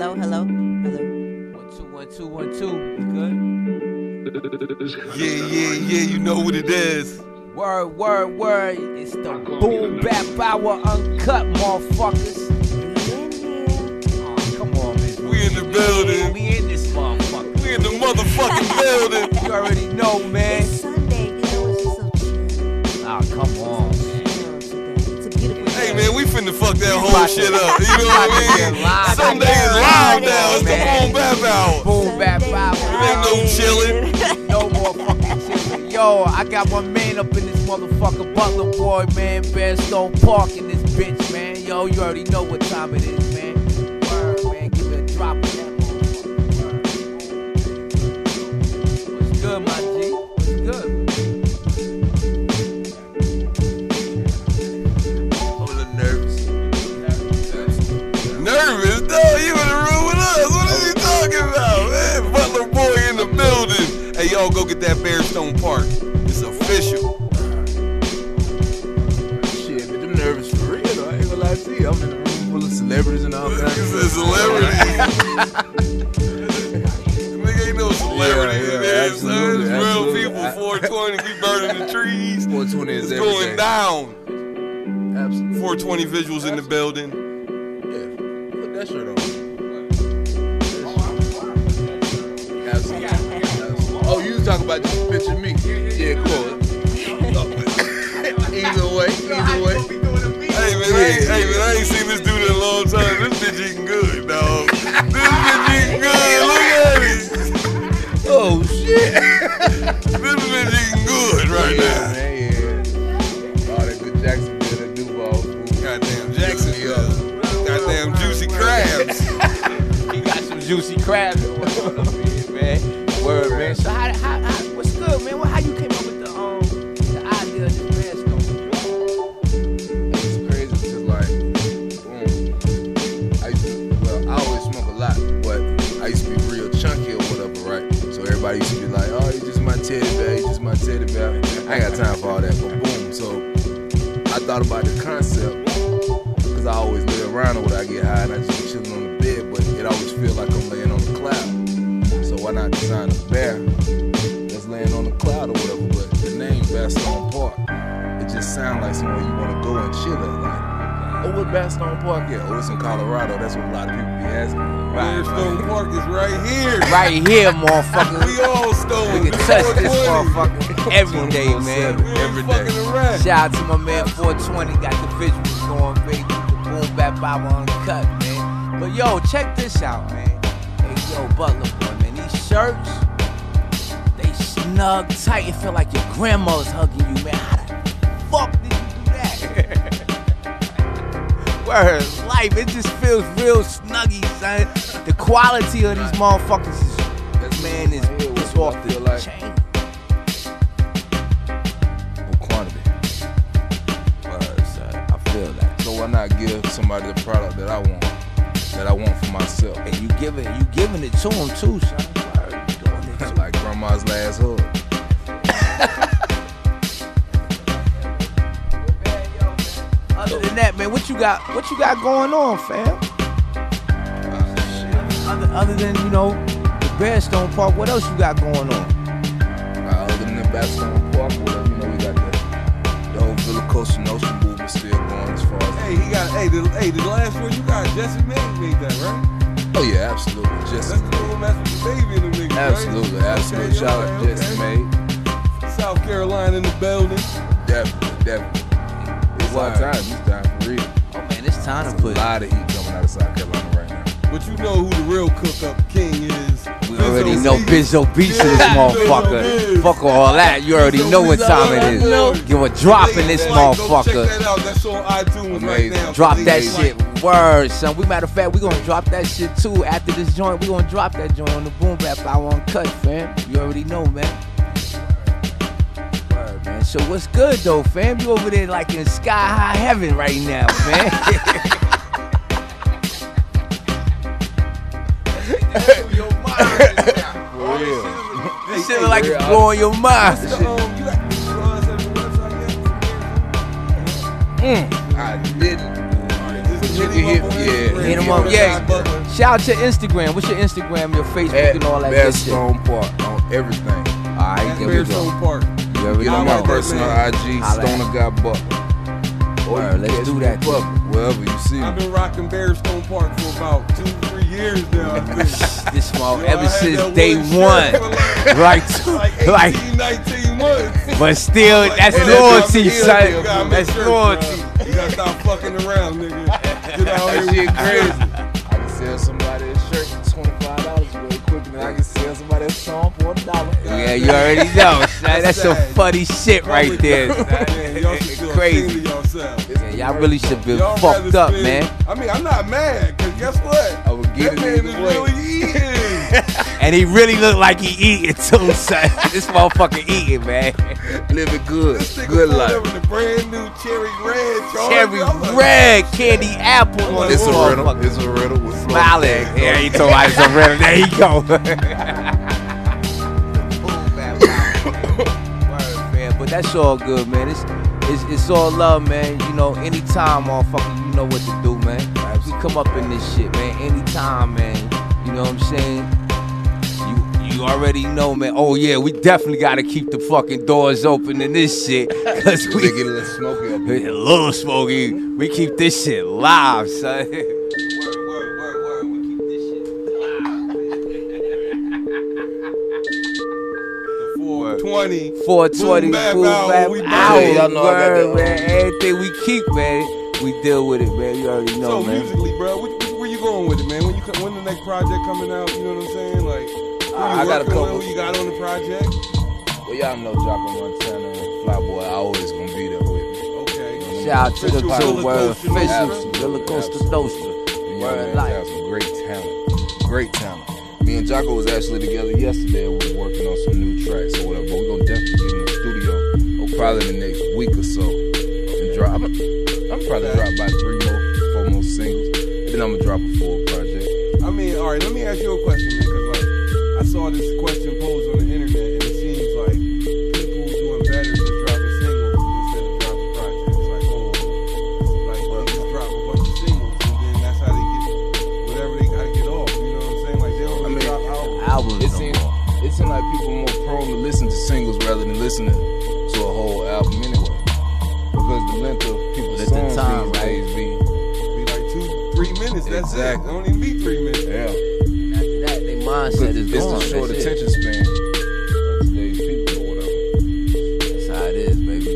Hello, hello, hello. One two one two one two. We good? Yeah, yeah, yeah, you know what it is. Word, word, word. It's the boom bap hour uncut, motherfuckers. Oh, come on, man. We in the building. We in this motherfucker. We in the motherfucking building. You already know, man. Finna fuck that whole shit up. You know what I mean? live. Sunday is live now. It's the boom bap hour. Boom bap. It ain't no chilling. No more fucking chillin'. Yo, I got my man up in this motherfucker, Butler boy, man. Bear Stoned Park in this bitch, man. Yo, you already know what time it is, man. Y'all go get that Bear Stoned Park. It's official. Shit, but them nervous for real though. I ain't gonna lie to you. I'm in a room full of celebrities and all kinds It's of a celebrity. Nigga ain't no celebrity. Yeah, yeah, son. It's real people. 420, we burning the trees. 420 is It's everything. going down. Absolutely. 420 visuals in the building. Yeah. Put that shirt on. You was talking about just a picture of me. Yeah, cool. either way, either way. Hey man, I ain't, hey man, I ain't seen this dude in a long time. This bitch eating good, dog. This bitch eating good. Look at it. Oh shit. This bitch eating good right yeah, now. man, yeah. All that good Jacksonville, that Duval food. Goddamn Jacksonville. Goddamn juicy crabs. He got some juicy crabs. Got time for all that, but boom. So I thought about the concept because I always lay around when I get high and I just be chilling on the bed, but it always feel like I'm laying on a cloud. So why not design a bear that's laying on a cloud or whatever? But the name Bear Stoned Park, it just sounds like somewhere you want to go and chill at. Like, oh, what Bear Stoned Park at? Oh, it's in Colorado. That's what a lot of people be asking. Firestone Park is right here. Right here, motherfucker. We all stone. We can touch this motherfucker every day, man. Every day. Shout out to my man 420, got the visuals going, baby. Boom bap Bible uncut, man. But yo, check this out, man. Hey, yo, Butler boy, man. These shirts, they snug tight. It feel like your grandmother's hugging you, man. Word, life, it just feels real snuggy, son. The quality of these motherfuckers is, That's man, is, Yeah, is off the like. chain. Quantity. Word, son. I feel that. So why not give somebody the product that I want, that I want for myself? And you giving you giving it to them too, son. Word, you doing it like grandma's last hug. than that, man, what you got? What you got going on, fam? Other, other than you know the Bear Stoned Park, what else you got going on? Uh, other than the Bear Stoned Park, whatever, you know, we got the, the whole Villa Costa Nostra movement still going as far as. Hey, he got. Hey, the, hey, the last one you got, Jesse made made that, right? Oh yeah, absolutely. Jesse That's the one that's the baby in the nigga, right? Absolutely, absolutely. Okay, Shout out okay, Jesse okay. Made. South Carolina in the building. Definitely, definitely. It's our time. It's time for real. Oh man, it's time There's to a lot of heat coming out of South Carolina right now. But you know who the real cook up king is. We already know Bizzo Bizzo Beats to this motherfucker. Bizzo Biz. Fuck all that. You already know what time it is. Give a drop in this Like, motherfucker. that out. That's on iTunes right now. Drop Please, that like, shit. Word, son. We matter of fact, we gonna drop that shit too. After this joint, we gonna drop that joint on the boom bap hour uncut, fam. You already know, man. Man. So what's good though, fam? You over there like in sky high heaven right now, man. For real. this shit look like it's blowing your mind. You got is that your website yet? Mm. I didn't. Hit- yeah, Hit him up, yeah. shout out to Instagram. What's your Instagram, your Facebook, At and all that Bear good shit? All Stone Park on everything. right, At there we go. Park. You already Get on my personal IG, Holla. Stoner Guy Buck. Or you let's do that, in wherever you see I've been rocking Bear Stoned Park for about two, three years now. This small, You know, ever since day one, for like, like, like like, 18, 19 months. but still, Like, that's loyalty, son. You gotta make That's sure, loyalty. You gotta stop fucking around, nigga. Get out That here shit with crazy. crazy. I can sell somebody quick, I can sell somebody a song for a dollar. Yeah, you already know, son. That's some funny shit right there. Man, should Crazy. Yeah, y'all really should be fucked up, man. I mean, I'm not mad, cause guess what? I would get that it man is really eating. And he really looked like he eating too, son. this motherfucker eating, man. Living good, This nigga good pulled life. up in the brand new cherry red. Charger. Cherry like, red candy apple on like, this It's a riddle. motherfucker. It's a riddle with flow. Smiling. Yeah, he told me it's a riddle. There you go. Word, man. But that's all good, man. It's, it's it's all love, man. You know, anytime, motherfucker, you know what to do, man. We come up in this shit, man. Anytime, man. You know what I'm saying? You you already know, man. Oh yeah, we definitely gotta keep the fucking doors open in this shit. Cause We get a little smoky up here. a little smoky. We keep this shit live, son. Word, word, word, word. We keep this shit The 420. 420 Boom, bap full bap we out. Y'all know I got word, that. man. Everything we keep, man, we deal with it, man. You already know, so man. musically, bro, next project coming out? You know what I'm saying? Like, who you I got a couple. with, Who you got on the project? Well, y'all know Jocko Montana and Flyboy I always gonna be there with me. Okay. Shout out to the Official two Roller word Coaster official Nostra. Roller Coaster You Word know, life. have some great talent. Great talent. Me and Jocko was actually together yesterday. We were working on some new tracks or whatever. But we're gonna definitely get in the studio. Or probably in the next week or so. And drop. I'm, I'm probably drop about three more, four more singles. And then I'm gonna drop a full project. I mean, all right. Let me ask you a question, man, because like I saw this question posed on the internet, and it seems like people doing better just dropping singles instead of dropping projects. Like, oh, like they just drop a bunch of singles, and then that's how they get whatever they gotta get off. You know what I'm saying? Like they don't I really mean, drop albums. Albums It seems more. it seems like people are more prone to listen to singles rather than listening to a whole album anyway. Because the length of people's Length of songs time, these right? days be Be like two, three minutes. That's Exactly. it. It don't even be three minutes. Yeah. After that, their mindset is it's gone. the short That's it. attention span today's people or whatever. That's how it is, baby.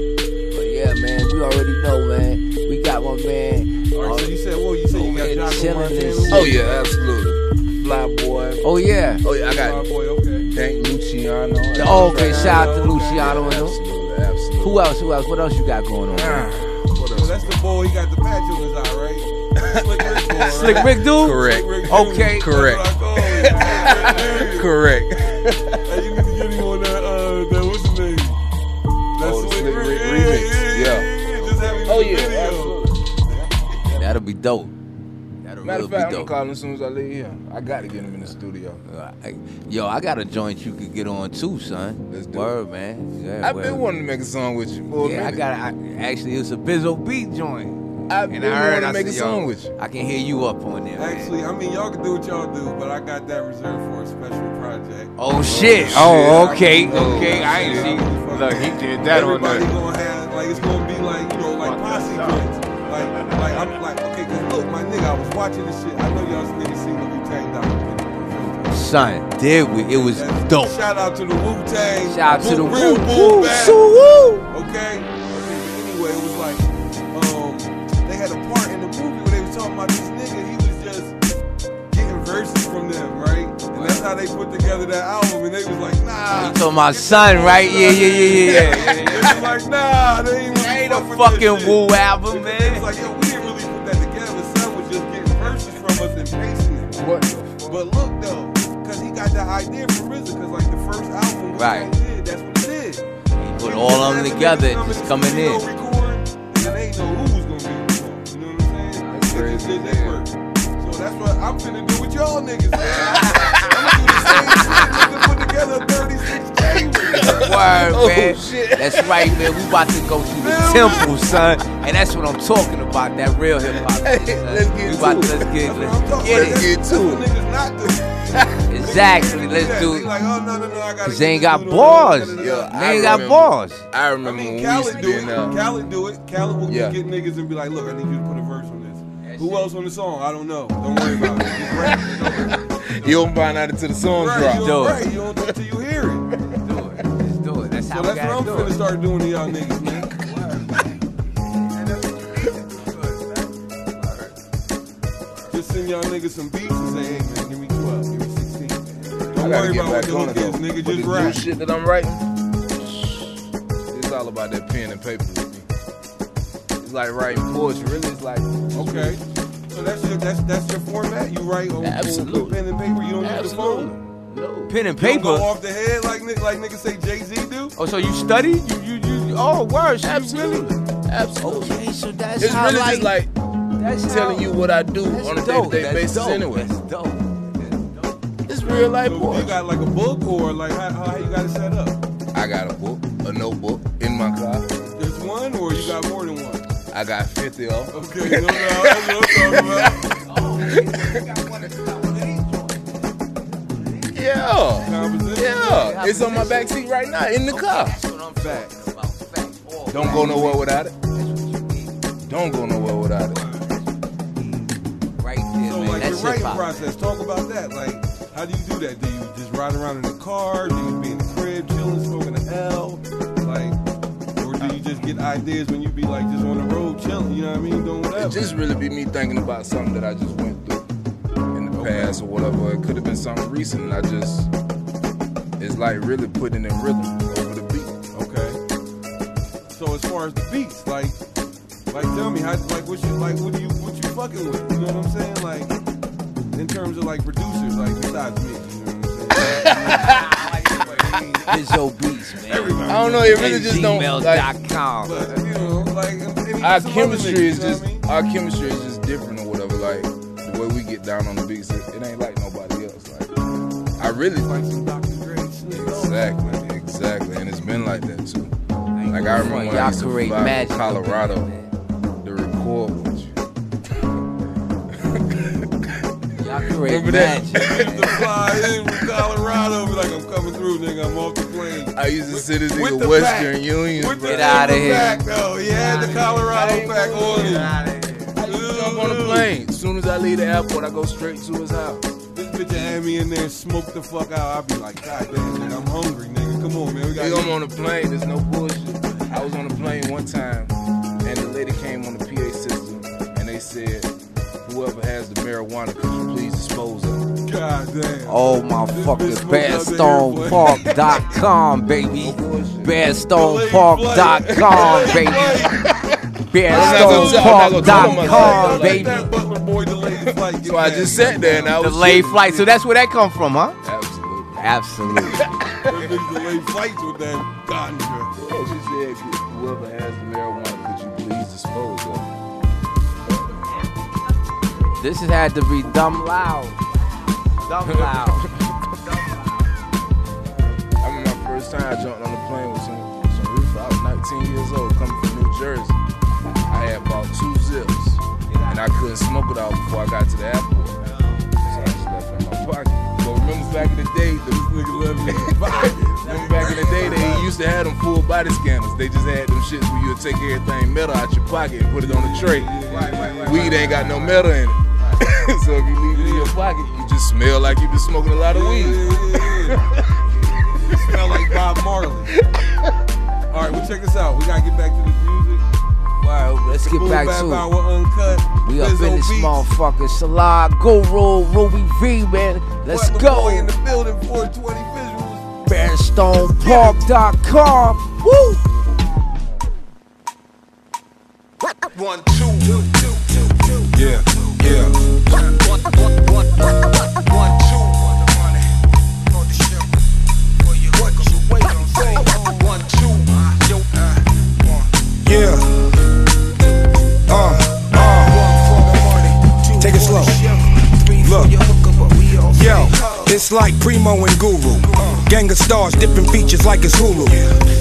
But yeah, man, we already know, man. We got one man. All right. So you said, well, you said you Oh, got man, Jocko chilling Montana. Oh yeah, absolutely. Fly boy. Oh yeah. Oh yeah, I got. Fly got boy. Okay. Dank Luciano. Oh, okay. Travis. Shout out to Luciano and. Absolutely, absolutely. Who else? Who else? What else you got going on? Ah, man? what So else? that's the boy. He got the patch on his eye, right? Slick Rick right? Slick Rick dude. Correct. Slick Rick Okay. dude. Correct. That's what I call him. Correct. Hey, you need to get him on that. Uh, that what's his name? That Oh, the Slick Slick Rick Rick remix. Yeah, yeah, Yeah. yeah. Just have him Oh yeah, video. That'll be dope. That'll Matter of be fact, I'm gonna dope. call him as soon as I leave here. I got to get him in the studio. I- Yo, I got a joint you could get on too, son. Let's do Word, man. Yeah, I've well, been wanting to make a song with you for Yeah, I got. I, actually, it's a Bizzo beat joint. I've And been I heard wanting I to make a song with you. I can hear you up on there. man. Actually, I mean, y'all can do what y'all do, but I got that reserved for a special project. Oh shit! shit. Oh okay, okay. I ain't shit. see. Look, he did that on Everybody there. gonna have like it's gonna be like you know like posse joints. Like like I'm like okay, cause look, my nigga, I was watching this shit. I know y'all niggas seen the Wu Tang documentary. Son, did we? It was That's- dope. Shout out to the Wu Tang. Shout out to the real woo boom woo bap. so woo. Okay. Okay. Anyway, it was like talking about this nigga. He was just getting verses from them, right? And that's how they put together that album. And they was like, nah. Oh, you talking my son, right? Yeah, yeah, yeah, yeah, yeah. They was like, nah, they ain't really Ain't a fuck with that fucking woo album, They was man. like, yo, we didn't really put that together. Son was just getting verses from us and pasting it. What? But look though, cause he got that idea from RZA, cause like the first album, Right. Did, that's what he did. Put all of them together just coming in. Record, and ain't know who That's They crazy, just did yeah. their work. So that's what I'm finna do with y'all niggas, man. I'm gonna do the same shit. Nigga put together 36 chambers. Word, Oh, man. shit. That's right, man. We about to go to the temple, son. And that's what I'm talking about. That real hip hop. Hey, let's get we about to to it. let's get That's what let's get about. it. Get to it. niggas not do. Exactly. Let's Yeah, do they like, oh, no, no, no, gotta Cause they ain't got balls. on bars. They I ain't got remember- bars. I I remember mean, when we used to do it. in uh, Khaled do it. Khaled will Yeah. get niggas and be like, look, I need you to put a verse on this. Who else on the song? I don't know. Don't worry about it. Just rap. it. You don't find out until the song Right, drop. you Do don't, it. right, you don't do it till you hear it. Do it. Let's do it. That's So how we that's what I'm gotta finna start doing to y'all niggas, man. Just send y'all niggas some beats and say, hey man, give me 12, give me 16. Don't worry about what the hook it is, nigga. But Just this new rap. shit that I'm writing, it's all about that pen and paper with me. It's like writing poetry. Really, it's like Okay. So that's your that's that's your format. You write on, on Absolutely. pen and paper. You don't use the phone. No. Pen and You don't go paper. off the head like like niggas say Jay Z do. Oh, so you study? You you you? Oh, word. So you Absolutely. really? Absolutely. Okay, so that's It's how really like, just like that's telling how, you what I do that's on a dope. day-to-day That's basis dope. anyway. That's dope. That's dope. It's real life So you got like a book or like how, how you got it set up? I got a book, a notebook in my car. Just one or you got more than one? I got 50 of them. Okay, no doubt. That's what I'm talking about. Oh, okay, so you got one of you got one of these joints. Yeah. Yeah. It's on my back seat right now in the car. That's what I'm Facts. talking about. Facts. All Don't go nowhere without it. That's what you need. Don't go nowhere without it. Right there, So man. like your That's writing hip-hop. process, talk about that. Like, how do you do that? Do you just ride around in the car? Do you be in the crib chilling, smoking an L? Just get ideas when you be like just on the road chilling? You know what I mean? Doing whatever. It just really be me thinking about something that I just went through in the Okay. past or whatever. It could have been something recent. And I just, it's like really putting in rhythm over the beat. Okay. So as far as the beats, like, like tell me how, like, what you, like, what do you, what you fucking with? You know what I'm saying? Like, in terms of like producers, like besides me, you know what I'm saying? Bizzo Beats, man. Everybody. I don't know. It really just don't like. gmail.com. But you know, like, Our chemistry niggas, is you know just what I mean? our chemistry is just different or whatever. Like the way we get down on the beats, it, it ain't like nobody else. Like I really like some Dr. Dre exactly, exactly, and it's been like that too. Like I remember when I y'all used to create fly magic in Colorado there, man. to record Y'all Remember that? magic. used to fly in from Colorado, be like, I'm coming through, nigga. I'm off the plane. I used to see this nigga the Western pack. Union. With the bro. Get outta paper here. Pack, though. He had the Colorado pack on him. I used to jump on the plane. As soon as I leave the airport, I go straight to his house. This bitch had me in there, smoke the fuck out. I'd be like, God damn, nigga, I'm hungry, nigga. Come on, man. We got Nigga, I'm on the plane. There's no bullshit. I was on the plane one time, and the lady came on the PA system, and they said, "Whoever has the marijuana, could you please dispose of it?" God damn. Oh my This fucking bitch smoked out the bearstonepark.com, baby. Bearstonepark.com, baby. Bearstonepark.com, baby. That Butler boy delayed flight. get So I just sat there and I was chilling. flight. So that's where that come from, huh? Absolutely. Absolutely. Delayed flights with that ganja. Yeah, she said, "Whoever has the marijuana, could you please dispose of it?" This has had to be dumb loud. Dumb loud. I remember my first time I jumped on the plane with some some reefer. I was 19 years old, coming from New Jersey. I had bought two zips, and I couldn't smoke it out before I got to the airport. So I just left it in my pocket. But remember back in the day, the Nigga left me in the pocket. Remember back in the day, they used to have them full body scanners. They just had them shits where you would take everything metal out your pocket and put it on the tray. Weed ain't got no metal in it. so if you leave it in your pocket, you just smell like you've been smoking a lot of weed. You smell like Bob Marley. All right, well check this out. We gotta get back to this music. Wow, let's get back to it. Hour Uncut. We up Bizzo in this Beats. motherfucker. Salah, Guru, Ruby V, man. Let's Butler go. Boy in the building. 420 visuals. BearstonePark.com. Woo! One, two, two, two, two, two. Yeah, yeah. One, one, one, one, one, two. This like Primo and Guru. Gang of stars, different features like it's Hulu.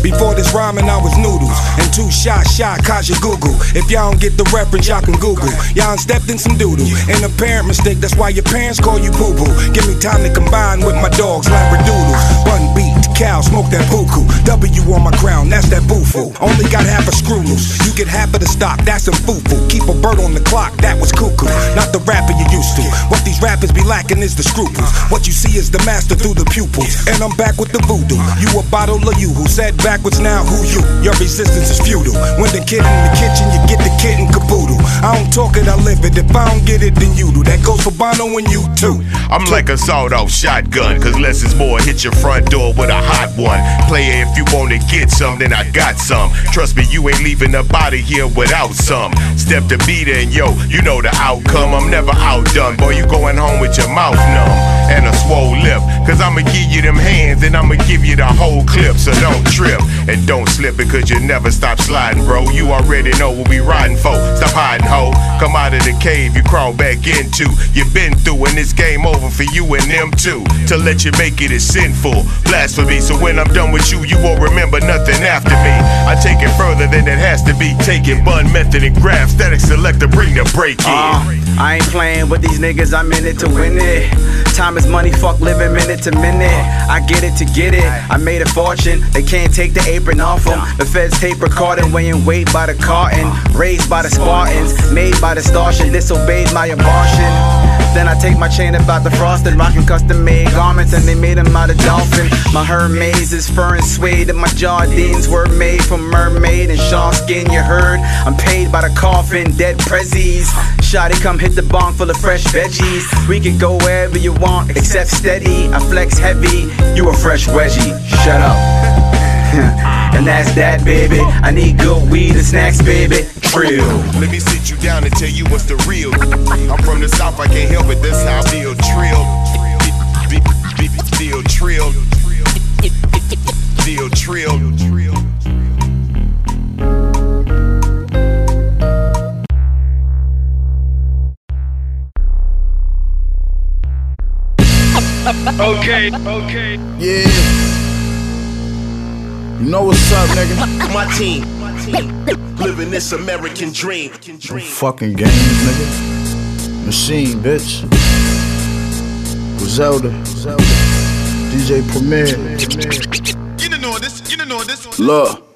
Before this rhyming, I was noodles. And two shot shot, Kaja Google. If y'all don't get the reference, y'all can Google. Y'all stepped in some doodle. An apparent mistake, that's why your parents call you boo boo. Give me time to combine with my dogs, labradoodles. Bun beat, cow, smoke that buku. W on my crown, that's that boofoo. Only got half a screw loose. You get half of the stock, that's foo foo. Keep a bird on the clock, that was cuckoo. Not the rapper you used to. What these rappers be lacking is the scruples. What you see is the master through the pupils. And I'm back with the voodoo. You a bottle of you who said backwards now who you. Your resistance is futile. When the kid in the kitchen, you get the kid in caboodle. I don't talk it, I live it. If I don't get it, then you do. That goes for Bono and you too. I'm like a sawed off shotgun, cause less is more. Hit your front door with a hot one. Player, if you wanna get some, then I got some. Trust me, you ain't leaving up of here without some. Step to beat and yo, you know the outcome. I'm never outdone. Boy, you going home with your mouth numb and a swole lip. Cause I'ma give you them hands and I'ma give you the whole clip. So don't trip and don't slip because you never stop sliding, bro. You already know what we riding for. Stop hiding, ho. Come out of the cave you crawl back into. you been through and it's game over for you and them too. To let you make it is sinful. Blasphemy. So when I'm done with you, you won't remember nothing after me. I take it further than it has to be taken. Bun method and graph, static selector, bring the break in. Uh, I ain't playing with these niggas, I'm in it to win it. Time is money, fuck living minute to minute. I get it to get it, I made a fortune. They can't take the apron off them. The feds tape recording, weighing weight by the carton. Raised by the Spartans, made by the Starship, disobeyed my abortion. Then I take my chain about the frosted, rocking custom made garments, and they made them out of dolphin. My Hermes is fur and suede, and my Jardines were made from mermaid and shark skin. You heard? I'm paid by the coffin, dead prezzies. Shotty, come hit the bong full of fresh veggies. We can go wherever you want, except steady. I flex heavy, you a fresh wedgie. Shut up. and that's that, baby. I need good weed and snacks, baby. Trill. Let me sit you down and tell you what's the real. I'm from the south, I can't help it. That's how I feel trill. Feel trill. Feel trill. Okay, okay. Yeah. You know what's up, nigga? My team, living this American dream. No fucking games, nigga. Machine, bitch. Griselda. DJ Premier. You don't know this, you don't know this. Look.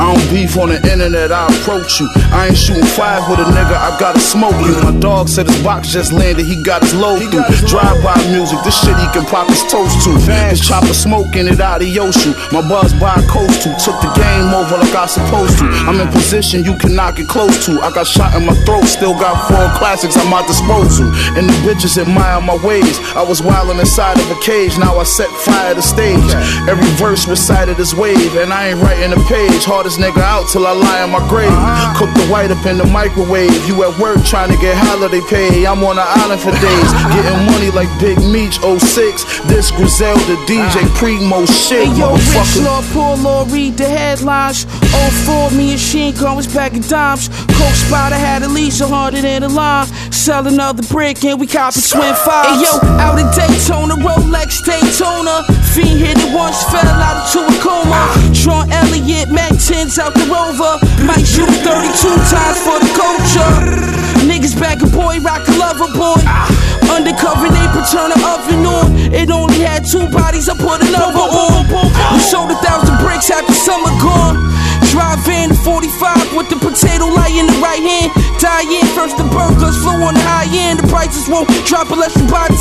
I don't beef on the internet, I approach you. I ain't shooting five with a nigga, I gotta smoke you. My dog said his box just landed, he got his load through. Drive by music, this shit he can pop his toast to. His chopper smoking it out of Yoshu. My buzz by coast to. Took the game over like I supposed to. I'm in position you cannot get close to. I got shot in my throat, still got four classics at my disposal. And the bitches admire my ways. I was wildin' inside of a cage, now I set fire to stage. Every verse recited is wave, and I ain't writing a page. Hardest nigga out till I lie in my grave. Cook the white up in the microwave. You at work trying to get holiday pay. I'm on the island for days, getting money like Big Meech 06. This Griselda DJ ah. Primo shit, Hey yo, Rich. Lord, poor Lord, read the headlines. 04, me and Sheen going was back in dimes. Coke Spider had at least a hundred in the line. Sell another brick and we cop a twin five. Hey yo, out in Daytona, Rolex Daytona. Fiend hit it once, fell out into a coma. Ah. Tron Elliott, Mac 10s out the rover. Might shoot 32 times for the culture. Niggas back a boy, rock a lover boy. Undercover neighbor, turn the oven on. It only had two bodies, I put another on. We sold a thousand bricks after summer gone. Drive in 45 with the potato light in the right hand. Die in first the burglars flew on the high end. The prices won't drop unless you buy 10.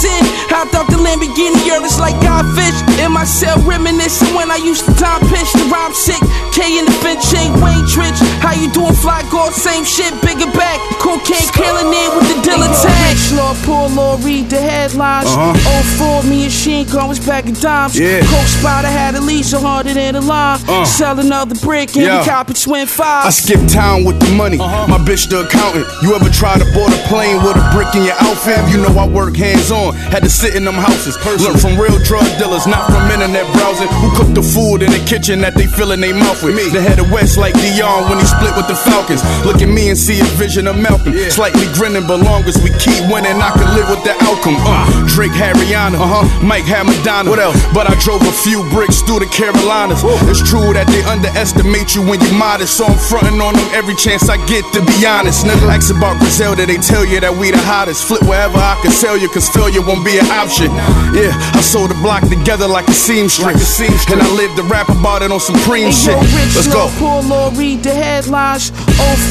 Hopped out the Lamborghini, it's like Godfish. In my cell reminiscing when I used to time pitch the rhyme sick. K in the Finch ain't Wayne Trich. How you doing, fly guard? Same shit, bigger back. Cocaine killing it with the dealer tag. Lord, poor Lord, read the headlines. Uh-huh. 04, me and Sheen going was back in dimes. Yeah. Coke Spider had at least a hundred in the line. Uh. Sell another brick and Yeah. cop a twin five. I skip town with the money. My bitch the accountant. You ever try to board a plane with a brick in your outfit? You know I work hands on. Had to sit in them houses. ounces. Learn from real drug dealers, not from internet browsing. Who cook the food in the kitchen that they fill in their mouth with? Me. The head of West like Deion when he split with the Falcons. Look at me and see a vision of Malcolm. Slightly grinning, but long as we keep winning, I can live with the outcome. Uh, Drake had Rihanna, uh-huh. Mike had Madonna. What else? But I drove a few bricks through the Carolinas. It's true that they underestimate you when you're modest, so I'm fronting on them every chance I get. To be honest, nigga, ask about Griselda, they tell you that we the hottest. Flip wherever I can sell you, cause failure won't be an option. Yeah, I sold the block together like a seamstress, and I lived to rap about it on Supreme Hey, shit. yo, rich Let's go. Poor Lord, read the headlines.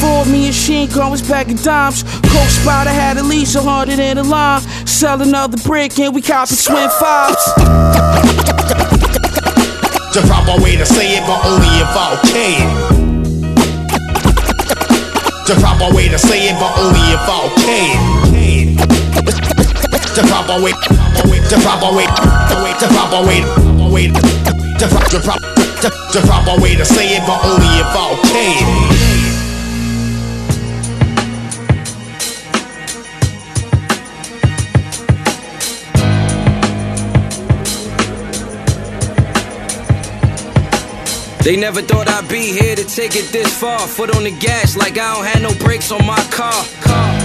04, me and Sheen Khan was back in dimes. Coke Spider had at least a hundred in the line. Sell another brick and we copy twin fives. The proper way to say it, but only if I it. The proper way to say it, but only if I it. The proper way, the proper way, the proper way, way, the pro- the pro- the the proper way to say it, but only if I it. They never thought I'd be here to take it this far. Foot on the gas like I don't have no brakes on my car.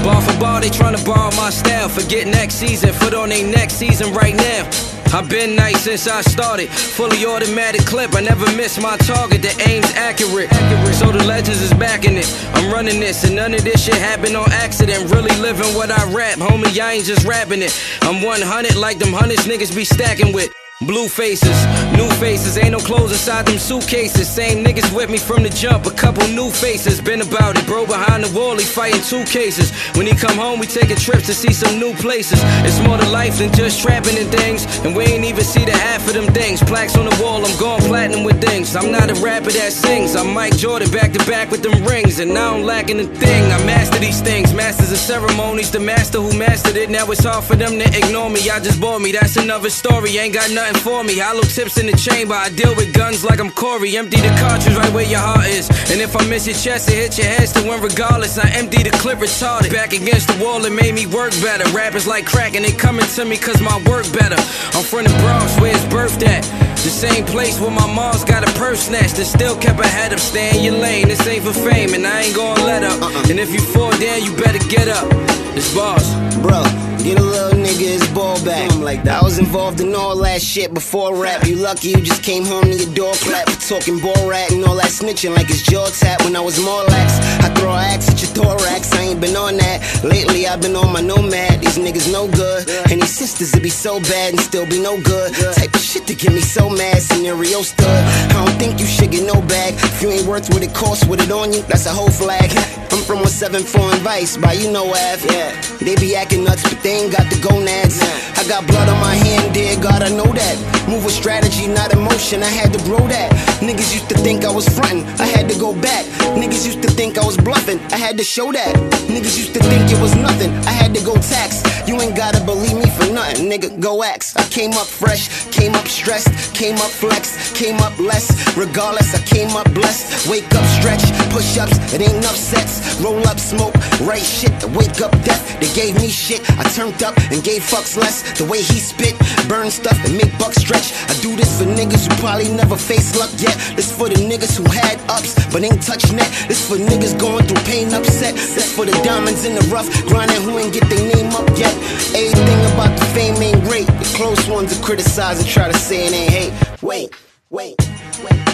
Bar for bar, they tryna borrow my style. Forget next season, foot on they next season right now. I've been nice since I started. Fully automatic clip, I never miss my target. The aim's accurate. So the legends is backing it. I'm running this, and none of this shit happened on accident. Really living what I rap, homie. I ain't just rapping it. I'm 100 like them hundreds niggas be stacking with. Blue faces, new faces, ain't no clothes inside them suitcases. Same niggas with me from the jump, a couple new faces. Been about it, bro. Behind the wall, he fighting two cases. When he come home, we taking trips to see some new places. It's more to life than just trapping and things. And we ain't even see the half of them things. Plaques on the wall, I'm going platinum with things. I'm not a rapper that sings. I'm Mike Jordan back to back with them rings. And now I'm lacking a thing. I master these things, masters of ceremonies. The master who mastered it, now it's hard for them to ignore me. I just bought me, that's another story. Ain't got nothing for me. Hollow tips in the chamber. I deal with guns like I'm Corey. Empty the cartridge right where your heart is. And if I miss your chest, it hit your head still win regardless. I empty the clip retarded. Back against the wall, it made me work better. Rappers like crack and they coming to me cause my work better. I'm from the Bronx where his birth at. The same place where my mom's got a purse snatched and still kept her head up. Stay in your lane, this ain't for fame, and I ain't gonna let up. Uh-uh. And if you fall down, you better get up. It's boss. Bro, get a little nigga his ball back. I'm like that. I was involved in all that shit before rap. You lucky you just came home to your door clap talking ball rat and all that snitching like it's jaw tap when I was more lax. I throw axe at your thorax. I ain't been on that. Lately I've been on my nomad. These niggas no good. And these sisters that be so bad and still be no good. Type of shit to get me so mad. Scenario stood. I don't think you should get no bag. If you ain't worth what it costs with it on you, that's a whole flag. I'm from 174 and Vice, by you know Ave. Yeah. They be acting nuts, but they ain't got the gonads. I got blood on my hand, dear God, I know that. Move with strategy, not emotion, I had to grow that. Niggas used to think I was frontin', I had to go back. Niggas used to think I was bluffing, I had to show that. Niggas used to think it was nothing, I had to go tax. You ain't gotta believe me for nothing, nigga, go ax. I came up fresh, came up stressed, came up flex, came up less. Regardless, I came up blessed. Wake up, stretch, push ups, it ain't enough sets. Roll up, smoke, right shit wake up death. They gave me shit, I turned up and gave fucks less. The way he spit, burn stuff and make bucks stretch. I do this for niggas who probably never faced luck yet. This for the niggas who had ups but ain't touched net. This for niggas going through pain, upset. This for the diamonds in the rough, grinding who ain't get their name up yet. Everything about the fame ain't great. The close ones are criticize and try to say it ain't hate. Wait, wait, wait.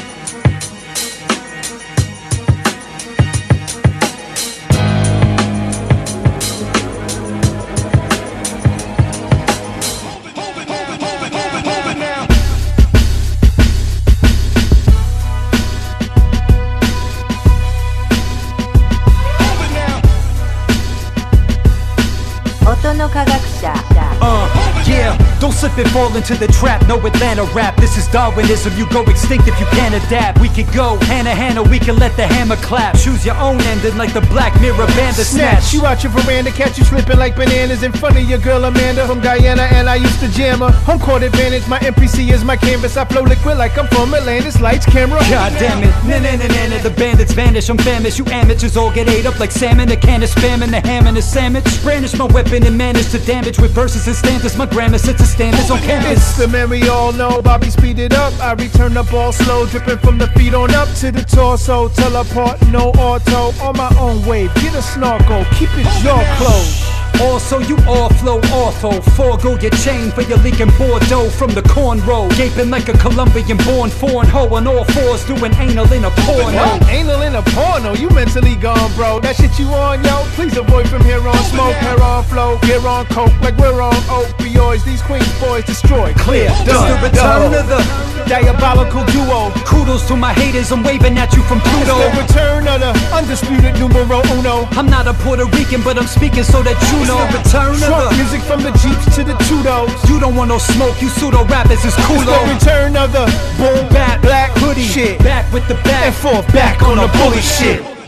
元の科学者だ、uh, yeah. Don't slip and fall into the trap. No Atlanta rap. This is Darwinism. You go extinct if you can't adapt. We can go hand to hand or we can let the hammer clap. Choose your own ending like the Black Mirror Bandersnatch. Snatch you out your veranda, catch you slipping like bananas in front of your girl Amanda from Guyana, and I used to jam her. Home court advantage, my MPC is my canvas. I flow liquid like I'm from Atlantis. Lights, camera. God damn it, na na na na na, the bandits vanish. I'm famished. You amateurs all get ate up like salmon. A can of spam and the ham and a sandwich. Brandish my weapon and manage to damage with verses and stanzas. My grammar sets a on It's campus. the man we all know, Bobby speed it up. I return the ball slow, dripping from the feet on up to the torso. Teleport, no auto, on my own wave. Get a snorkel, keep it oh, jaw closed. Also, you all flow awful. Forego your chain for your leaking Bordeaux from the cornrow. Gaping like a Colombian born foreign hoe on all fours, doing anal in a porno. Anal in a porno, you mentally gone, bro. That shit you on, yo. Please avoid from here on oh, smoke, hair on flow, gear on coke, like we're on opioids. These Queens boys destroy. Clear, Done. the return of the diabolical duo. Kudos to my haters, I'm waving at you from Pluto. It's the return of the undisputed numero uno. I'm not a Puerto Rican, but I'm speaking so that you know. It's the Return of Trump the music from the Jeeps to the Tudos. You don't want no smoke, you pseudo rappers is It's cool. the return of the boom Bat black hoodie, shit. back with the back. And forth back on the bully shit.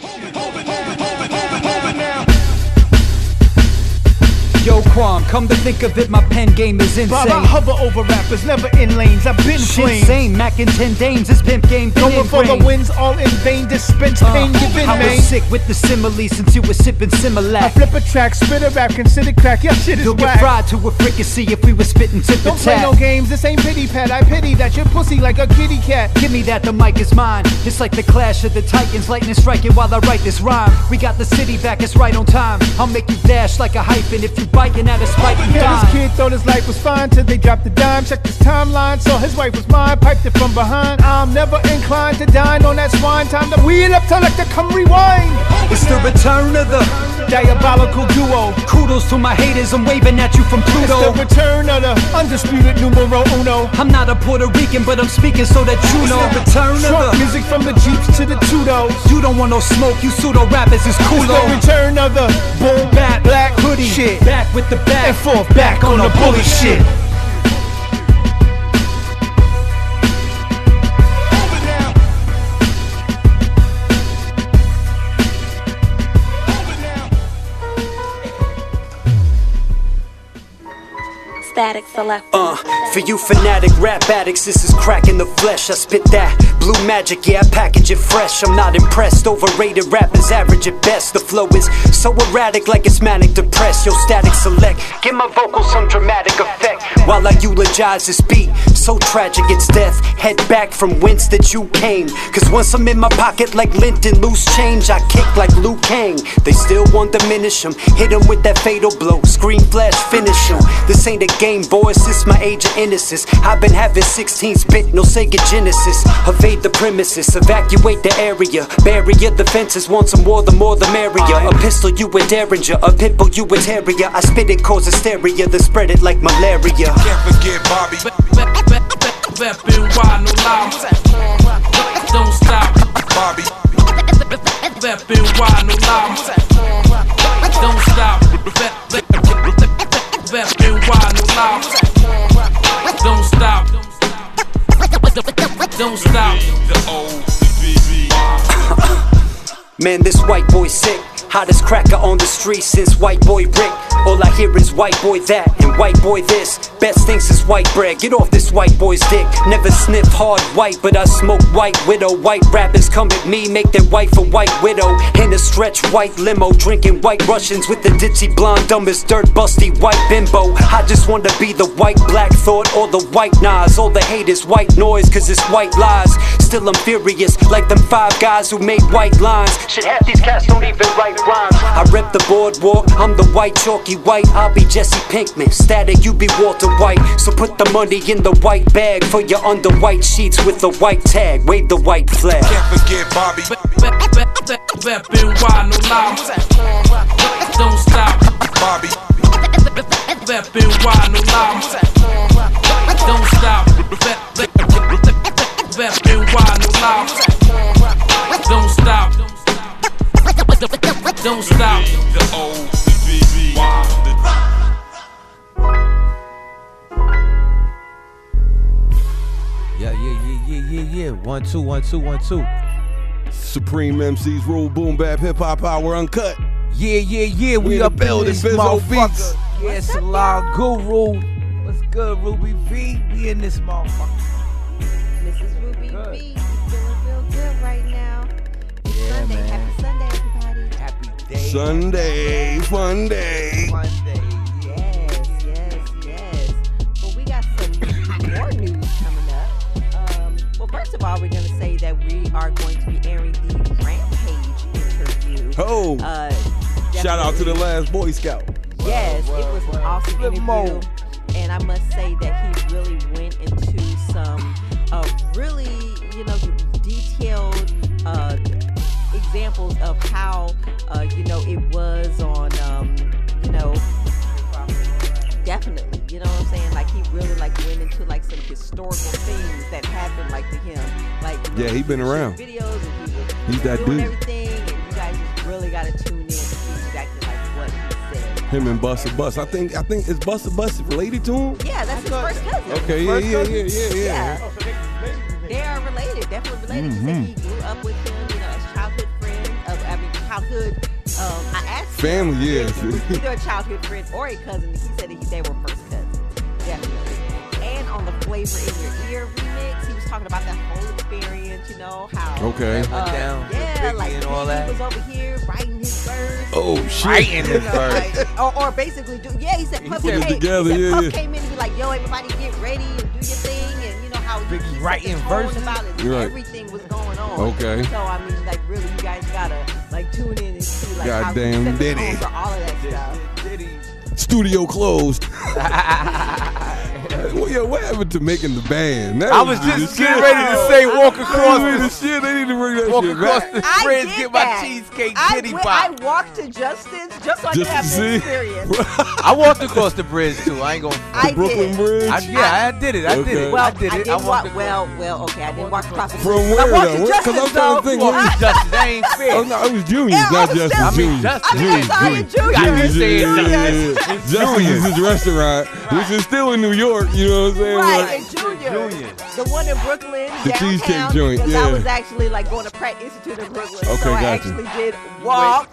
Yo, Quam, come to think of it, my pen game is insane. Bob, I hover over rappers, never in lanes. I've been Shit flames. same, Mac and 10 dames, this pimp game been Going for the wins, all in vain. Dispense Uh, pain, give in, I was sick with the simile since you were sipping I flip a track, spit a rap, consider crack. Your shit is You'll get whack. fried to a fricassee if we were spitting tip Don't play no games, this ain't pity pat. I pity that your pussy like a kitty cat. Give me that, the mic is mine. It's like the clash of the titans, lightning striking while I write this rhyme. We got the city back, it's right on time. I'll make you dash like a hyphen if you biting at a spike and Yeah, dime. this kid thought his life was fine till they dropped the dime. Checked his timeline, saw his wife was mine, piped it from behind. I'm never inclined to dine on that swine. Time to wheel up to like the come rewind. It's the return of the Diabolical duo. kudos to my haters. I'm waving at you from Pluto. It's the Pluto. return of the undisputed numero uno. I'm not a Puerto Rican, but I'm speaking so that you know. The return Trump of the music from the Jeeps to the Tudos. you don't want no smoke. You pseudo rappers is It's the return of the boom Bat black hoodie, shit. Back with the back. And forth back on the bully shit. Static select. Uh, for you fanatic rap addicts, this is crack in the flesh. I spit that blue magic, yeah, I package it fresh. I'm not impressed. Overrated rappers average at best. The flow is so erratic, like it's manic depressed. Yo, static select, give my vocals some dramatic effect while I eulogize this beat. So tragic, it's death. Head back from whence that you came. Cause once I'm in my pocket like lint and loose change, I kick like Liu Kang. They still won't diminish him. Hit him with that fatal blow. Screen flash, finish him. This ain't a game, boys. This my age of innocence. I've been having 16 bit, no Sega Genesis. Evade the premises, evacuate the area. Barrier defenses, want some more, the more the merrier. A pistol, you a derringer. A pit bull, you a terrier. I spit it, cause hysteria, then spread it like malaria. Can't forget Bobby. Rapping why no lie. Don't stop. Bobby. Rapping why no lie. Don't stop. Rapping why no lie. Don't stop. Don't stop. Man, this white boy sick. Hottest cracker on the street since white boy Rick. All I hear is white boy that and white boy this. Best things is white bread. Get off this white boy's dick. Never sniff hard white, but I smoke white widow. White rappers come at me, make their wife a white widow. In a stretch white limo, drinking white Russians with the ditzy blonde, dumb as dirt, busty white bimbo. I just want to be the white black thought or the white Nas. All the hate is white noise, cause it's white lies. Still I'm furious, like them five guys who made white lines. Shit, half these cats don't even write rhymes. I rep the boardwalk, I'm the white chalky white. I'll be Jesse Pinkman, static, you be Walter White. So put the money in the white bag for your under white sheets with the white tag. Wave the white flag. Can't forget Bobby. Rapping why no lie. Don't stop. Bobby. Rapping why no lie. Don't stop. Rapping why no lie. Don't stop. Don't stop. Yeah, yeah, yeah, yeah, yeah, yeah. One, two, one, two, one, two. Supreme MCs rule, boom bap, hip hop hour uncut. Yeah, yeah, yeah. We, We up in this Bizzo motherfucker. Beats. Yeah, Salon Guru. What's good, Ruby V? We in this motherfucker. This is Ruby B. You Sunday. Sunday, fun day. Fun day. Yes, yes, yes. But we got some more news coming up. Um, well, first of all, we're going to say that we are going to be airing the Rampage interview. Oh. Uh, Shout out to the last Boy Scout. Yes, wow, wow, it was wow. an awesome interview. Mo. And I must say that he really went into some uh, really, you know, detailed uh, examples of how, uh, you know, it was on, um, you know, definitely, you know what I'm saying? Like he really like went into like some historical things that happened like to him, like you know, Yeah, he been around. videos and he was He's that doing dude. everything, and you guys just really got to tune in to see exactly like what he said. Him and Busta Bus. I think I think is Busta Bus related to him. Yeah, that's his first cousin. Okay, yeah, First yeah, cousin. yeah, yeah, yeah. They are related, definitely related. He said Mhm. he grew up with him, childhood. Um, I asked him Family, yes. if either a childhood friend or a cousin. He said that he, they were first cousins, definitely. And on the Flava in Ya Ear remix, he was talking about that whole experience. You know how Okay. uh, down yeah, like and all Biggie that. was over here writing his verse. Oh shit. Writing his verse. like, or, or basically do yeah he said Puff put it came, together, he said yeah, Puff yeah. came in and be like yo everybody get ready and do your thing and you know how he, he set writing tone verses? about it You're right. everything was going on Okay. so I mean like really you guys gotta like tune in and see like how Goddamn he set the Diddy. for all of that stuff Studio closed. well, yeah, what happened to making the band? That I was the just shit. getting ready to say walk across the was the shit. They need to bring that walk shit across back. the I bridge, did get my cheesecake I kitty went, pop. I walked to Justin's just so I Just could have to the see. experience I walked across the bridge too. I ain't gonna. I Brooklyn did. Bridge? I, yeah, I did it. I did it. well I did it. didn't I walk walked across. well well okay I didn't walk across the From bridge. where I walked though? to Where- 'cause Justin's I'm trying to though. think Walk where- to Justice. That ain't fair. Oh no, it was Junior's, Yeah, I not was Justin. still- I mean, Junior's. Justin. I mean, I'm sorry, Junior's. Junior's. Junior's. Justin's is restaurant, which is still in New York. You know what I'm saying? Right, Like, and Junior, the one in Brooklyn, The downtown, cheesecake joint, Because yeah. I was actually like going to Pratt Institute in Brooklyn, Okay, so I actually did walk.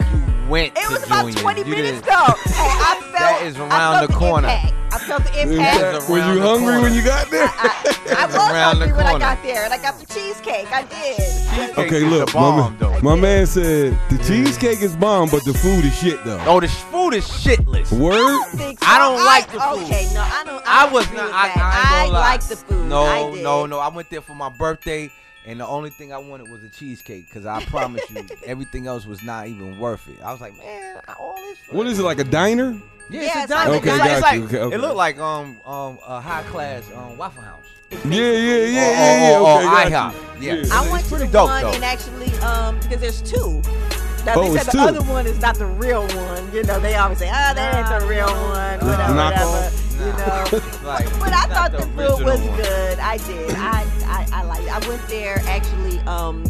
Went It to was about Junior's. 20 You minutes did- though. Hey, I felt That is around felt the corner. Impact. I felt the impact. That's was you hungry corner. when you got there? I was around hungry the when I got there, and I got the cheesecake. I did. Cheesecake Okay, look, the my, man, my man said the cheesecake is bomb, but the food is shit though. Oh, the food is shitless. Word? Think I don't so. like the food. Okay, no, I don't. I don't was not. with I. I, ain't gonna lie. like the food. No, I did. no, no. I went there for my birthday, and the only thing I wanted was a cheesecake. Cause I promise you, everything else was not even worth it. I was like, man, all this. What is it like a diner? Yeah, Yeah, it's a diner. a It's like- it's got like- you. Okay, okay. It looked like um um a high class um Waffle House. Yeah, yeah, yeah, Or- yeah, yeah. or- or Okay, got IHOP. you. Yeah. I went to the dope, one though. and actually, um, because there's two. Now Oh, they it's said two. the other one is not the real one. You know, they always say, "Ah, that ain't the real one." Whatever, knockoff? whatever. You know. Like, But I thought the, food was one. good. I did. I I, I liked it. I went there actually, um,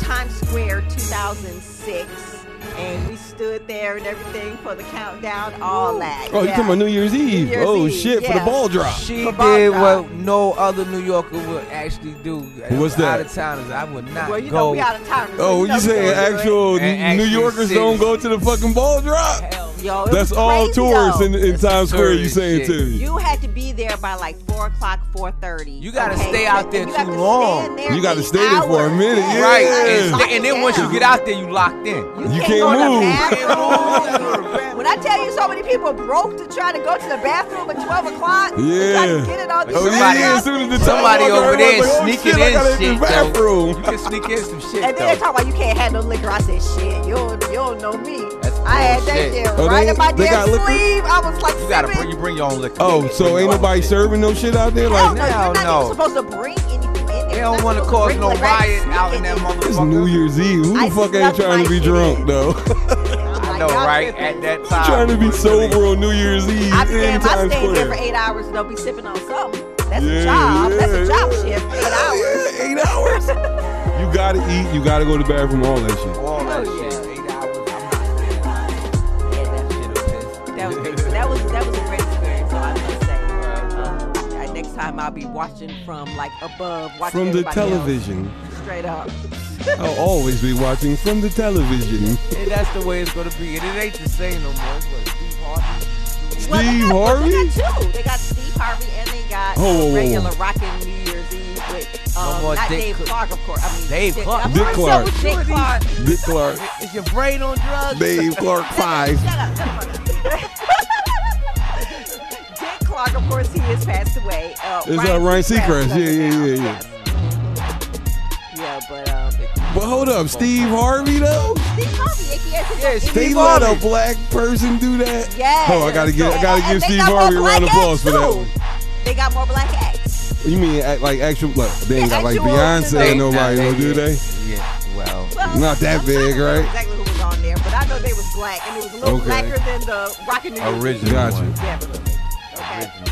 Times Square 2006, and we stood there and everything for the countdown, all that. Oh, you yeah. talking about New Year's Eve? Year's oh Eve, shit, for the ball drop. She For ball did drop. what no other New Yorker would actually do. What's that? Out of towners, I would not Well, you go. know we out of time. Oh, you saying actual New actually Yorkers sit- don't go to the fucking ball drop? Yo, it That's was all crazy, tourists though. in, in Times Square. You tourist saying shit. to me? You had to be there by like four o'clock, four thirty. You gotta stay out there too long. You gotta eight stay there for a minute, Yeah. yeah. Right, and, and then once you get out there, you locked in. You can't can't the move. bathroom. when I tell you so many people broke to try to go to the bathroom at twelve o'clock, Yeah. to get it on the Oh, yeah, Somebody- yeah, as soon as the Somebody over there like, oh, sneaking shit, in gotta shit. the though. bathroom. You can sneak in some shit. And then they talk about you can't have no liquor. I said, shit, you don't, you don't know me. That's I had that shit Oh, right they- in my they got damn liquor? sleeve. I was like, You gotta bring you bring your own liquor. Oh, so ain't nobody serving no shit out there? Like, no, no, you're not no. even supposed to bring anything in there. They don't want to cause no like riot out in that motherfucker. it's. New Year's Eve. Who the fuck snuck ain't trying to be drunk though? I know, y'all right? tripping. At that time. trying to be sober on New Year's Eve I in damn, I Times stayed there for eight hours and don't be sipping on something. That's Yeah, a job. That's a job yeah. shift. Eight hours. Yeah, eight hours. You gotta eat. You gotta go to the bathroom. All that shit. All that Oh, yeah. shit. Time I'll be watching from like above, watching From the everybody else. television. Straight up. I'll always be watching from the television. And that's the way it's gonna be. And it ain't the same no more. It's what Steve Harvey. Well, they Steve got, Harvey? They got two. They got Steve Harvey and they got Whoa, whoa, whoa, whoa. regular rockin' New Year's Eve with um, more not Dick Dave Cl- Clark, of course. I mean, Dave Clark. I'm Dick sorry, Clark. Dick Clark. Dick Clark, Is your brain on drugs? Dave Clark Five. Shut up, shut up. Dick Clark, of course, he has passed away. Uh, Is that Ryan Seacrest? does Yeah, yeah, yeah, yeah. Yeah, but um, But hold up, Steve Harvey though. Steve Harvey, yeah, yeah, yeah, They let a black person do that. Yes. Oh, I gotta get, I gotta give Steve got Harvey a round of applause for that one. They got more black acts. You mean act like actual? Like, they ain't got like Beyonce you and nobody, though, do they? Yeah, well, Not that big, right? Exactly who was on there, but I know they was black, and it was a little Okay. blacker than the Rockin' New Original Gotcha. one. Definitely. Okay. Uh,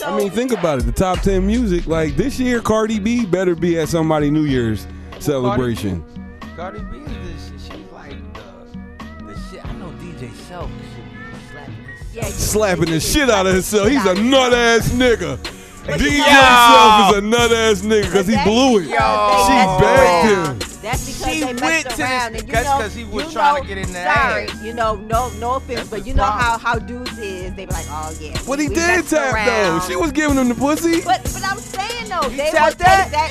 so I mean, think about it. The top ten music, like this year, Cardi B better be at somebody New Year's celebration. Cardi B is shit. She's like the, the shit. I know DJ Self should be slapping this. Yeah, Slapping the shit out of himself. He's a nut ass nigga. DJ Yo. Self is a nut ass nigga because he blew it. She messed begged him. That's because She they went messed to this- around, and you that's know, 'cause he was you trying to get in there. Sorry, ass. you know, no, no offense, but you know how how dudes is. They be like, oh yeah. But we- he did tap around. though. She was giving him the pussy. But but I'm saying though, they would tapped take that? that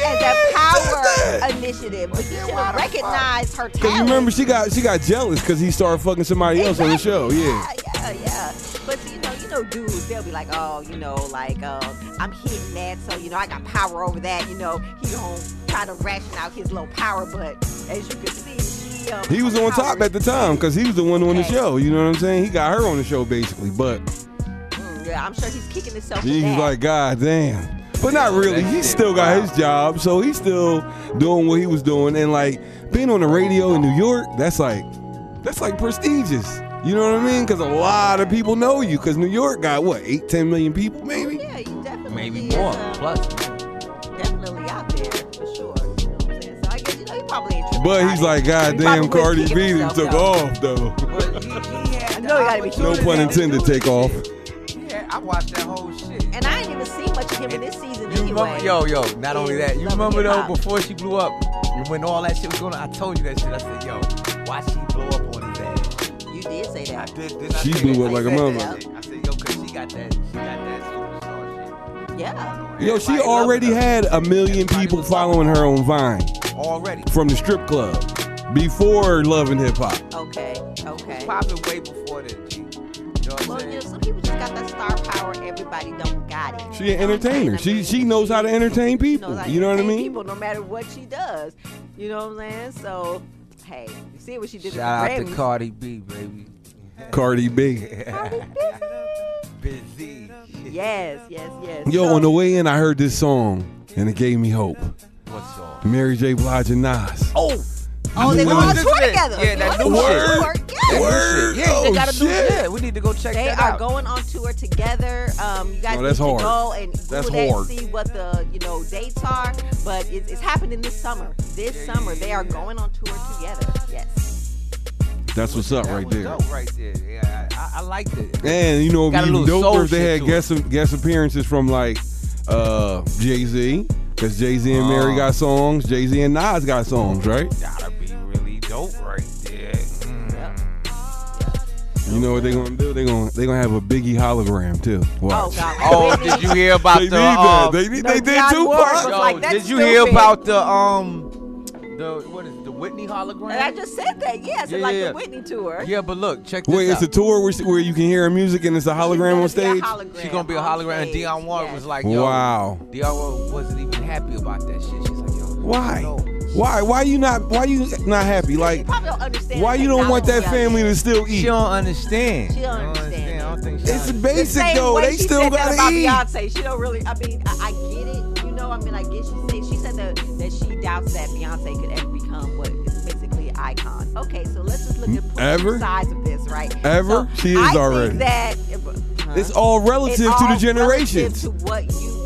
as a power initiative. But you should have recognized her Cause you remember she got she got jealous because he started fucking somebody else on the show. Yeah. Yeah, yeah. But you know, dudes, they'll be like, oh, you know, like, uh, I'm hitting that, so you know, I got power over that. You know, he gonna try to ration out his little power, but as you can see, she, um, He was on top at the time because he was the one on the show. You know what I'm saying? He got her on the show basically, but Mm, yeah, I'm sure he's kicking himself. for he's that. like, God damn. But not really. He still got his job, so he's still doing what he was doing. And like being on the radio in New York, that's like that's like prestigious. You know what I mean? Because a lot of people know you. Because New York got what eight, ten million people, maybe. yeah, you definitely Maybe is, more. uh, Plus, definitely out there for sure. You know what I'm saying? So I guess you know he probably ain't But he's like, God He damn, probably Cardi wouldn't B kick done took though. off though. but he, he had I know he gotta be No pun intended. Take off. Yeah, I watched that whole shit. And I ain't even seen much of him in this season You anyway. remember, yo, yo, not only that, you remember though, before she blew up, when all that shit was going on, I told you that shit. I said, yo, why she blow up on his ass? You did say I that. did, didn't I She say blew that? up I like a said mother. that. I said, yo, cause she got that, she got that superstar shit. Yeah. Yo, she Everybody already had a million people following her on Vine Already. from the strip club before Love and Hip Hop. Okay. Okay. Popping way before then, G. You know what I'm Well, saying? you know, some people just got that star power. Everybody don't got it. She an You know what I'm saying? entertainer. She she knows how to entertain people. knows how to You know what I mean? People, no matter what she does. You know what I'm saying? So, hey, you see what she did Shout at out the to Cardi B, baby. Cardi B. Busy. Yes, yes, yes. Yo, So- on the way in, I heard this song and it gave me hope. What song? Mary J. Blige and Nas. Oh, Oh, they New were on shit. tour together. Yeah, that They new were on shit. tour, yes. Word. Yeah, they Oh, got a new shit. yeah. We need to go check They that are going on tour together. Um, you guys Oh, need that's to hard. go and That's Google that hard. and see what the you know dates are. But it's, it's happening this summer. This summer they are going on tour together. Yes. That's what's up that right was there. dope right there. Yeah, I, I, I liked it. And you know, Got a even little soul doper if they had to guest guest appearances from like uh Jay Z, because Jay Z and Mary Oh. got songs. Jay Z and Nas got songs, right? Gotta be really dope right there. Mm. You know what they gonna do? They gonna they gonna have a Biggie hologram too. Watch. Oh God. Oh, did you hear about They the? need um, that. They need. no, They did Dionne too. Warwick Pop. was Yo, like, did you hear stupid. about the um the what is it, the Whitney hologram? And I just said that. Yes, Yeah, it's like yeah. the Whitney tour. yeah, but look, check this Wait, out. it's a tour where, where you can hear her music and it's a hologram on She's gonna be stage. a hologram She gonna be a hologram, and stage, Dionne Warwick yes. was like, "Yo, Wow. Dionne Warwick wasn't even happy about that shit." She's like, "Yo, Why? No." Why? Why you not? Why you not happy? You Like, probably don't understand. why you don't want that family to still eat? She don't understand. She don't understand. I don't think she It's understands. The basic same though. way They she still said that gotta about eat. Beyonce. She don't really. I mean, I, I get it. You know, I mean, I get she said she said that that she doubts that Beyonce could ever become what is basically an icon. Okay, so let's just look at put Ever? two sides of this, right? Ever? So She is I think already. That huh? It's all relative It's to the all generations. relative to what you believe in. an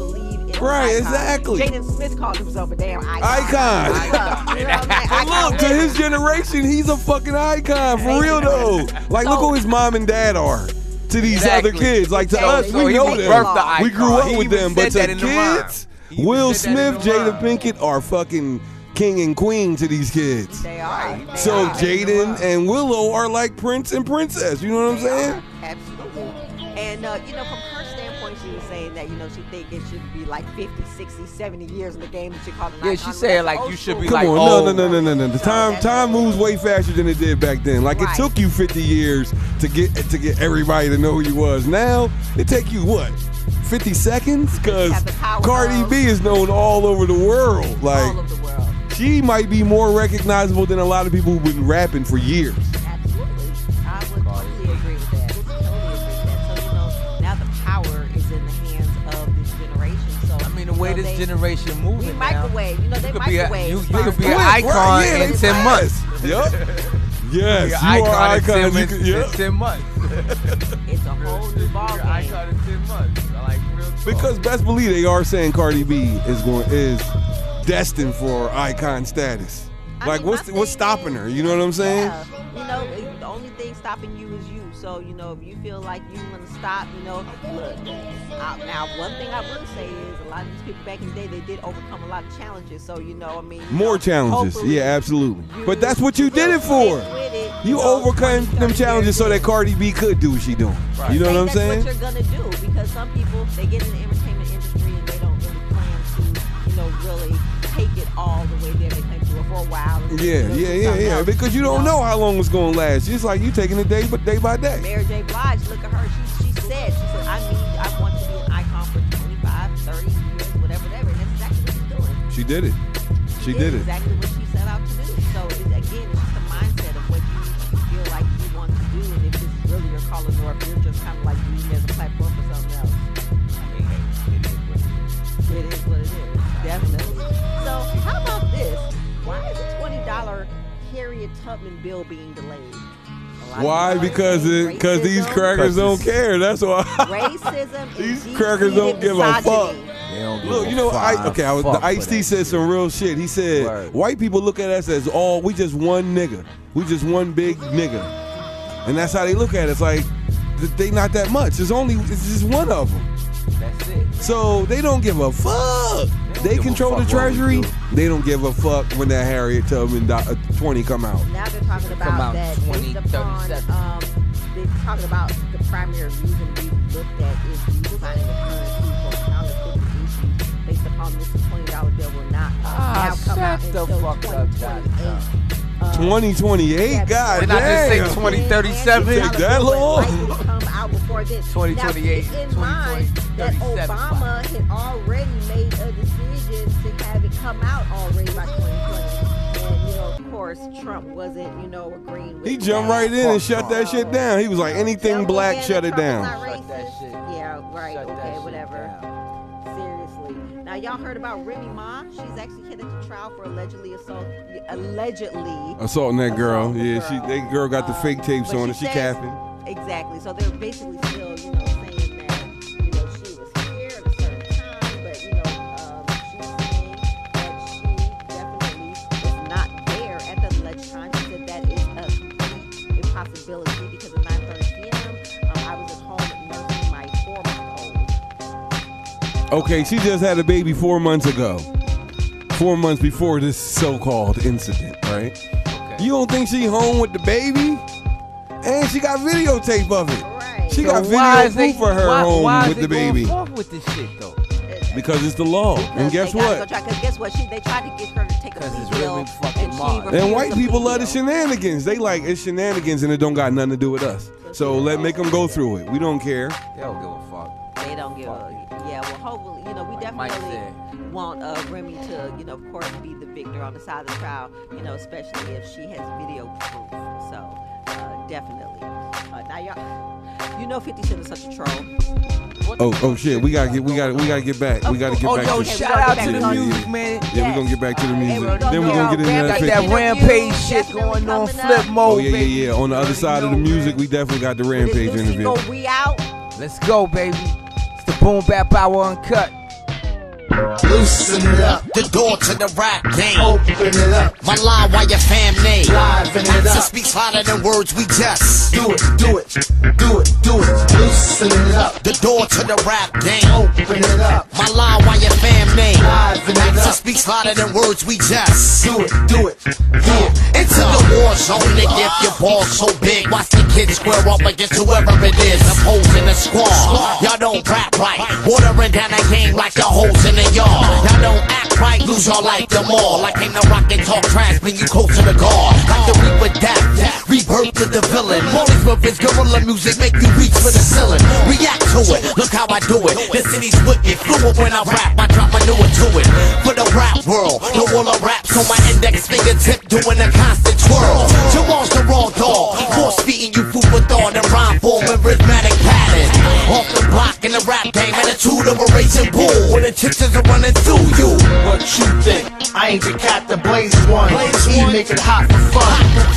Right, icon. exactly. Jaden Smith called himself a damn icon. Icon. Yeah, you know what I'm? But Icon look, to his generation, he's a fucking icon for real though. Like, look who his mom and dad are to these Exactly. other kids. Like to So- us, so we he know them. birthed the We grew up He with them, but to the kids, Will said that in Smith, Jada. Pinkett are fucking king and queen to these kids. They are. They So are. Jaden and Willow are like prince and princess. You know what I'm saying? Absolutely. And, uh, you know, from that, you know, she think it should be like 50, 60, 70 years in the game. And she called it Yeah, she said like you should school. be Come like on, oh, no, no, no, no, no, no. The time time moves way faster than it did back then. Like Right. it took you 50 years to get to get everybody to know who you was. Now it take you what? 50 seconds? Cause have the power Cardi of- B is known all over the world. Like all over the world. she might be more recognizable than a lot of people who've been rapping for years. The way know, this they- generation moving We now, microwave. You know, they you could be a, microwave. you, you could be an icon yeah, in ten fast. months. Yup. Yes, You're you an are icon in ten You months. yeah. in ten months. It's a whole new ball You're an game. icon in ten months. Like real talk. Because best believe they are saying Cardi B is going is destined for icon status. I Like mean, what's what's stopping is- her? You know what I'm saying? Yeah. You know, the only thing stopping you is you. So, you know, if you feel like you want to stop, you know, look. I, now, one thing I will say is a lot of these people back in the day, they did overcome a lot of challenges. So, you know, I mean, More know, challenges. Yeah, absolutely. But that's what you did it for. it, You know, overcome them challenges so that Cardi B could do what she doing. Right. You know what I'm that's saying? what you're gonna do because some people they get in the entertainment industry and they don't really plan to, you know, really take it all the way for a while. Yeah, you know, do yeah, yeah, yeah. else, Because you don't know how long it's gonna last. It's like you taking it day but day by day. Mary J. Blige, look at her. She, she said, she said, I need, I want to be an icon for 25, 30 years, whatever, whatever. And that's exactly what she's doing. She did it. She did it. Exactly what she Harriet Tubman bill being delayed? A lot of Why? Because it, because these crackers don't care. That's why. racism. These crackers don't give a fuck. misogyny. They don't give Look, you know, I, fuck okay, I was, the Ice T said shit. some real shit. He said, Word. white people look at us as all, we just one nigga. We just one big nigga. And that's how they look at us. Like, they not that much. It's only, it's just one of them. That's it. So they don't give a fuck. They, give a control the fuck what treasury. do. They don't give a fuck when that Harriet Tubman do- uh, 20 come out. Now they're talking Come about out that 20, based upon, um, they're talking about the primary reason we looked at is redesigning the currency for counterfeit issues based upon this twenty dollar bill will not uh, Ah, now come out shut until fuck up, 2028. Um, 2028? yeah, God Didn't I just say 2037? That long? Come out before this. 2028, Now, keep in mind that Obama had already made a decision to have it come out already by 2020. And, you know, of course, Trump wasn't, you know, agreeing with He jumped that. right in and shut that shit down. He was like, anything me black, shut it Trump down. Shut that shit. Yeah, right. Shut okay, whatever. Seriously. Now, y'all heard about Remy Ma? She's actually headed to trial for allegedly assault, allegedly Assaulting that girl. Assaulting Yeah, the she that girl got the fake tapes but on she her. She says- capping. Exactly. So they're basically still, you know, saying that, you know, she was here at a certain time, but, you know, um, she's saying that she definitely was not there at the alleged time. She said that is a complete impossibility because at 9.30 p.m., um, I was at home nursing my four-month-old. Okay, she just had a baby four months ago. Four months before this so-called incident, right? You don't think she home with the baby? And she got videotape of it. Right. She So got why video proof of her why- home why is with they the going baby. forth with this shit though? Because it's the law. And guess what? Try, Cause guess what? She they tried to get her to take a plea it's deal, Remy fucking and she And white people plea love the shenanigans. They like it's shenanigans and it don't got nothing to do with us. So let make them go through it. We don't care. They don't give a fuck. They don't give a yeah. Well, hopefully, you know, we Like definitely want uh, Remy to, you know, of course, be the victor on the side of the trial. You know, especially if she has video proof. So uh, definitely. Uh, now y'all, you know, Fifty Cent is such a troll. Oh oh shit. We gotta get we gotta we gotta get back. We gotta get Oh back yo, to shout out to the gotta get back to music, the- man. Yeah, we're gonna get back to the music. hey, we're Then we're gonna gonna get into that Got back fifty. rampage shit going on, flip up. mode. Oh yeah, baby. yeah, yeah. On the other side of the music, we definitely got the This rampage new interview. single, we out. Let's go, baby. It's the Boom Bap Hour Uncut. Loosen it up. The door to the rap game. Open it up. My line while your fam name. Liven it up. speaks louder than words we just. Do it, do it, do it, do it. Loosen it up. The door to the rap game. Open it up. My line while your fam name. Liven it up. speaks louder than words we just. Do it, do it. Yeah. Into the war zone, nigga, if your ball's so big, watch the kids square up against whoever it is opposing the squad. Y'all don't rap right, watering down the game like the holes in the yard. Y'all don't act right, lose your life the more. Like in the rock and talk trash, bring you close to the guard. Like the reap with death, rebirth to the villain. Molly Smith is gorilla music, make you reach for the ceiling. React to it, look how I do it. The city's wicked, fluent when I rap, I drop my new to it. For the rap world, the wall of raps on my index fingertip doing a constant twirl. Jamal's the raw dog, force feeding you food for thought and rhyme form and rhythmic pattern. Off the block in the rap game, attitude of a racing bull when the chicks running through you. What you think? I ain't the cat that blaze one. Blaze He make it hot for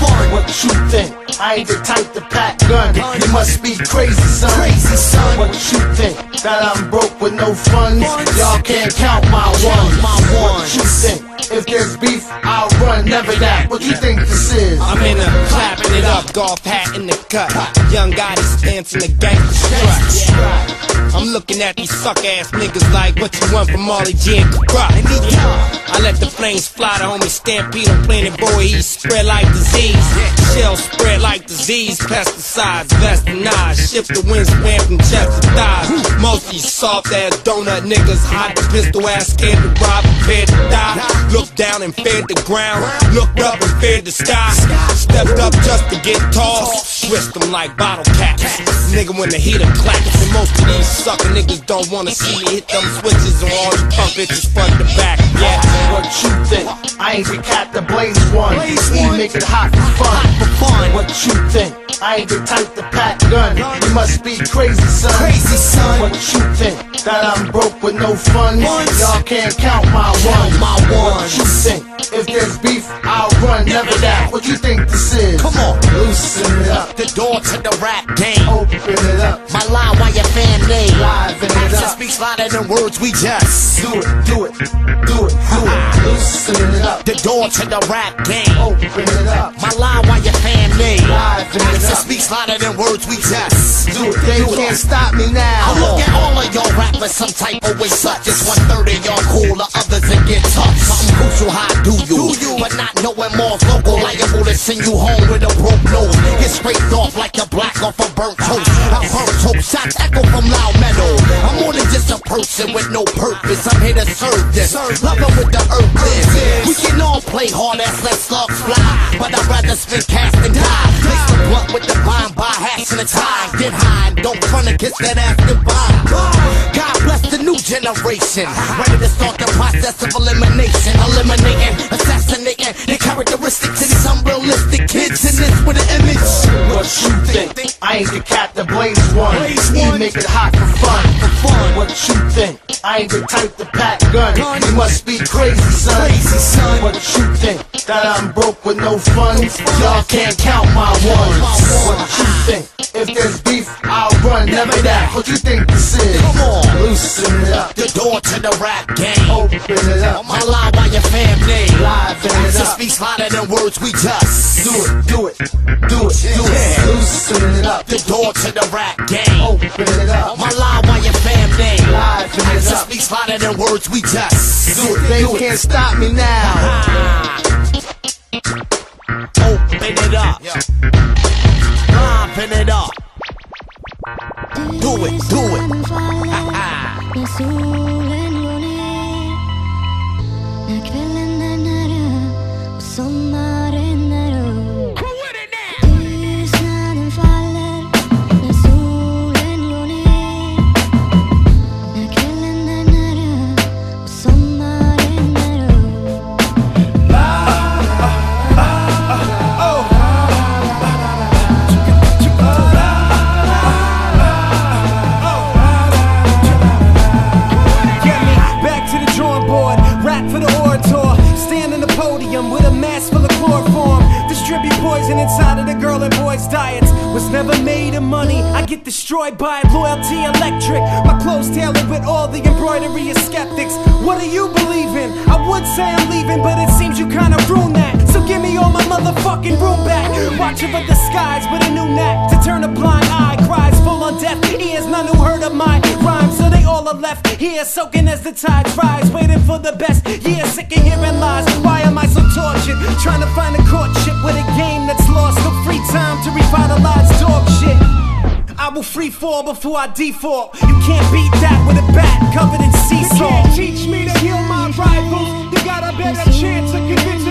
fun. What you think? I ain't the type to pack gun. You must be crazy, son. Crazy, son. What you think? That I'm broke with no funds? Y'all can't count my ones. My What you think? If there's beef, I'll run. Never that. What you think this is? I'm in a clapping it up, golf hat in the cut. Young guy that's dancing the gangster strut. I'm looking at these suck ass niggas like what you want from Molly G and Corrupt. I let the flames fly, the homie Stampede on planet boy, he spread like disease. Shells spread like disease, pesticides, vestinage, shift the wingspan from chest to thighs. Most these soft ass donut niggas, hot the pistol ass, scared to rob, prepared to die. Looked down and fed the ground, looked up and fed the sky. Stepped up just to get tossed, twist them like bottle caps. Nigga, when the heater claps, and most of these sucker niggas don't wanna see me hit them switches on all you pump bitches front to back. Yeah. What you think? I ain't the cat that blaze one. He make it hot for fun. What you think? I ain't the type to pack gun. You must be crazy, son. Crazy, son. What you think? That I'm broke with no funds? Y'all can't count my ones. My What ones. you think? If there's beef, I'll run. Never that. What you think this is? Come on. Loosen it up. The door to the rap game. Open it up. My line while your fan name. Liven it up. speaks louder than words we just. Do it, do it, do it, do it. Loosen it up. The door to the rap game. Open it up. My line while you fan name. Liven it speaks louder than words we test. Do it. They can't stop me now. I look at all of y'all rappers some type of way such as one third of y'all cool, the others that get tough. Something crucial, how do you? But not knowing more local, liable to send you home with a broke nose. Get scraped off like a black off a burnt toast. I burnt hope shots echo from loud metal. I'm more than just a person with no purpose. I'm here to serve this. Loving with the earth is. We can all play hard ass, let slugs fly. But I'd rather spin cast and die. Place the blunt with the vine, buy hats and a tie. Get high don't front and kiss that ass goodbye. God bless the new generation. Ready to start the process of elimination. Eliminating, assassinating the characteristics of these unrealistic kids in this with an image. What you think? I ain't the cat that blaze one. He make it hot for fun. For fun. What you think? I ain't the type to pack gun. You must be crazy, son. Crazy, son. What you think? That I'm broke with no funds? Y'all can't count my ones. What you think? If there's beef, I'll run. Never that. What you think this is? Come on. Loosen it up. The door to the rap game. Open it up. My line while your fam name. Liven it up. speaks louder than words we just. Do it, do it, do it, do it. Loosen it up. The door to the rap game. Open it up. My line while your fam name. Liven it Action up. speaks louder than words we just. Do it. They can't stop me now. Open it up. Open it up. Do it, do it. Ha ha. Distribute poison inside of the girl and boys' diets. Was never made of money, I get destroyed by it. Loyalty electric. My clothes tailored with all the embroidery of skeptics. What do you believe in? I would say I'm leaving, but it seems you kinda ruined that. So give me all my motherfucking room back. Watching for the skies with a new knack to turn a blind eye. Cries full on deaf ears, none who heard of my rhymes, so they all are left here soaking as the tides rise, waiting for the best. Yeah, sick of hearing lies. Why am I so tortured? Trying to find a courtship with a game that's lost. No free time to revitalize talk shit. I will free fall before I default. You can't beat that with a bat covered in sea salt. You can't teach me to kill my rivals. You got a better chance of convincing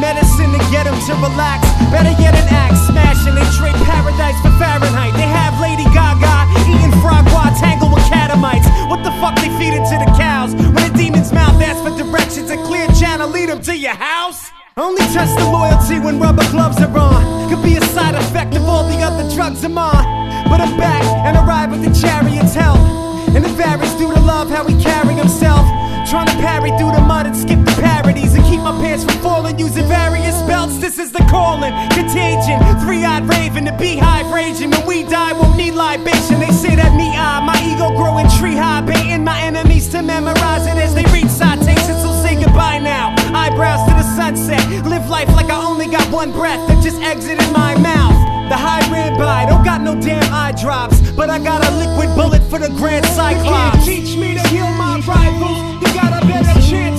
Medicine to get them to relax. Better yet, an axe. Smashing, they trade paradise for Fahrenheit. They have Lady Gaga eating frog while tangled with catamites. What the fuck they feed into the cows? When a demon's mouth asks for directions, a clear channel lead them to your house. Only test the loyalty when rubber gloves are on. Could be a side effect of all the other drugs I'm on. But I'm back and arrive at the chariot's help. And it varies due to love how he carry himself. Trying to parry through the mud and skip the parodies and keep my pants from falling using various belts. This is the calling, contagion. Three eyed raven, the beehive raging. When we die, won't need libation. They say that me, I, my ego growing tree high, baiting my enemies to memorize it as they reach citations. So say goodbye now. Eyebrows to the sunset. Live life like I only got one breath that just exited my mouth. The high ran by, don't got no damn eye drops. But I got a liquid bullet for the grand cyclops. You can't teach me to heal my rivals. You got a better chance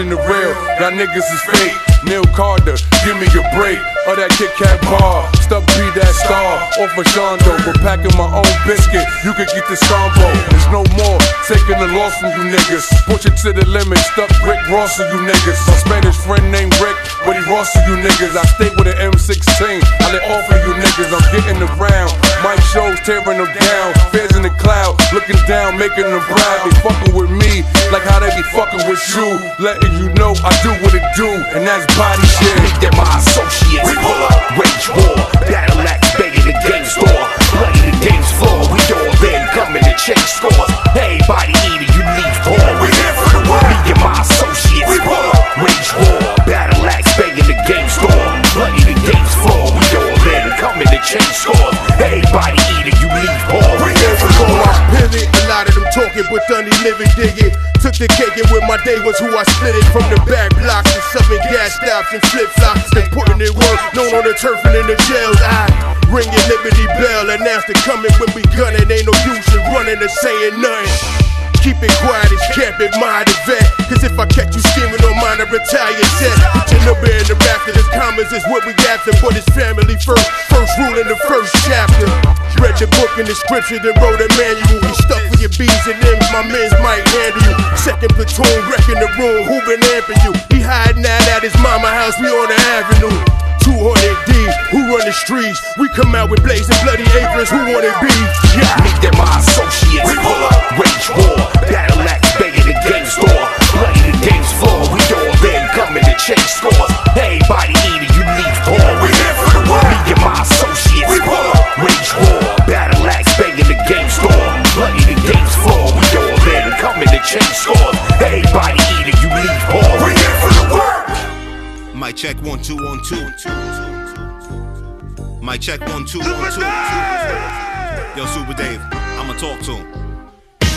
definition of real, y'all niggas is fake. Nell Carter, give me a break. Or that Kit Kat bar, Off a Shondo, but packing my own biscuit. You can get this combo. There's no more taking the loss from you niggas. Push it to the limit, stuck Rick Ross to you niggas. My Spanish friend named Rick, but he Ross you niggas. I stay with an M16. I let off of you niggas. I'm getting around. Mike shows tearing them down. Fairs in the cloud, looking down, making them proud. They fucking with me like how they be fucking with you. Letting you know I do what it do, and that's body shit. They're my associates. We pull up, rage war, battle but Dunny living digging. Took the cake and with my day was who I split it from the back blocks and subbing gas stops and flip flops and putting in work. Known on the turf and in the jails. I ring your Liberty Bell and the coming when we gunning. Ain't no use in running or saying nothing. Keep it quiet, it's it, mind event. Cause if I catch you scheming on mine, I retaliate set. Number in the rafter, this commas is what we after. But it's family first, first rule in the first chapter. Read the book and the scripture, then wrote a manual. We stuck with your B's and M's, my men's might handle you. Second platoon, wrecking the room, who been amping you? He hiding out at his mama house, we on the avenue. 200 D, who run the streets? We come out with blazing bloody aprons, who wanna be? Yeah. Meet them my associates. We pull up, rage war, battle axe, begging the game store. Bloody the game's floor. We all then coming to change scores. Everybody eating, you leave poor. We here for the world. Me and my associates. We pull up, rage war, battle axe, begging the game store. Bloody the game's floor. We all then coming to change scores. Everybody Mic check one two one two. My check one two one two. Yo, Super Dave, I'ma Talk to him.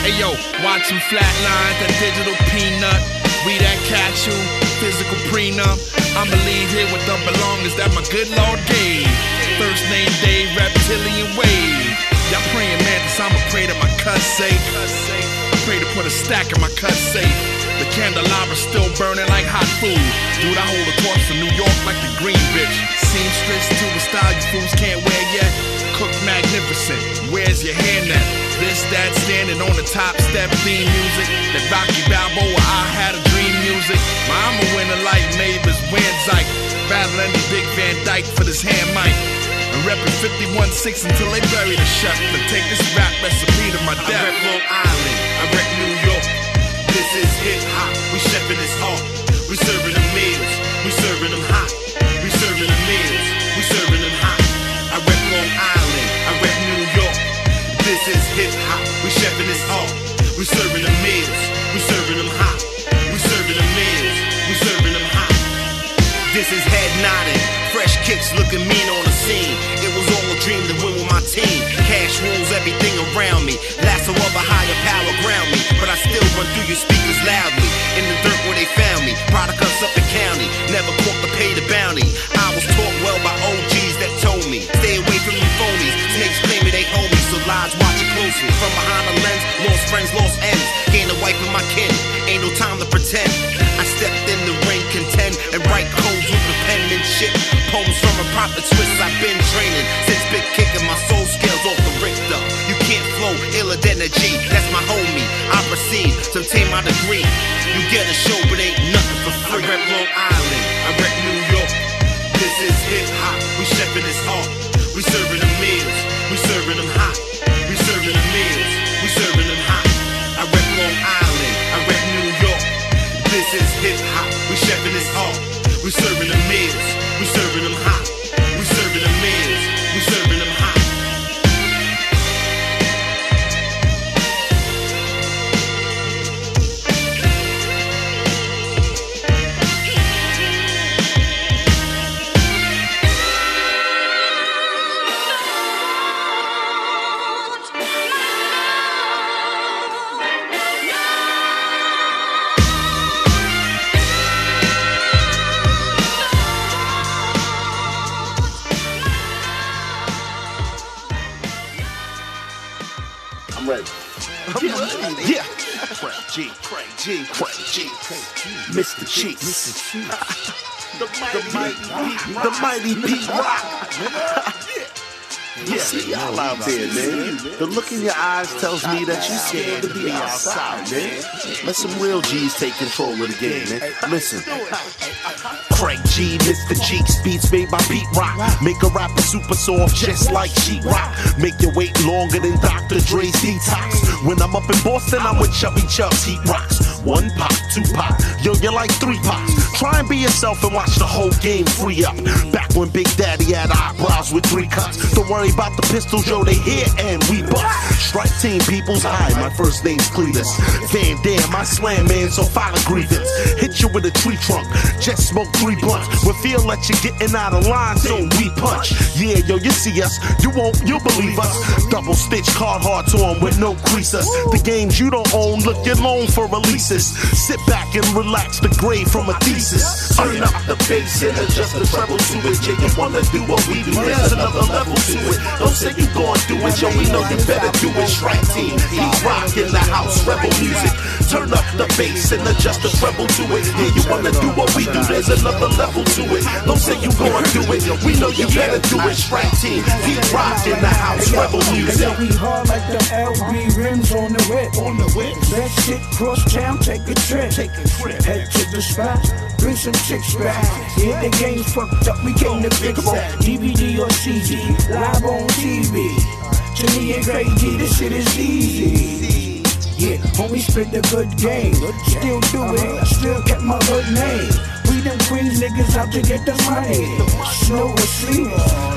Hey yo, watch him flatline, that digital peanut. We that catch you, physical prenup. I'ma leave here with the belongings that my good Lord gave. First name Dave, reptilian wave. Y'all praying mantis, I'ma pray that my cuss safe. I pray to put a stack in my cuss safe. The candelabra still burning like hot food. Dude, I hold a torch from New York like the green bitch. Seamstress to a style you fools can't wear yet. Cook magnificent. Where's your hand at? This, that, standing on the top step theme music. That Rocky Balboa, I had a dream music. My I'ma win a light, Mavis, Van Zyke. Battling the Big Van Dyke for this hand mic. And reppin' 51-6 until they bury the chef. And take this rap recipe to my death. I rep Long Island, I rep is hip hop, we chefing this art. We serving them meals, we serving them hot. We serving them meals, we serving them hot. I rep Long Island, I rep New York. This is hip hop, we chefing this art. We serving them meals, we serving them hot. We serving them meals, we serving them hot. This is head nodding, fresh kicks looking mean on the scene. It was all a dream to win with my team. Cash rules everything around me. Lasso of a higher power ground me, but I still run through your speakers loudly. In the dirt where they found me, product of Suffolk County. Never caught to pay the bounty. I was taught well by OGs that told me, stay away from them phonies. Snakes claiming they homies, so lies watch it closely. From behind the lens, lost friends, lost ends. Gain a wife in my kin, ain't no time to pretend. I stepped in the ring, contend, and write codes with the penmanship. Poems from a prophet twist, I've been training. Since big kicking my soul scales off the Richter. You can't flow iller than a G, that's my homie. I proceed to obtain my degree. You get a show, but ain't nothing for free. I rep Long Island, I rep New York. This is hip hop, we chefing this art. We serving them meals, we serving them hot. We serving them meals, we serving them hot. I rep Long Island, I rep New York. This is hip hop, we chefing this art. We serving them meals, we serving them hot. G, Craig G, Mr. Cheeks. the mighty, the mighty Pete Rock. Yeah, see y'all out there, man. The look in your eyes tells me that you scared to be outside, man. Let some real G's take control of the game, man. Listen. Craig G, Mr. Cheeks, beats made by Pete Rock. Make a rapper super soft, just like sheet rock. Make you wait longer than Dr. Dre's detox. When I'm up in Boston, I'm with Chubby Chubbs, Heat Rocks. One pop, two pop, yo, you're like three pops. Try and be yourself and watch the whole game free up. Back when Big Daddy had eyebrows with three cuts. Don't worry about the pistols, yo, they here and we bust. Strike team, people's high, my first name's Cletus. Van Dam, my slam man, so file a grievance. Hit you with a tree trunk, just smoke three blunts. We feel that you're getting out of line, so we punch. Yeah, yo, you see us, you won't, you'll believe us. Double stitch card hard on with no creases. The games you don't own, look, you're loan for releases. Sit back and relax, the grade from a thesis. Turn up the bass and adjust the treble to it. Yeah, you wanna do what we do, there's another level to it. Don't say you gon' do it, yo, we know you better do it. Strike team, he rock in the house, rebel music. Turn up the bass and adjust the treble to it. Yeah, you wanna do what we do, there's another level to it. Don't say you gon' do it, we know you better do it. Strike team, he rock in the house, rebel music. We hard like the LB rims on the whip. On the whip. That shit cross town, take a trip. Take a trip. Head to the spot, bring some chicks back. Yeah, the game's fucked up, we came to fix that. DVD or CD, live on TV. To me and Craig G, this shit is easy. Yeah, homie spit the good game. Still do it, still kept my good name. Them Queens niggas out to get the money. Snow or sleep,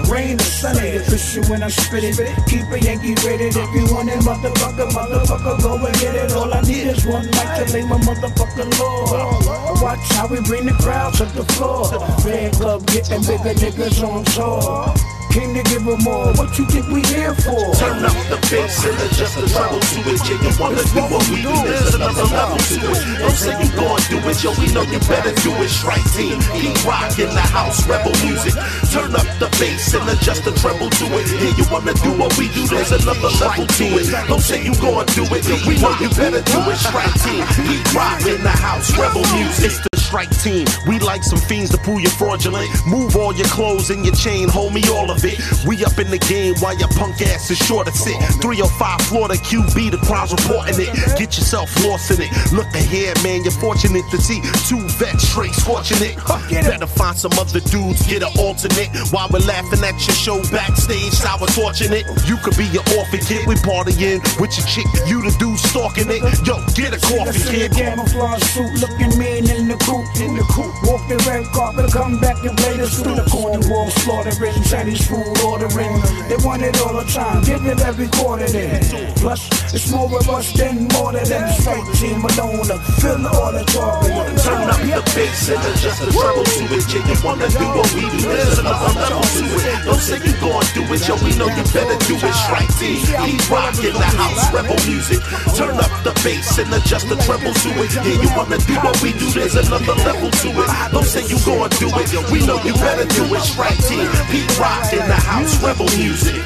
rain or sunny. Official when I spit it. Keep a Yankee rated. If you want it, motherfucker, motherfucker, go and get it. All I need is one mic to lay my motherfucking law. Watch how we bring the crowd to the floor. Fan club getting bigger niggas on tour. Came to give them all. What you think we here for? Turn up the bass and adjust the treble to it. Yeah, you wanna do what we do, there's another level to it. Don't say you gon' do it, yo, we know you better do it. Strike team, keep rock in the house, rebel music. Turn up the bass and adjust the treble to it. Yeah, you wanna do what we do, there's another level to it. Don't say you gon' do it, yo, we know you better do it. Strike team, keep rock in the house, rebel music. Strike team. We like some fiends to pull you fraudulent. Move all your clothes and your chain, hold me all of it. We up in the game while your punk ass is short to sit. 305 Florida QB, the crime's reporting it. Get yourself lost in it. Look ahead, man, you're fortunate to see two vets straight scorching it. Better find some other dudes, get an alternate. While we're laughing at your show backstage, sour torching it. You could be your orphan kid, we partying with your chick. You the dude stalking it. Yo, get a coffee, kid. camouflage suit looking mean in the In the coupe. Walk the red carpet, come back to play the suit. The corner wall slaughtering, Chinese food ordering. They want it all the time, give it every quarter then. Plus, it's more of us than more than them. Straight team alone, fill the target. Turn up the bass and adjust the treble to it. Yeah, you wanna do what we do, there's another level to it. Don't say you gon' do it, yo, we know you better do it. Strike team, keep rock in the house, rebel music. Turn up the bass and adjust the treble to it. Yeah, you wanna do what we do, there's another level to it. Don't say you gon' do it, we know you better do it. Strike team, keep rock in the house, rebel music.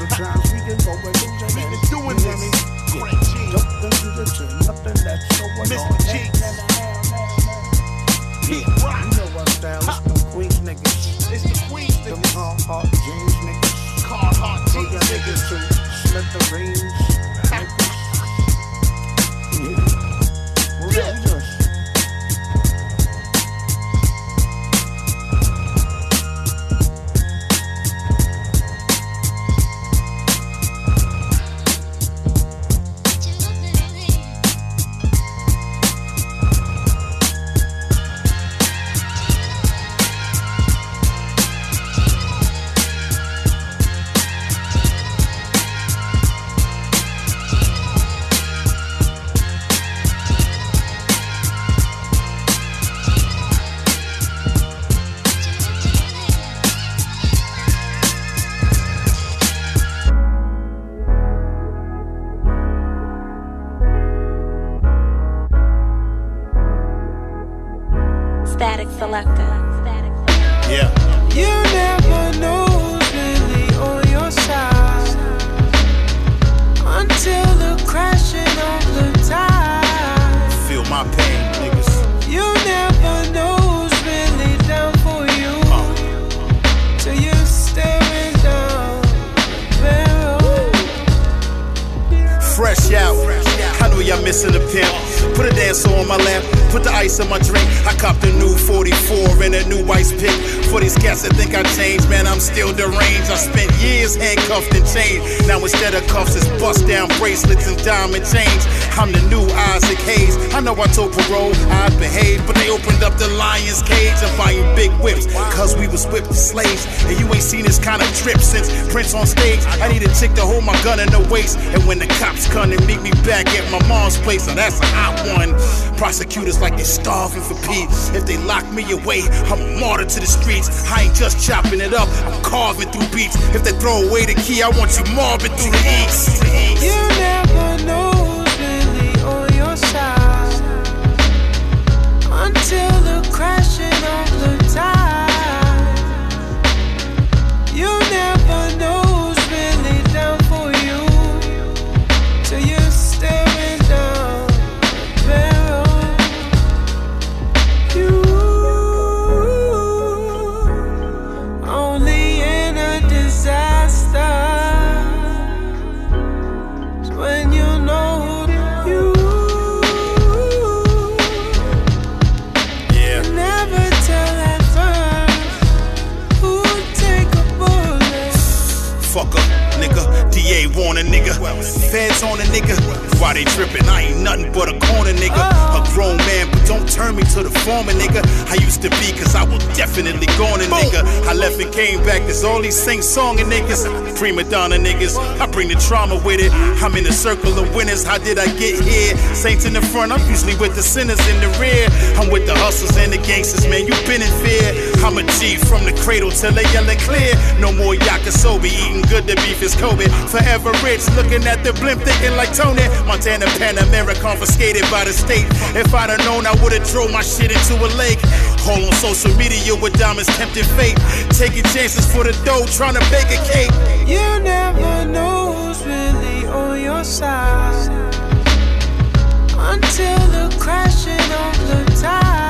Sometimes we can go and do doing this. Jump into the gym, nothing that's going on. You know what style, it's them Queens niggas. It's the Queens niggas. Them Carhartt jeans niggas. Carhartt jeans niggas too. Smithereens niggas. If they lock me away, I'm a martyr to the streets. I ain't just chopping it up, I'm carving through beats. If they throw away the key, I want you morbid through the east. You never know who's really on your side until the crashing of the tide. Feds on a nigga. Why they trippin'. I ain't nothing but a corner nigga. A grown man, but don't turn me to the former nigga. I used to be, cause I was definitely gone a nigga. I left and came back, there's all these sing songin' niggas. Prima donna niggas, I bring the trauma with it. I'm in the circle of winners, how did I get here? Saints in the front, I'm usually with the sinners in the rear. I'm with the hustlers and the gangsters, man, you been in fear. I'm a G from the cradle till they yell clear. No more Yakisobi, eating good, the beef is Kobe. Forever rich, looking at the blimp, thinking like Tony. Montana Panamera confiscated by the state. If I'd have known, I would've thrown my shit into a lake. All on social media with diamonds tempting fate. Taking chances for the dough, trying to bake a cake. You never know who's really on your side until the crashing of the tide.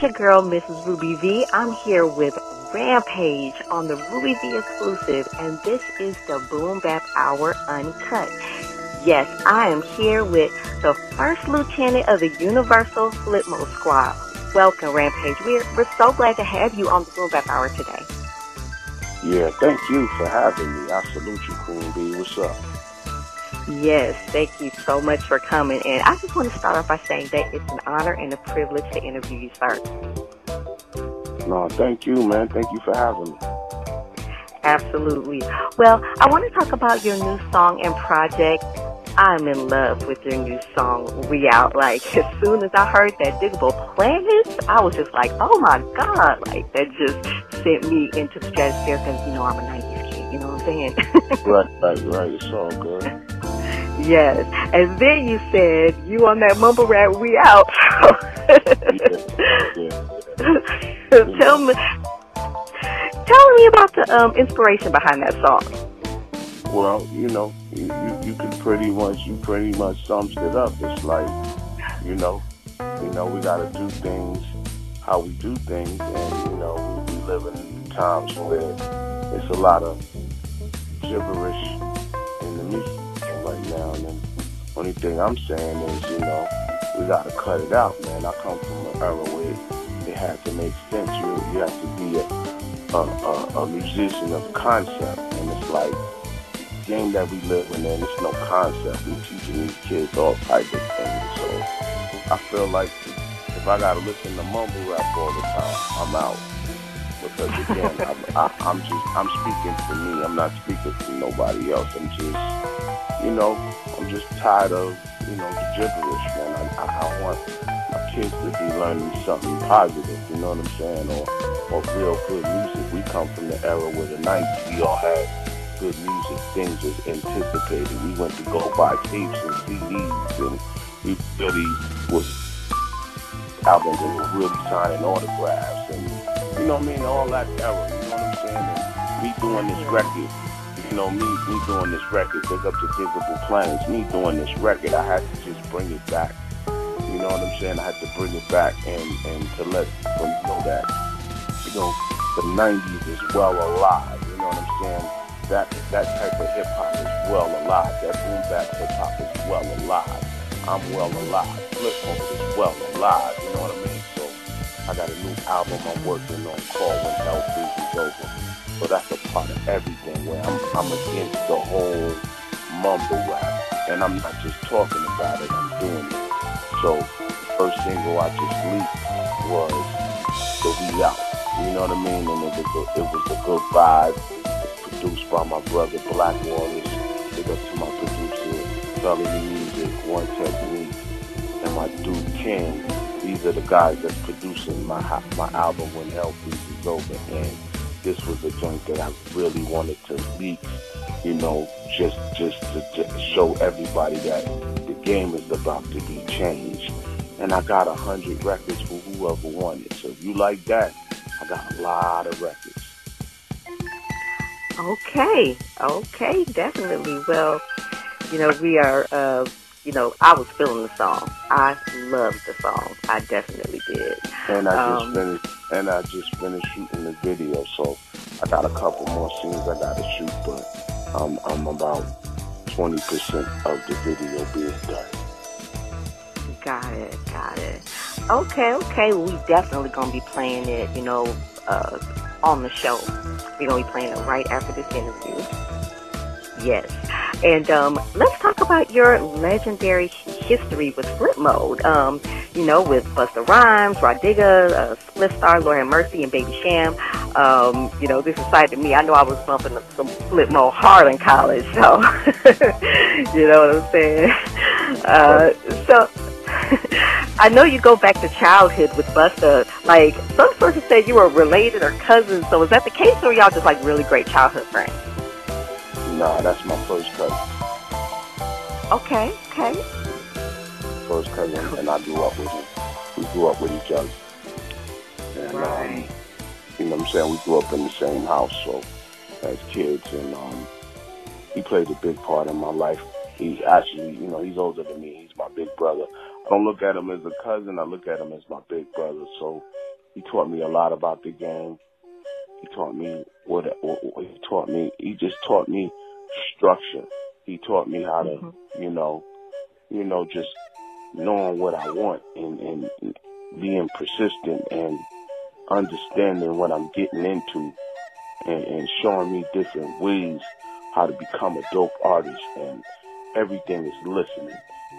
It's your girl, Mrs. Ruby V. I'm here with Rampage on the Ruby V exclusive, and this is the Boom Bap Hour Uncut. Yes, I am here with the first lieutenant of the Universal Flipmode Squad. Welcome, Rampage. We're, we're so glad to have you on the Boom Bap Hour today. Yeah, thank you for having me. I salute you, Queen B. What's up? Yes, thank you so much for coming. And I just want to start off by saying that it's an honor and a privilege to interview you, sir. No, thank you, man. Thank you for having me. Absolutely. Well, I want to talk about your new song and project. I'm in love with your new song, We Out. Like, as soon as I heard that Diggable Planets, I was just like, oh my God. Like, that just sent me into the stratosphere because, you know, I'm a 90s kid. You know what I'm saying? right, right, right. It's all good. yes. And then you said, you on that mumble rap, We Out. Tell me, tell me about the um, inspiration behind that song. Well, you know, you, you, you can pretty much, you pretty much sums it up. It's like, you know, you know, we got to do things how we do things, and you know, we, we live in times where it's a lot of gibberish in the music now. And only thing I'm saying is, you know, we got to cut it out, man. I come from an era where it had to make sense. You you have to be a a, a, a musician of concept, and it's like game that we live in, and it's no concept. We teaching these kids all type of things. So I feel like if I gotta listen to mumble rap all the time, I'm out. Because again, I'm, I, I'm just I'm speaking for me. I'm not speaking for nobody else. I'm just, you know, I'm just tired of you know the gibberish, man. I, I, I want my kids to be learning something positive. You know what I'm saying? Or or real good music. We come from the era where the '90s we all had good music. Things was anticipated. We went to go buy tapes and CDs, and we really was albums and were really signing autographs, and you know what I mean. All that era. You know what I'm saying? And me doing this record. You know, me, me doing this record, big up to Diggable Planets, me doing this record, I had to just bring it back. You know what I'm saying? I had to bring it back and, and to let people know that, you know, the 90s is well alive. You know what I'm saying? That that type of hip hop is well alive. That boom bap hip hop is well alive. I'm well alive. Flip mode is well alive. You know what I mean? So I got a new album I'm working on called When Hell Freezes Over. So that's a part of everything where I'm I'm against the whole mumble rap. And I'm not just talking about it, I'm doing it. So the first single I just leaked was the We Out. You know what I mean? And it was a, it was a good vibe. Produced by my brother Black Wallace. Big up to my producer, Felony Music, One Technique, and my dude Ken. These are the guys that's producing my my album When Hell Freezes Over. And this was a joint that I really wanted to leak, you know, just just to just show everybody that the game is about to be changed. And I got a hundred records for whoever wanted. So if you like that, I got a lot of records. Okay, okay, definitely. Well, you know, we are, uh, you know, I was feeling the song. I loved the song. I definitely did. And I just Um, finished, and I just finished shooting the video, so I got a couple more scenes I got to shoot, but um, I'm about 20% of the video being done. Got it, got it. Okay, okay. We definitely gonna be playing it, you know, uh, on the show. We're gonna be playing it right after this interview. Yes. And um, let's talk about your legendary history with Flip Mode. Um, you know, with Busta Rhymes, Rah Digga, uh, Spliff Star, Have Mercy, and Baby Sham. Um, you know, this to me. I know I was bumping some Flip Mode hard in college, so you know what I'm saying. Uh, so I know you go back to childhood with Busta. Like some sources say you were related or cousins. So is that the case, or y'all just like really great childhood friends? Nah, that's my first cousin. Okay, okay. First cousin, and I grew up with him. We grew up with each other. And, um, you know what I'm saying? We grew up in the same house, so as kids, and um, he played a big part in my life. He actually, you know, he's older than me. He's my big brother. I don't look at him as a cousin. I look at him as my big brother. So he taught me a lot about the game. He taught me what, what, what he taught me. He just taught me structure. He taught me how to, you know, you know, just knowing what I want and, and being persistent and understanding what I'm getting into and, and showing me different ways how to become a dope artist and everything is listening.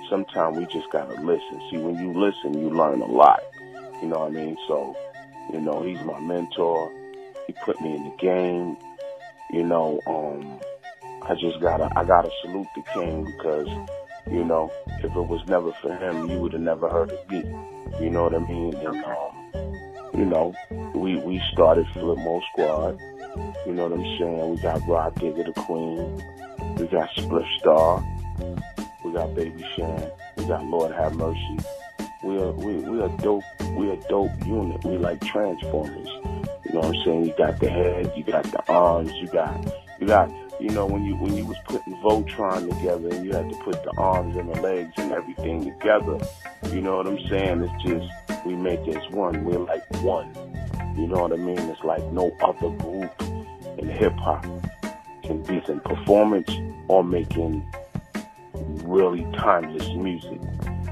Sometimes we just gotta listen. See, when you listen, you learn a lot. You know what I mean? So, you know, he's my mentor. He put me in the game. You know, um, I just gotta, I gotta salute the king because, you know, if it was never for him, you would have never heard of me. You know what I mean? And, um, you know, we, we started Flip Mode Squad. You know what I'm saying? We got Rah Digga the Queen. We got Spliff Star. We got Baby Sham. We got Lord Have Mercy. We are we we are dope. We a dope unit. We like Transformers. You know what I'm saying? You got the head. You got the arms. You got you got you know when you when you was putting Voltron together and you had to put the arms and the legs and everything together. You know what I'm saying? It's just we make as one. We're like one. You know what I mean? It's like no other group in hip hop can beat in performance or making really timeless music.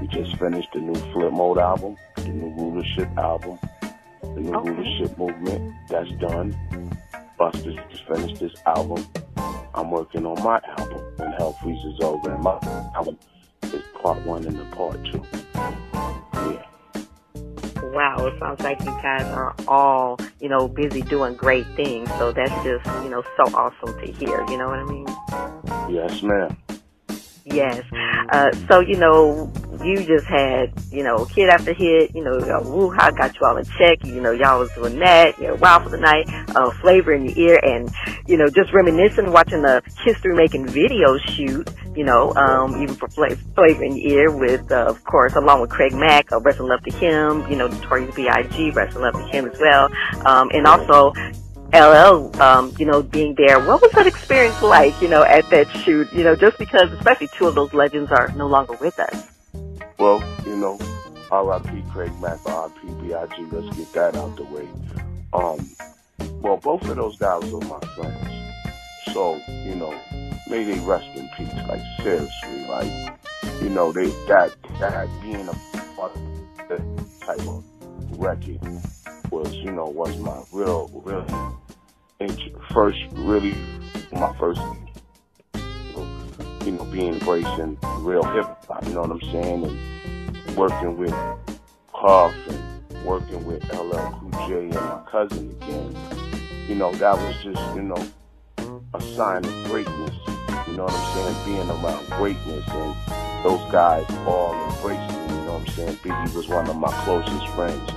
We just finished the new Flip Mode album, the new Rulership album, the new Rulership movement. That's done. Busta's just finished this album. I'm working on my album when Hell Freezes Over, and my album is part one and the part two. Yeah. Wow, it sounds like you guys are all, you know, busy doing great things. So that's just, you know, so awesome to hear. You know what I mean? Yes, ma'am. Yes. Uh, so, you know, you just had, you know, hit after hit, you know, uh, Woo Hah got you all in check, you know, y'all was doing that, you know, wow for the night, uh, Flava in Ya Ear and, you know, just reminiscing, watching the history making video shoot, you know, um, even for fla- Flava in Ya Ear with, uh, of course, along with Craig Mack, uh, Rest in Love to him, you know, Notorious B.I.G., Rest in Love to him as well, um, and also, LL, um, you know, being there. What was that experience like, you know, at that shoot? You know, just because, especially two of those legends are no longer with us. Well, you know, R.I.P. Craig Mack, R.I.P. B.I.G. Let's get that out the way. Um, well, both of those guys are my friends. So, you know, may they rest in peace. Like, seriously, like, you know, they, that, that being a part of that type of record was, you know, was my real, real, first, really, my first you know, be embracing real hip hop, you know what I'm saying? And working with Puff and working with LL Cool J and my cousin again. You know, that was just, you know, a sign of greatness. You know what I'm saying? Being around greatness and those guys all embracing you know what I'm saying? Biggie was one of my closest friends.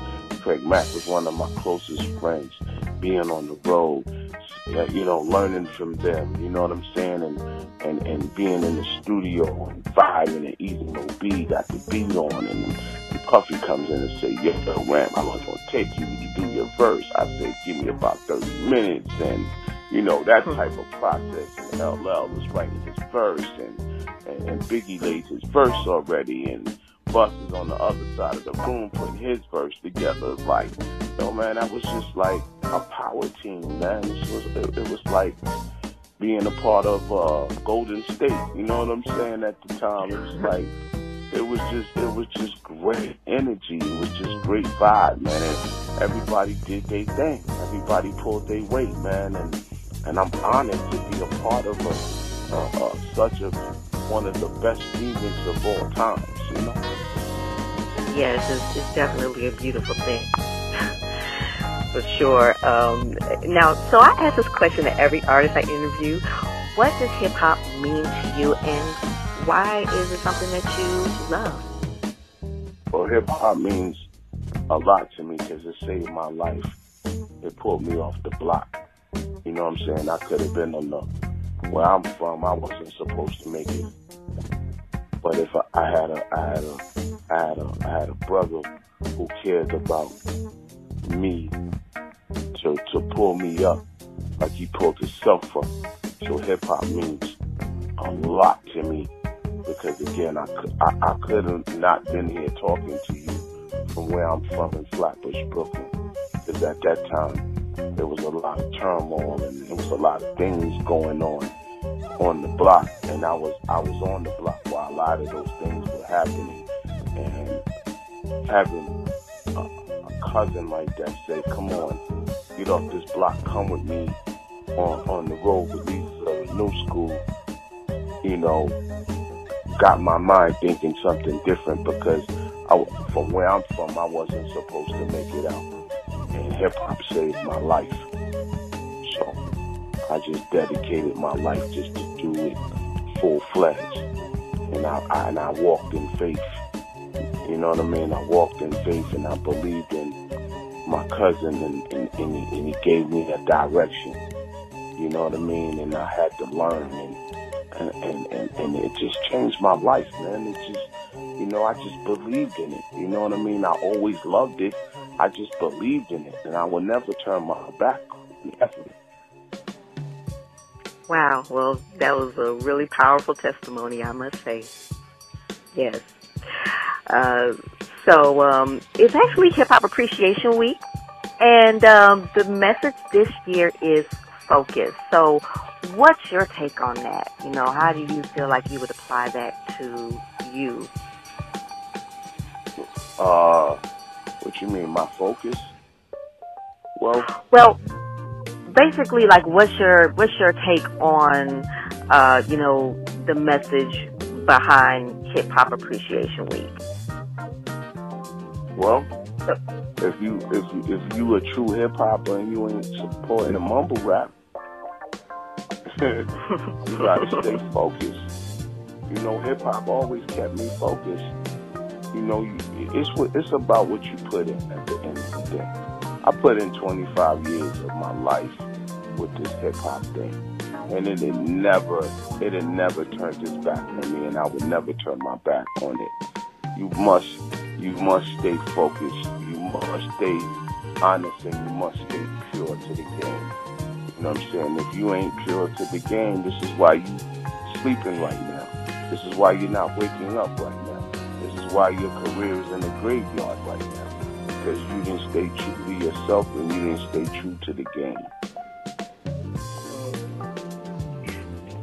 Craig Mack was one of my closest friends. Being on the road, uh, you know, learning from them, you know what I'm saying? And, and, and being in the studio and vibing and Easy Mo Bee, got the beat on and, and Puffy comes in and say, yeah, Ram, I was gonna take you to do your verse. I said, give me about 30 minutes and, you know, that type of process. And LL was writing his verse, and, and, and Biggie laid his verse already, and Bus is on the other side of the room putting his verse together. Like, yo, man, that was just like a power team, man. It was, it, it was like being a part of uh, Golden State. You know what I'm saying? At the time, it was like it was just it was just great energy. It was just great vibe, man. And everybody did their thing. Everybody pulled their weight, man. And and I'm honored to be a part of a, a, a such a one of the best remixes of all times. You know. Yes, it's, it's definitely a beautiful thing. For sure. Um, now, so I ask this question to every artist I interview. What does hip hop mean to you and why is it something that you love? Well, hip hop means a lot to me because it saved my life. It pulled me off the block. You know what I'm saying? I could have been on the where I'm from. I wasn't supposed to make it. But if I, I had a, I had a, I had a, I had a brother who cared about me to to pull me up, like he pulled himself up. So hip hop means a lot to me because again, I could, I, I could have not been here talking to you from where I'm from in Flatbush, Brooklyn, because at that time there was a lot of turmoil and there was a lot of things going on on the block, and I was I was on the block while a lot of those things were happening, and having a, a cousin like that say, "Come on, get off this block, come with me on on the road with Lisa uh, New School," you know, got my mind thinking something different because I, from where I'm from, I wasn't supposed to make it out, and hip hop saved my life. So I just dedicated my life just to do it full fledged, and I, I and I walked in faith. You know what I mean? I walked in faith, and I believed in my cousin, and, and, and, he, and he gave me a direction. You know what I mean? And I had to learn, and and, and, and, and it just changed my life, man. It just, you know, I just believed in it. You know what I mean? I always loved it. I just believed in it, and I will never turn my back on it. Wow. Well, that was a really powerful testimony, I must say. Yes. Uh, so um, it's actually Hip Hop Appreciation Week, and um, the message this year is focus. So, what's your take on that? You know, how do you feel like you would apply that to you? Uh, what you mean, my focus? Well, Well, basically, like, what's your what's your take on, uh, you know, the message behind Hip Hop Appreciation Week? well, if you if you, if you a true hip hopper and you ain't supporting the mumble rap, you gotta stay focused. You know, hip hop always kept me focused. You know, you, it's what it's about what you put in at the end of the day. I put in 25 years of my life with this hip hop thing, and it had never it had never turned its back on me, and I would never turn my back on it. You must you must stay focused. You must stay honest, and you must stay pure to the game. You know what I'm saying? If you ain't pure to the game, this is why you sleeping right now. This is why you're not waking up right now. This is why your career is in the graveyard right now. Because you didn't stay true to yourself and you didn't stay true to the game.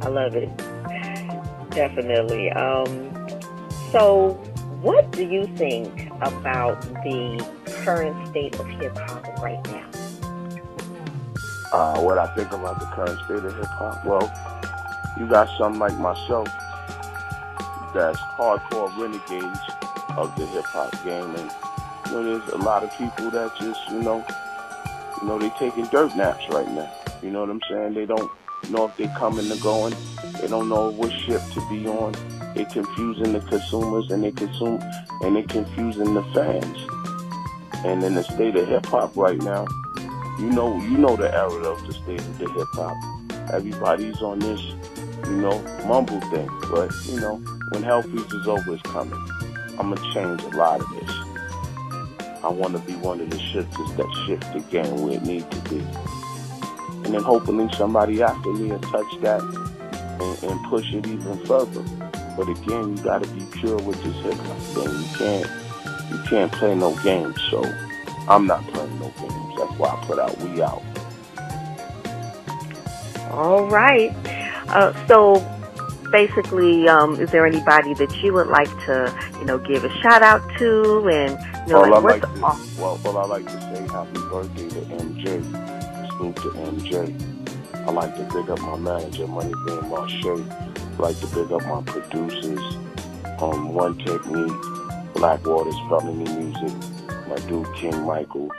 I love it. Definitely. Um, so, what do you think about the current state of hip hop right now? Uh, what I think about the current state of hip hop? Well, you got some like myself that's hardcore renegades of the hip hop game, and you know, there's a lot of people that just, you know, you know, they taking dirt naps right now. You know what I'm saying? They don't know if they're coming or going. They don't know what ship to be on. They confusing the consumers and they consume and they confusing the fans. And in the state of hip hop right now, you know, you know the era of the state of the hip hop. Everybody's on this, you know, mumble thing. But you know, when Hell Freeze is over, it's coming. I'm gonna change a lot of this. I want to be one of the shifters that shift the game where it needs to be. And then hopefully somebody after me will touch that and, and push it even further. But again, you got to be pure with this hip hop thing. You can't you can't play no games. So I'm not playing no games. That's why I put out We Out. All right. Uh, so basically, um, is there anybody that you would like to, you know, give a shout out to, and you know, All I like, like what's to, well, all I like to say happy birthday to MJ. To MJ. I like to big up my manager, Money Bean Marche. I like to big up my producers, um, One Technique, Blackwater's Felony Music, my dude King Michael,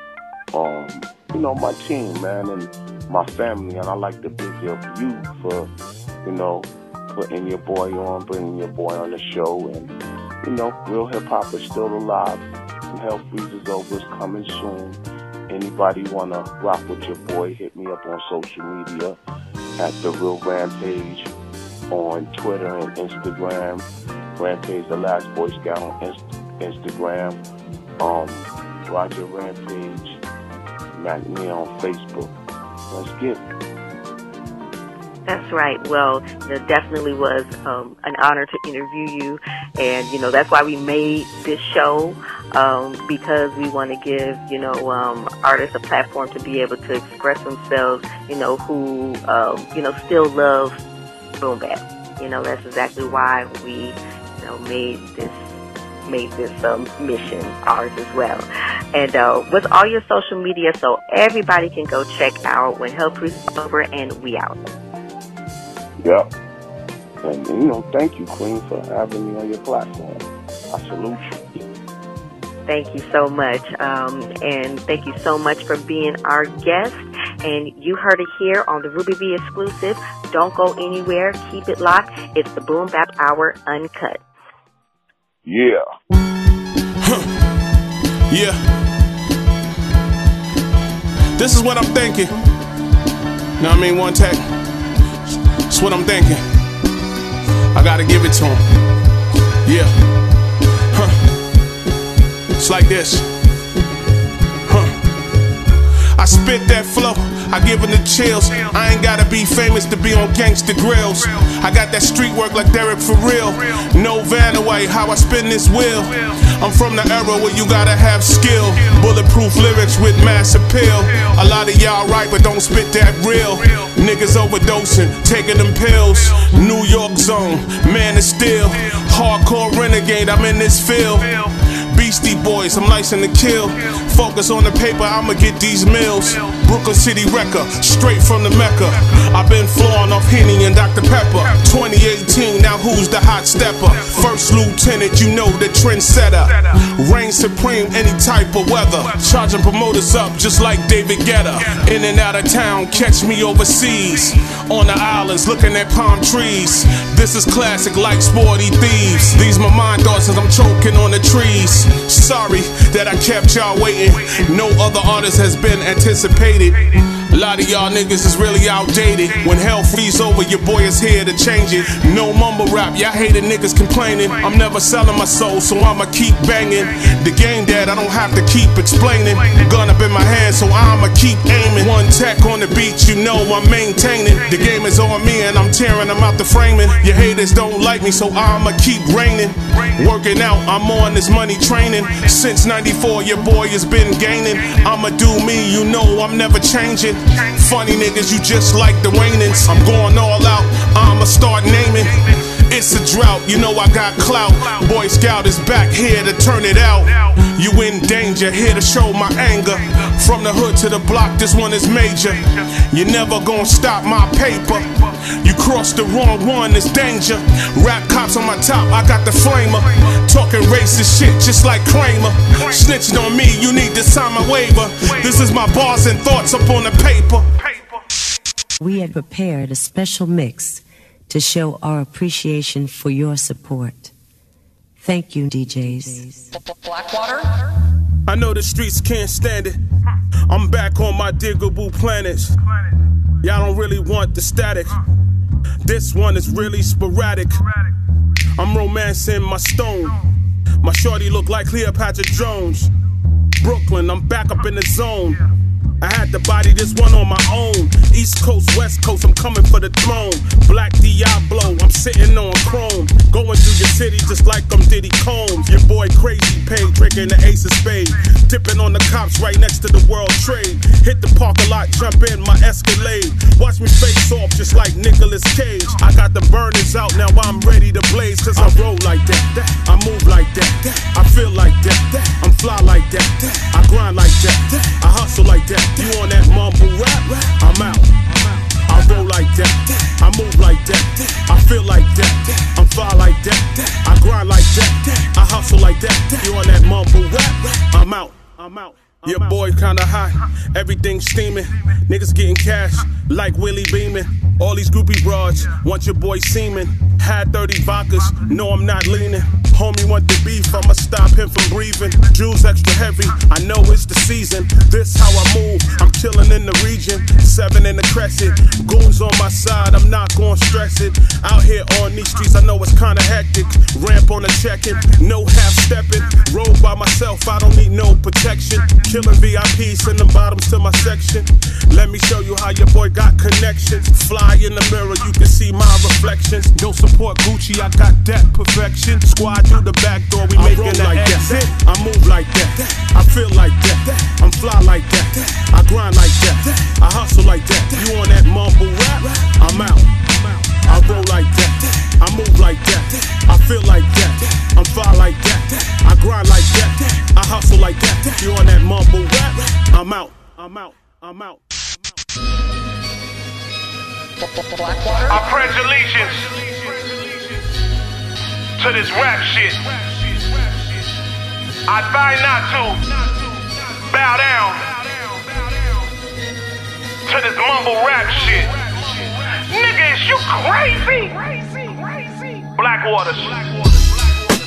um, you know, my team, man, and my family. And I like to big up you for, you know, putting your boy on, bringing your boy on the show. And, you know, Real Hip Hop is still alive. And Hell Freezes Over is coming soon. Anybody want to rock with your boy, hit me up on social media at The Real Rampage on Twitter and Instagram. Rampage, the last Boy Scout on Inst- Instagram. Um, Roger Rampage, Mac Me on Facebook. Let's get. That's right. Well, it definitely was um, an honor to interview you, and you know that's why we made this show um, because we want to give you know um, artists a platform to be able to express themselves. You know who um, you know still love boom bap. You know that's exactly why we you know made this made this um, mission ours as well. And uh, with all your social media, so everybody can go check out when Hell Freezes Over and we out. Yep. And, you know, thank you, Queen, for having me on your platform. I salute you. Thank you so much. Um, and thank you so much for being our guest. And you heard it here on the Ruby V exclusive. Don't go anywhere. Keep it locked. It's the Boom Bap Hour Uncut. Yeah. Yeah. This is what I'm thinking. Now I mean one tech. That's what I'm thinking. I gotta give it to him. Yeah. It's like this. Huh. I spit that flow. I give him the chills. I ain't gotta be famous to be on gangster grills. I got that street work like Derek for real. No Vanaway, how I spin this wheel. I'm from the era where you gotta have skill. Bulletproof lyrics with mass appeal. A lot of y'all right, but don't spit that real. Niggas overdosing, taking them pills. New York zone, man is still. Hardcore renegade, I'm in this field. Beastie Boys, I'm licensed to kill. Focus on the paper, I'ma get these mills. Brooklyn City Wrecker, straight from the Mecca. I've been flowing off Henny and Dr. Pepper. 2018, now who's the hot stepper? First lieutenant, you know the trendsetter. Reign supreme, any type of weather. Charging promoters up just like David Guetta. In and out of town, catch me overseas. On the islands, looking at palm trees. This is classic like sporty thieves. These my mind thoughts as I'm choking on the trees. Sorry that I kept y'all waiting. No other artist has been anticipated. A lot of y'all niggas is really outdated. When hell frees over, your boy is here to change it. No mumble rap, y'all hated niggas complaining. I'm never selling my soul, so I'ma keep banging. The game that I don't have to keep explaining. Gun up in my hand, so I'ma keep aiming. One tech on the beat, you know I'm maintaining. The game is on me, and I'm tearing them out the framing. Your haters don't like me, so I'ma keep raining. Working out, I'm on this money training. Since 94, your boy has been gaining. I'ma do me, you know I'm never changing. Funny niggas, you just like the Wayans. I'm going all out, I'ma start naming. It's a drought, you know I got clout. Boy Scout is back here to turn it out. You in danger, here to show my anger. From the hood to the block, this one is major. You never gonna stop my paper. You crossed the wrong one, it's danger. Rap cops on my top, I got the flamer. Talking racist shit just like Kramer. Snitching on me, you need to sign my waiver. This is my bars and thoughts up on the paper. We had prepared a special mix to show our appreciation for your support. Thank you, DJs. Blackwater? I know the streets can't stand it. I'm back on my diggable planets. Y'all don't really want the static. This one is really sporadic. I'm romancing my stone. My shorty look like Cleopatra Jones. Brooklyn, I'm back up in the zone. I had to body this one on my own. East Coast, West Coast, I'm coming for the throne. Black Diablo, I'm sitting on chrome. Going through your city just like I'm Diddy Combs. Your boy Crazy Pay, drinking the ace of Spades. Dipping on the cops right next to the World Trade. Hit the parking lot, jump in my Escalade. Watch me face off just like Nicolas Cage. I got the burners out, now I'm ready to blaze. Cause I roll like that, I move like that, I feel like that, I'm fly like that, I grind like that, I hustle like that. You on that mumble rap? I'm out. I roll like that, I move like that, I feel like that, I'm fly like that, I grind like that, I hustle like that. You on that mumble rap? I'm out. I'm out. Your boy kinda hot, everything steaming. Niggas getting cash like Willie Beamen. All these groupie broads want your boy semen. Had 30 vodkas, no, I'm not leaning. Homie want the beef, I'ma stop him from breathing. Jewels extra heavy, I know it's the season. This how I move, I'm chillin' in the region. Seven in the crescent, goons on my side, I'm not gonna stress it. Out here on these streets, I know it's kinda hectic. Ramp on the checkin', no half stepping. Roll by myself, I don't need no protection. Killing VIP, sending bottoms to my section. Let me show you how your boy got connections. Fly in the mirror, you can see my reflections. No support Gucci, I got that perfection. Squad through the back door, we making an like exit. That. I move like that, I feel like that, I'm fly like that, I grind like that, I hustle like that. You on that mumble rap? I'm out. I roll like that, I move like that, I feel like that, I'm fly like that, I grind like that, I hustle like that. You on that mumble rap? I'm out. I'm out. I'm out. I pledge allegiance to this rap shit. I vow not to bow down to this mumble rap shit. Nigga, is you crazy? Blackwaters.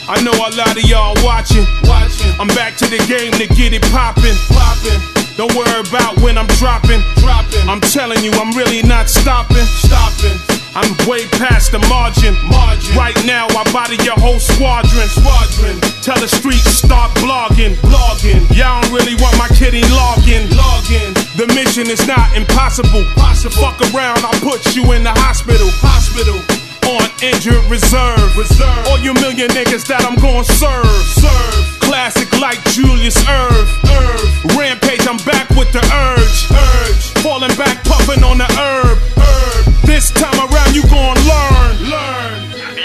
I know a lot of y'all watching. I'm back to the game to get it poppin'. Don't worry about when I'm dropping. I'm telling you, I'm really not stopping. Stopping. I'm way past the margin. margin. Right now, I body your whole squadron. Squadron. Tell the street start blogging. Blogging. Y'all don't really want my kitty logging. Logging. The mission is not impossible. Possible. Fuck around, I'll put you in the hospital. Hospital on injured reserve. reserve. All you million niggas that I'm gonna serve. Serve. Classic like Julius Irv. Irv. Rampage, I'm back with the urge. Urge. Falling back, puffing on the herb. Herb. This time around, you gon' learn. Learn.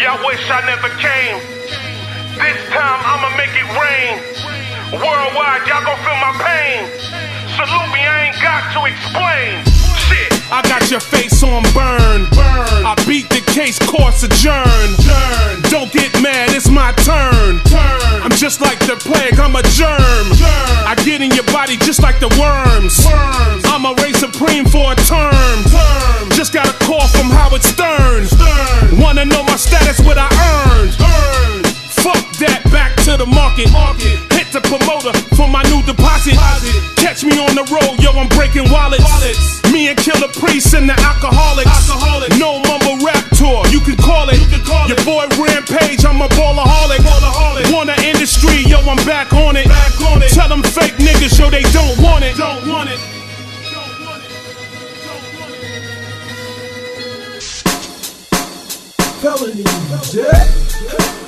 Y'all wish I never came. This time I'ma make it rain. Worldwide, y'all gon' feel my pain. Salute me, I ain't got to explain. I got your face on burn. burn. I beat the case, course adjourn. Turn. Don't get mad, it's my turn. turn. I'm just like the plague, I'm a germ. I get in your body just like the worms. worms. I'm a reign supreme for a term. term. Just got a call from Howard Stern. Stern. Wanna know my status, what I earned. earned. Fuck that, back to the market. market. Hit the promoter for my new deposit. deposit. Catch me on the road, yo, I'm breaking wallets. wallets. Me and Killah Priest and the alcoholics. alcoholics. No mumble rap tour, you can call it. Can call Your it. boy Rampage, I'm a ballaholic. ballaholic. Wanna industry, yo, I'm back on it. Back on it. Tell them fake niggas, yo, they don't want it. Don't want it. Felony, Jack.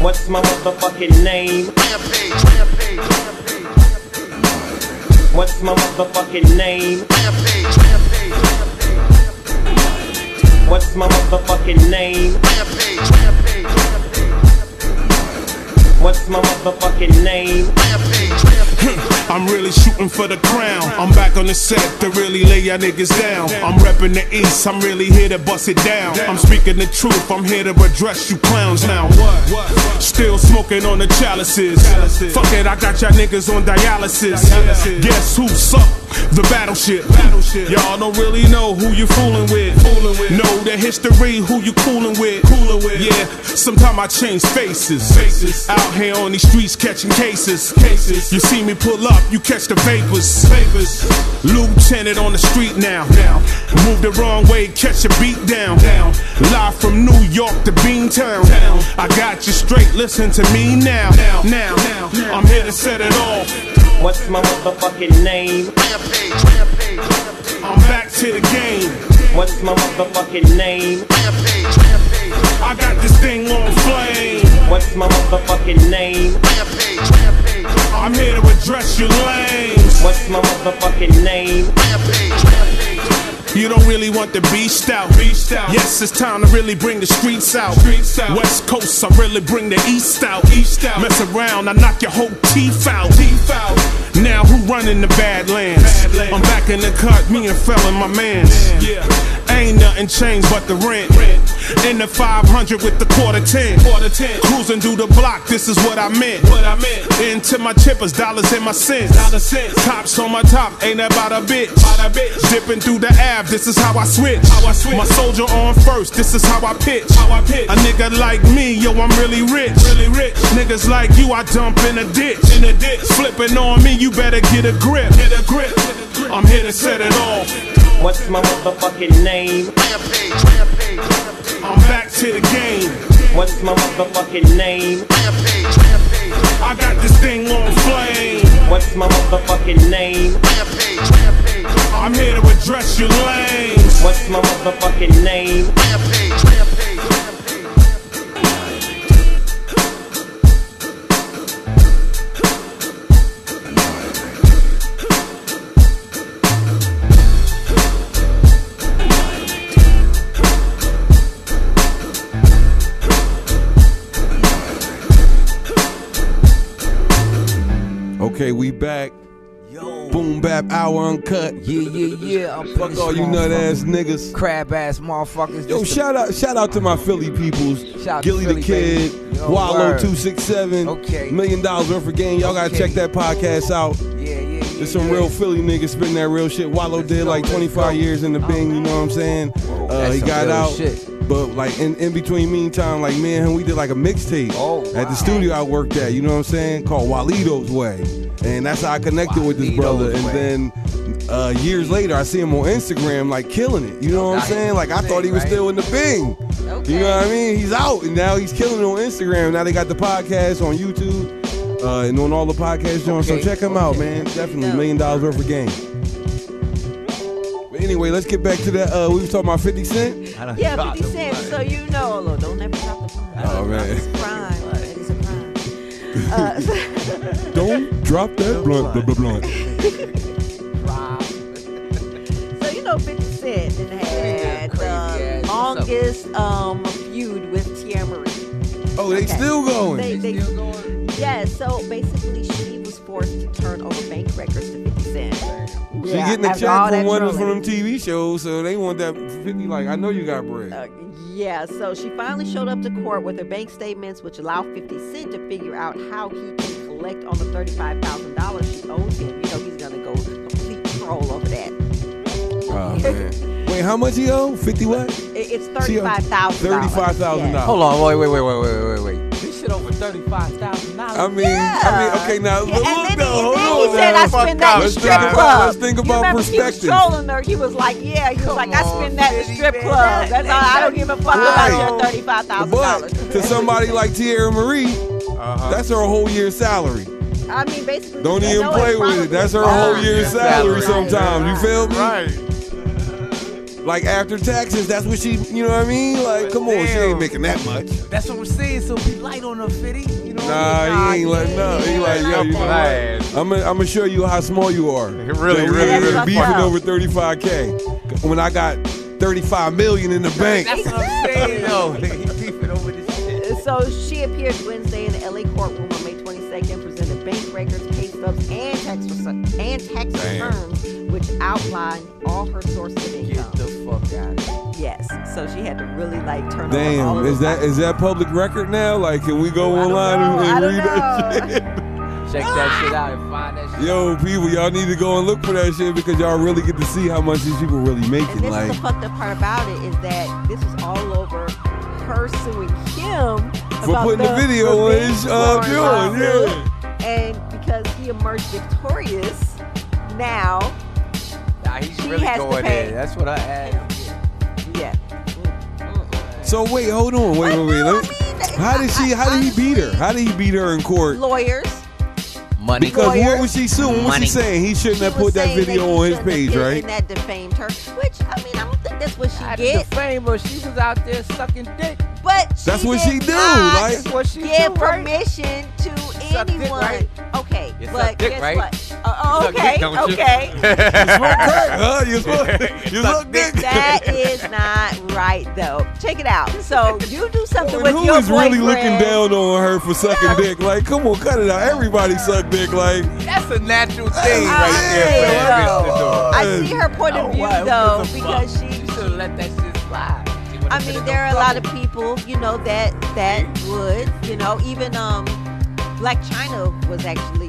What's my motherfucking name? Rampage, rampage, rampage. What's my motherfucking name? Rampage, rampage, rampage. What's my motherfucking name? Rampage, rampage. What's my motherfucking name? I'm really shooting for the crown. I'm back on the set to really lay y'all niggas down. I'm repping the east, I'm really here to bust it down. I'm speaking the truth, I'm here to address you clowns now. Still smoking on the chalices. Fuck it, I got y'all niggas on dialysis. Guess who suck? The battleship. Y'all don't really know who you fooling with. Know the history, who you cooling with. Yeah, sometimes I change faces. Out here on these streets catching cases. Cases. You see me pull up, you catch the vapors. Lieutenant on the street now. Now. Move the wrong way, catch a beat down. Down. Live from New York to Beantown. I got you straight, listen to me now. Now, Now. I'm here to set it off. What's my motherfucking name? I'm back to the game. What's my motherfucking name? I got this thing on flame. What's my motherfucking name? I'm here to address your lanes. What's my motherfucking name? You don't really want the beast out. Beast out. Yes, it's time to really bring the streets out. Streets out. West Coast, I really bring the East out. East out. Mess around, I knock your whole teeth out. Teeth out. Now who running the Badlands? Badlands. I'm back in the cut, me and Fell my mans. Yeah. Ain't nothing changed but the rent. In the 500 with the quarter 10. Quarter 10. Cruising through the block, this is what I meant. What I meant. Into my chippers, dollars in my cents. Dollar cents. Cops on my top, ain't about a bitch. About a bitch. Dipping through the Ave, this is how I switch. How I switch. My soldier on first, this is how I pitch. How I pitch. A nigga like me, yo, I'm really rich. Really rich. Niggas like you, I dump in a ditch. In a ditch. Flipping on me, you better get a grip. Get a grip. I'm here to set it off. What's my motherfucking name? I'm back to the game. What's my motherfucking name? I got this thing on flame. What's my motherfucking name? I'm here to address your lanes. What's my motherfucking name? Okay, we back. Boom bap hour uncut. Yeah, yeah, yeah. I'm Fuck all you nut ass niggas. Crab ass motherfuckers. Yo, shout out, shout out to my Philly peoples. Shout out to Gillie Philly, the Kid. Yo, Wallo two six seven. Okay. Million dollars worth of game. Y'all gotta Okay. check that podcast out. Yeah, yeah. There's some real Philly niggas spitting that real shit. Wallo did like 25 years in the Bing. You know what I'm saying? Uh, he got out. shit. But like in, in between meantime, like me and him, we did like a mixtape Oh, at the studio I worked at. You know what I'm saying? Called Walito's Way, and that's how I connected with this brother. And then uh, years later, I see him on Instagram like killing it. You know what I'm saying? Like I thought he was still in the Bing. You know what I mean? He's out and now he's killing it on Instagram. Now they got the podcast on YouTube uh, and on all the podcast joints. Okay, So check him out, man. Definitely million dollars worth of game. But anyway, let's get back to that. Uh, we was talking about 50 Cent. Yeah, 50 Cent. So you know, look, don't ever drop the phone. Oh man. It's a crime. It is a crime. Uh, Don't drop that blunt, blunt, blunt. so you know, 50 Cent done had the longest um, feud with Tierra Marie. Oh, they still going. They, they, Yeah, so basically she was forced to turn over bank records to 50 Cent. She Yeah, getting a after check from one of from them TV shows, so they want that 50. Like, I know you got bread. Uh, Yeah, so she finally showed up to court with her bank statements, which allow 50 Cent to figure out how he can collect on the $35,000 she owes him. You know, he's going to go complete troll over that. Oh man. Wait, how much he owe? 50 what? It's $35,000. $35,000. Yeah. Hold on, wait, wait, wait, wait, wait, wait, wait. This shit over thirty-five thousand dollars. I mean, I mean, okay, now Yeah, look, and then, though, he, hold then he said. I spend that in Let's strip think about- club. Let's think you about remember He was trolling her. He was like, yeah. He was like, I spend that in strip club. That's all. I don't give a fuck Right. about your thirty-five thousand dollars. to somebody like Tierra Marie, that's her whole year's salary. I mean, basically. Don't even play with it. That's her whole year's salary salary. sometimes. You feel me? Right. Like after taxes, that's what she, you know what I mean? Oh, like, come on, she ain't making that much. That's what I'm saying. So be light on her, Fitty. You know what Nah, I mean? he ain't like no. He like yo, you know Right. what? I'm gonna I'm show you how small you are. Really, Yo, we really, ain't really beefing fucked up. over 35k when I got 35 million in the bank. That's what I'm saying, though. So she appeared Wednesday in the LA courtroom on May 22nd, presented bank records, pay stubs, and tax resu- and tax returns, which outlined all her sources of income. Get the fuck out of here. Yes, so she had to really like turn over all Damn, of is that is that public record now? Like, can we go online know, and, and read that shit? Check that shit out and find that shit. Yo, people, y'all need to go and look for that shit because y'all really get to see how much these people really making. And this Like, is the fucked up part about it is that this was all over her suing him For about putting the video on revenge his, uh, porn John, yeah. lawsuit. And because he emerged victorious, now Nah, he's She really has to pay. in. That's what I asked. yeah. so wait, hold on, wait, wait, wait. Let me, how did she? How did he beat her? How did he beat her in court? Lawyers money. Because what was she suing? What was she saying? He shouldn't have put that video on his page, right? That defamed her, which I mean, I don't think that's what she I did get. fame, she was out there sucking dick. But she That's what she do, right? That's what she give do, right? permission to dick, anyone. right? Okay, It's but dick, guess right? what? Uh, okay, okay. you smoke crack, huh? You you. That is not right, though. Check it out. So you do something with your boyfriend? Who is really looking down on her for sucking dick? Like, come on, cut it out. Everybody suck dick. Like, that's a natural thing right there. I see her point of oh, view, oh, though, because she should let that shit slide. I mean, there are a lot of people, you know, that that would, you know, even um, Blac Chyna was actually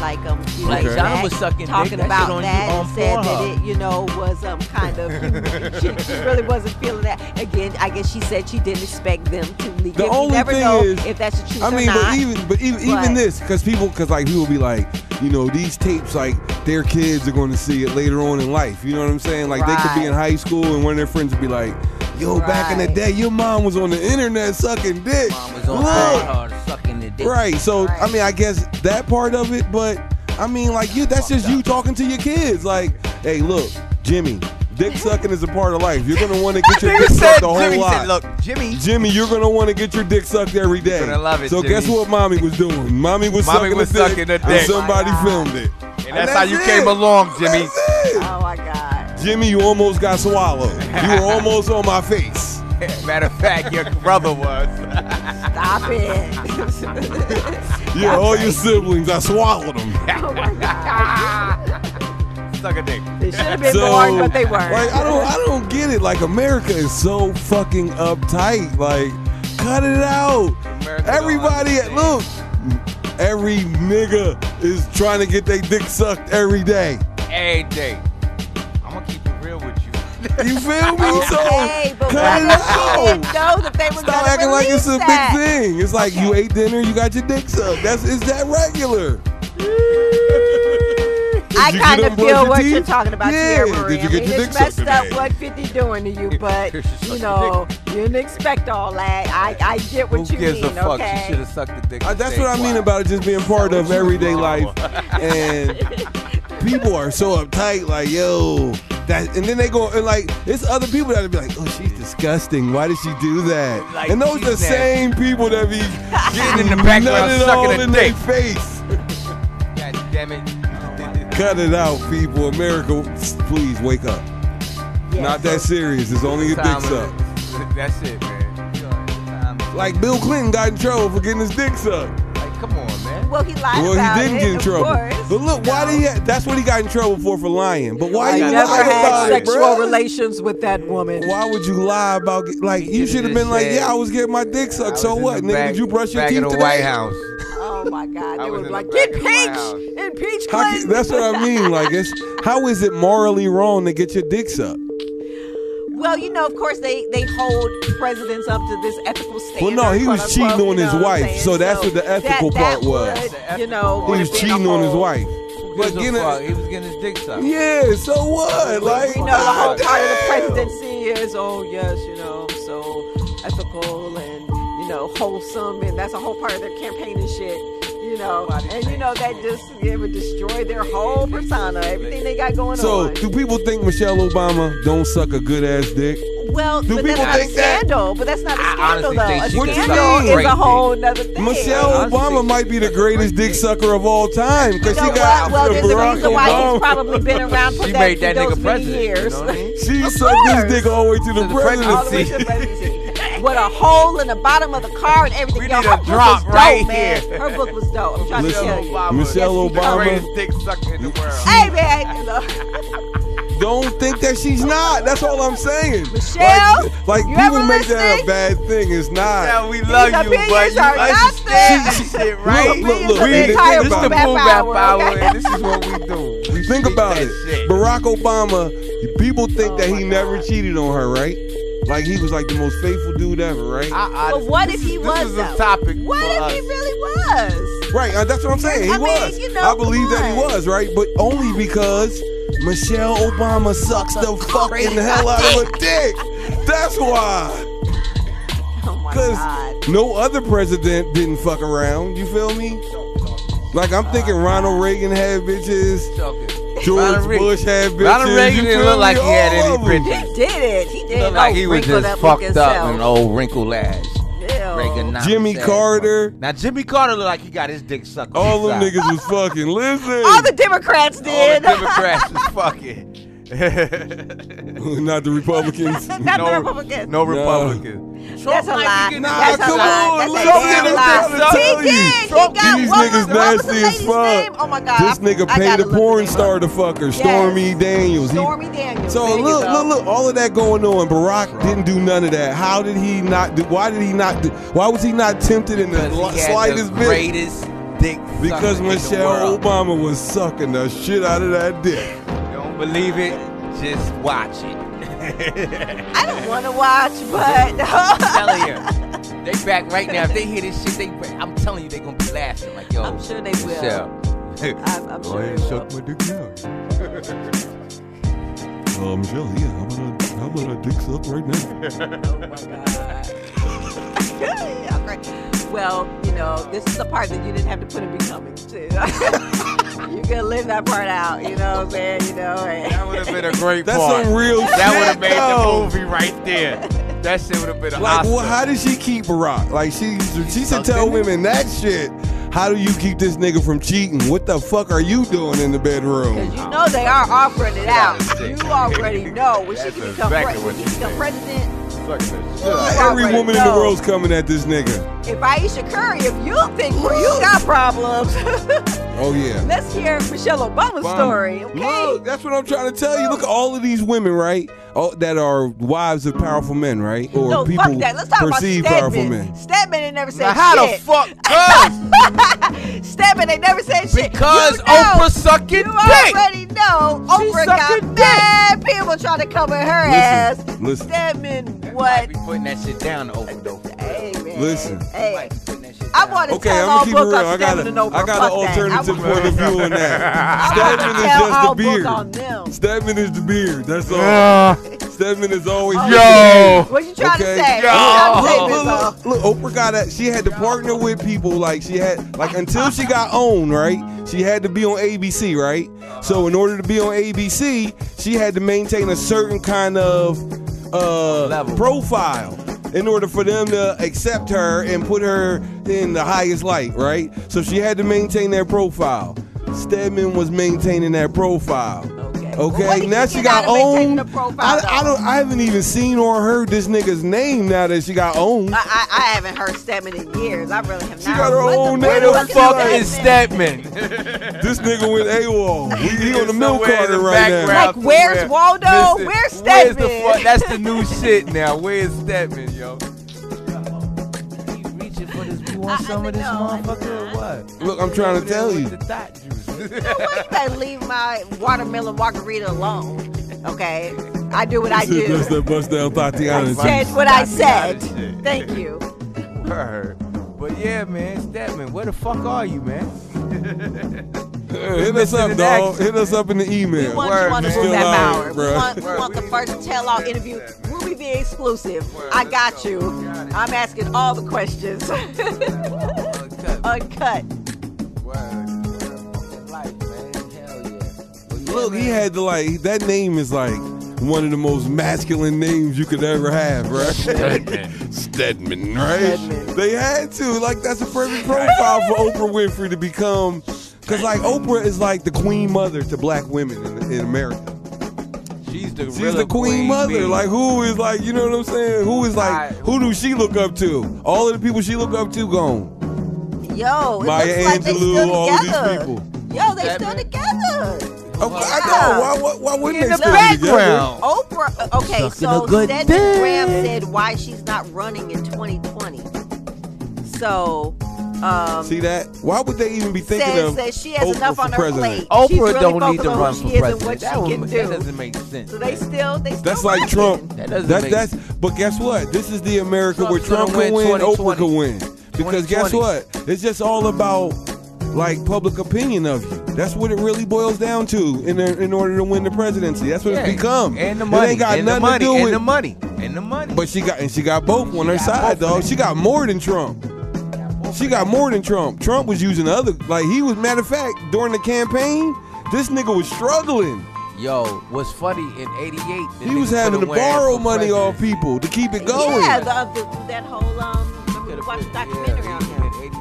like um, you okay. like John was sucking talking dick. about that, that and said that it, you know, was um kind of she, she, really wasn't feeling that. Again, I guess she said she didn't expect them to leave. The only never thing know is, if that's the truth I mean, but even but even, but, even this, because people, because like people be like, you know, these tapes, like their kids are going to see it later on in life. You know what I'm saying? Like right. they could be in high school and one of their friends would be like Yo, right. back in the day, your mom was on the internet sucking dick. Mom was on right. Sucking the dick. Right. So right. I mean, I guess that part of it, but I mean, like you, that's just you talking to your kids. Like, hey, look, Jimmy, dick sucking is a part of life. You're gonna want to get your dick sucked a whole Jimmy lot. Said, Look, Jimmy. Jimmy, you're gonna want to get your dick sucked every day. You're gonna love it. So Jimmy. guess what, mommy was doing? Mommy was mommy sucking, was the sucking dick, the dick. And somebody oh filmed it. And that's, and that's how you it. came along, Jimmy. Oh my god. Jimmy, you almost got swallowed. You were almost on my face. Matter of fact, your brother was. Stop it. yeah, all your siblings, I swallowed them. Oh, Suck a dick. They should have been so, born, but they weren't. Like I don't, I don't get it. Like America is so fucking uptight. Like, cut it out. America Everybody, look, every nigga is trying to get their dick sucked every day. Every day real with you. you feel me? So but cut it out. Know that they Stop acting like it's a that. big thing. It's like okay. you ate dinner, you got your dick sucked. That's is that regular? I kind of feel what teeth? you're talking about yeah. here, Maria. Did you get I mean, your it's messed up what 50 doing to you, but you know, you didn't expect all that. I, I get what Who you gives mean, a fuck? okay? You should have sucked the dick. Uh, that's what I mean about it just being part so of everyday life. and people are so uptight, like, yo, that and then they go and like it's other people that be like, oh, she's disgusting. Why did she do that? Like, and those are the nasty. same people that be getting in the background, sucking in their face. God damn it! Cut it out, people. America, please wake up. Yeah, Not that serious. It's only a dick suck. That's it, man. Like Bill Clinton got in trouble for getting his dick sucked well, he lied. Well, he didn't get in trouble. Course. But look, no. why did he? That's what he got in trouble for for lying. But why did you never had sexual relations with that woman? Why would you lie about? Like you should have been said, like, yeah, I was getting my dick sucked. So what, nigga? Back, did you brush your teeth in the today? White House. Oh my God! They were like, get peach and peach. That's what I mean. Like, it's how is it morally wrong to get your dick sucked? Well, you know, of course, they they hold presidents up to this ethical standard. Well, no, he was cheating on his wife, so that's what the ethical part was. You know, he was cheating on his wife. But getting a, he was getting his dick sucked. Yeah, so what? Like, you know the whole part of the presidency is, oh yes, you know, so ethical and you know wholesome, and that's a whole part of their campaign and shit you know, and you know that just it would destroy their whole persona, everything they got going so, on. So, do people think Michelle Obama don't suck a good ass dick? Well, do but people that's not think a scandal. That? But that's not a scandal, though. A scandal is a whole other thing. Michelle Obama might be the greatest dick sucker of all time because you know she got well, there's Barack a reason why Obama. he's probably been around for she that, that nigga president. Years. You know I mean? She sucked this dick all the way to the, to the presidency. presidency with a hole in the bottom of the car and everything. We Yo, need her a book drop was dope, right man. here. Her book was dope. I'm trying Listen, to tell you. Obama. Michelle yes, Obama. Greatest dick sucker in the world. Hey man, look. Don't think that she's not. That's all I'm saying. Michelle, like, like people make that a bad thing. It's not. Michelle, we love These you, but you understand this shit, right? Look, look, look. We, this is the boom bap hour, hour and this is what we do. We think about it. Shit. Barack Obama. People think oh that he God. never cheated on her, right? Like he was like the most faithful dude ever, right? I, I, but what if he was? This though? is a topic. What if us. he really was? Right, uh, that's what I'm saying. He I was. Mean, you know, I believe that he was, right? But only because Michelle Obama sucks the fucking hell out of a dick. That's why. Oh, because no other president didn't fuck around. You feel me? Like I'm thinking Ronald Reagan had bitches. George Ronald Reagan- Bush had bitches. Ronald Reagan you didn't feel look like he had any of 'em. bitches. He did it. He did. Looked like he was just up like fucked up himself. and old wrinkled ass. Jimmy Carter. Now Jimmy Carter looked like he got his dick sucked. All the them side. niggas was fucking. Listen. All the Democrats All did. the Democrats was fucking. Not the Republicans. Not no, the Republicans. No Nah. Republicans. That's a lie. Nah, That's a come lie. on, That's look, a I'm damn lie. this to He tell you. He got These what niggas was, what was nasty the as lady's fuck. name? Oh my god. This nigga I paid gotta a porn star to fuck her, Yes. Stormy Daniels. He- Stormy Daniels. so There look, look, look, all of that going on. Barack didn't do none of that. How did he not? Do, why did he not? Do, why was he not tempted in the Because he had slightest the bit? greatest dick Because sucker in the Michelle world. Obama was sucking the shit out of that dick. Don't believe it? Just watch it. I don't want to watch, but I'm telling you, they back right now. If they hear this shit, they I'm telling you, they gonna be laughing like yo. I'm sure they will. Michelle. I'm, I'm Go sure ahead they and will. suck my dick now. Uh, Michelle, yeah, how about I, how about a dick suck right now? Oh my god. Yeah, great. Well, you know, this is the part that you didn't have to put in becoming too. you can live that part out, you know what I'm saying? You know, That would have been a great That's part. some real That would have made though. the movie right there. That shit would have been an Like, Oscar. well, how did she keep Barack? Like, she she should tell women that shit. How do you keep this nigga from cheating? What the fuck are you doing in the bedroom? Because you know they are offering it out. You already know when she That's can become, exactly pre- what when she you become think. president. Why You every already woman in the know. world's coming at this nigga. If Ayesha Curry, if you think you got problems, Oh yeah. let's hear Michelle Obama's story. Okay. Look, that's what I'm trying to tell you. Look at all of these women, right? Oh, that are wives of powerful men, right? Or no, people fuck that. Let's talk about perceived powerful Stedman. men. Stedman ain't never said Now, how the shit. fuck? Stedman ain't never said shit. Because you know, Oprah sucking dick. You dick. already know Oprah got sucking mad people trying to cover her ass. listen. Stedman, what? Be putting that shit down to Oprah though. Hey, man. Listen. Hey. I want to Okay, tell I'm all gonna keep it book real. I got Stedman a, and Oprah. I got an alternative point of view on that. Stedman is just the beard. Stedman is the beard. That's all. Yeah. Stedman is always Oh, Yo. beard. What you trying Okay. to say? Yo. Trying to say, Look, look, look, look, Oprah got a, she had to partner with people like she had like until she got owned, right? She had to be on ABC, right? So in order to be on ABC, she had to maintain a certain kind of uh profile in order for them to accept her and put her in the highest light, right? So she had to maintain that profile. Stedman was maintaining that profile. Okay, Well, now she she get out got of owned. I, I don't. I haven't even seen or heard this nigga's name now that she got owned. I, I, I haven't heard Stedman in years. I really have She not. She got her own name. the Who the fuck fuck is is Stedman? Stedman? This nigga went AWOL. He, he on the milk Somewhere carton right now. background Like, where's. Waldo? Listen, Where's Where's the Stedman? That's the new shit now. Where's Stedman, yo? He reaching for this. You want some of this motherfucker or what? Look, I'm trying to tell you. The thought juice. You better leave my watermelon margarita alone? Okay, I do what I That's do. that bust down I Tatiana. said what I said. Shit. Thank you. Word. But yeah, man, Stedman, where the fuck are you, man? Hit us up, in dog. action. Hit us up in the We email. want Word, you on the man. Boom Still Bap out, Hour. We want, we Word, want the we first tell all that, interview. man. Ruby the exclusive. Word, I got go. you. Got. I'm asking all the questions. Uncut. Uncut. Word. Look, he had to like that name is like one of the most masculine names you could ever have, right? Stedman. Stedman, right? Stedman. They had to. Like that's a perfect profile for Oprah Winfrey to become. Cause like Oprah is like the queen mother to black women in, in America. She's the She's the queen, mother. bee. Like who is like you know what I'm saying? Who is like who do she look up to? All of the people she look up to gone. Yo, it Maya looks like they Angelou, still all of these together. people. Yo, they Stedman. still together. Oh, I know. Why, why, why wouldn't In they the still be background. Oprah. uh, Okay, Sucking so a good Stedman dick. Graham said why she's not running in 2020. So, um, See that? Why would they even be thinking says of that she has Oprah enough on her president? plate. She's Oprah really don't need to run for she is and president. what That, she would- can that doesn't make sense. So they still, they still. That's like rocking. Trump. That doesn't That, make that's but guess what? This is the America Trump's where Trump can win win, Oprah can win. Because guess what? It's just all about like public opinion of you. That's what it really boils down to in in order to win the presidency. That's what Yeah. it's become. And the It money. ain't got and nothing the money. to do and with. the money. And the money. but she got and she got both on her side, both of dog. She got more than Trump. She got more than Trump. Trump was using other like he was matter of fact during the campaign. This nigga was struggling. Yo, what's funny in '88? He was having to borrow money off people to keep it going. Yeah, the, the, that whole um. Remember we watched the documentary on him.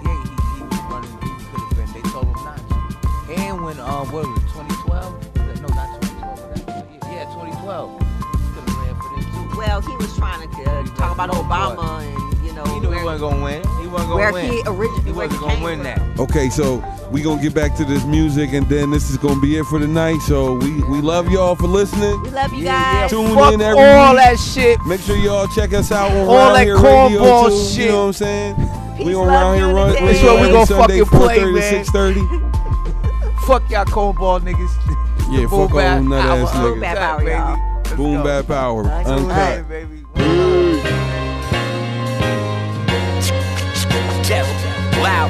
When um, what was it? 2012? No, not 2012. Yeah, 2012. Could have ran for this too. Well, he was trying to uh, talk about Obama and you know. He knew he wasn't gonna win. He wasn't gonna where win. he originally He wasn't he gonna came win from. that. Okay, so we gonna get back to this music, and then this is gonna be it for the night. So we we love y'all for listening. We love you guys. Tune Fuck in every all week. that shit. Make sure y'all check us out on All that Here Radio cornball shit. You know what I'm saying? we on love, Round Here Run. unity. That's what we gonna Sunday, fucking play, 4:30 man. 6:30. Fuck y'all cornball niggas. Yeah, Boom fuck all them nut hour. ass Boom niggas. bap hour, y'all. Boom bap power. Uncut. baby. Wow.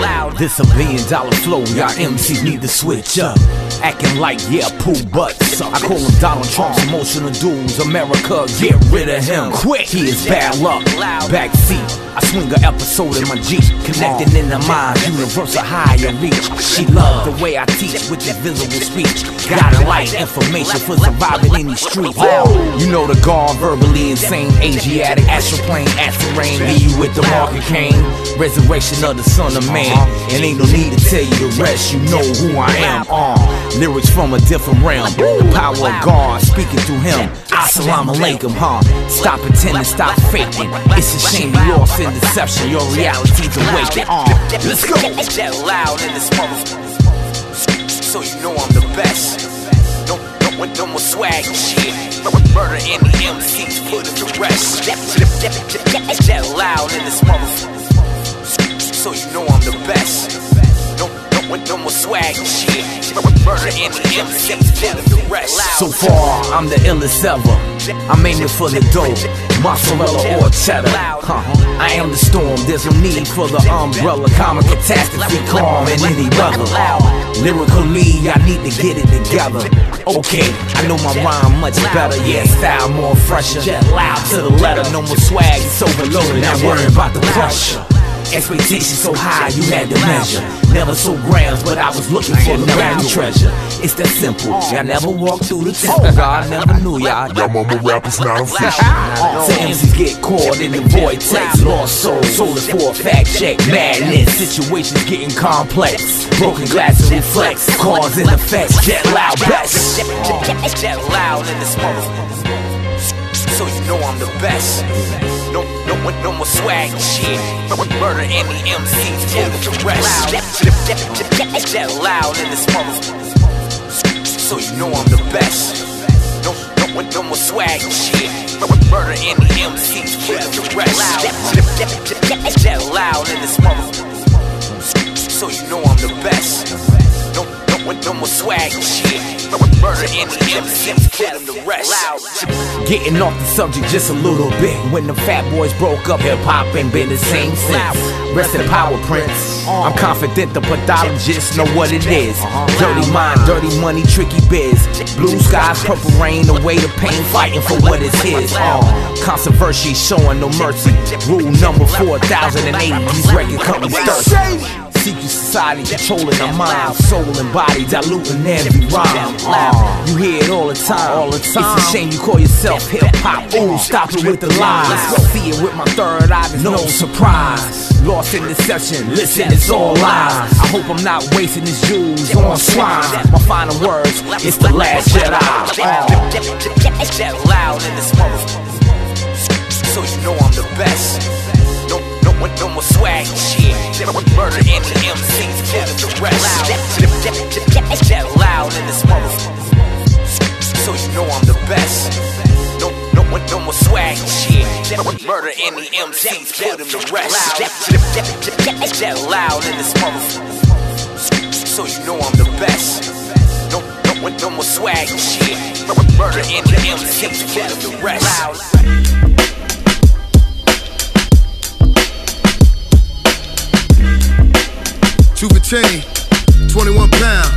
Loud. This a billion dollar flow, y'all MCs need to switch up. Acting like, yeah, poo butts. I call him Donald Trump's emotional dudes. America, get rid of him. Quick, he is bad luck. Backseat. I swing a episode in my Jeep, connecting in the mind, universal higher reach. She loved the way I teach with visible speech. Got a light information for surviving in these streets. You know the guard, verbally insane, Asiatic, astroplane, acid rain, leave you with the market cane. Resurrection of the son of man, and ain't no need to tell you the rest. You know who I am. Uh, lyrics from a different realm, the power of God speaking through him. Assalamu alaikum, huh? Stop pretending, stop faking. It's a shame you lost in deception. Your reality's awakened. Uh, let's go. That loud in this motherfucker. So you know I'm the best. No, no, no more swag shit. Murder any MCs, put in the rest. That loud in this motherfucker. So you know I'm the best. No, no, more swag shit. Murder any MCs, put in the rest. So far, I'm the illest ever. I'm aiming for the dope, mozzarella or cheddar. Huh. I am the storm, there's no need for the umbrella. Common catastrophe, calm in any weather. Lyrically, I need to get it together. Okay, I know my rhyme much better. Yeah, style more fresher. Loud to the letter, no more swag, it's overloaded. Not worrying about the pressure. Expectations so high, you had to measure. Never so grams, but I was looking for the value treasure. It's that simple. Y'all never walked through the oh, temple. God never knew y'all. Y'all mama rappers not official. MCs get caught in the vortex. Lost soul, soul is for a fact check. Madness, situations getting complex. Broken glass and reflex. Cause and effects. Jet loud best. Jet loud in this motherfucker. So you know I'm the best. No, no, no more swag shit. Murder any MCs, pull the rest. That loud in this motherfucker. So you know I'm the best. No, no, no more swag shit. Murder any MCs, pull the rest. That loud in this motherfucker. So you know I'm the best. No, no, more swag and shit. Murder any MCs, pull the rest. Getting off the subject just a little bit. When the fat boys broke up, hip hop ain't been the same since. Rest in the power, Prince. I'm confident the pathologists know what it is. Dirty mind, dirty money, tricky biz. Blue skies, purple rain, away the pain, fighting for what is his. Uh, controversy showing no mercy. Rule number 4080, these record companies thirsty. Secret society controlling our mind, soul, and body, diluting every rhyme. Uh, you hear it all the time. All the time. It's a shame you call yourself hip hop. Ooh, stop it with the lies. Let's go see it with my third eye. There's no surprise. Lost in deception. Listen, it's all lies. I hope I'm not wasting this jewels on swine. My final words, it's the last Jedi. Uh, that loud in this motherfucker. So you know I'm the best. No, no, more swag shit. Murder any MCs, kill the rest. That loud in this motherfucker. So you know I'm the best. No, no, no more swag shit. Murder any MCs, kill them the rest. That loud in this motherfucker. So you know I'm the best. No, no, no more swag shit. Murder any MCs, kill them the rest. For chain, 21 pound.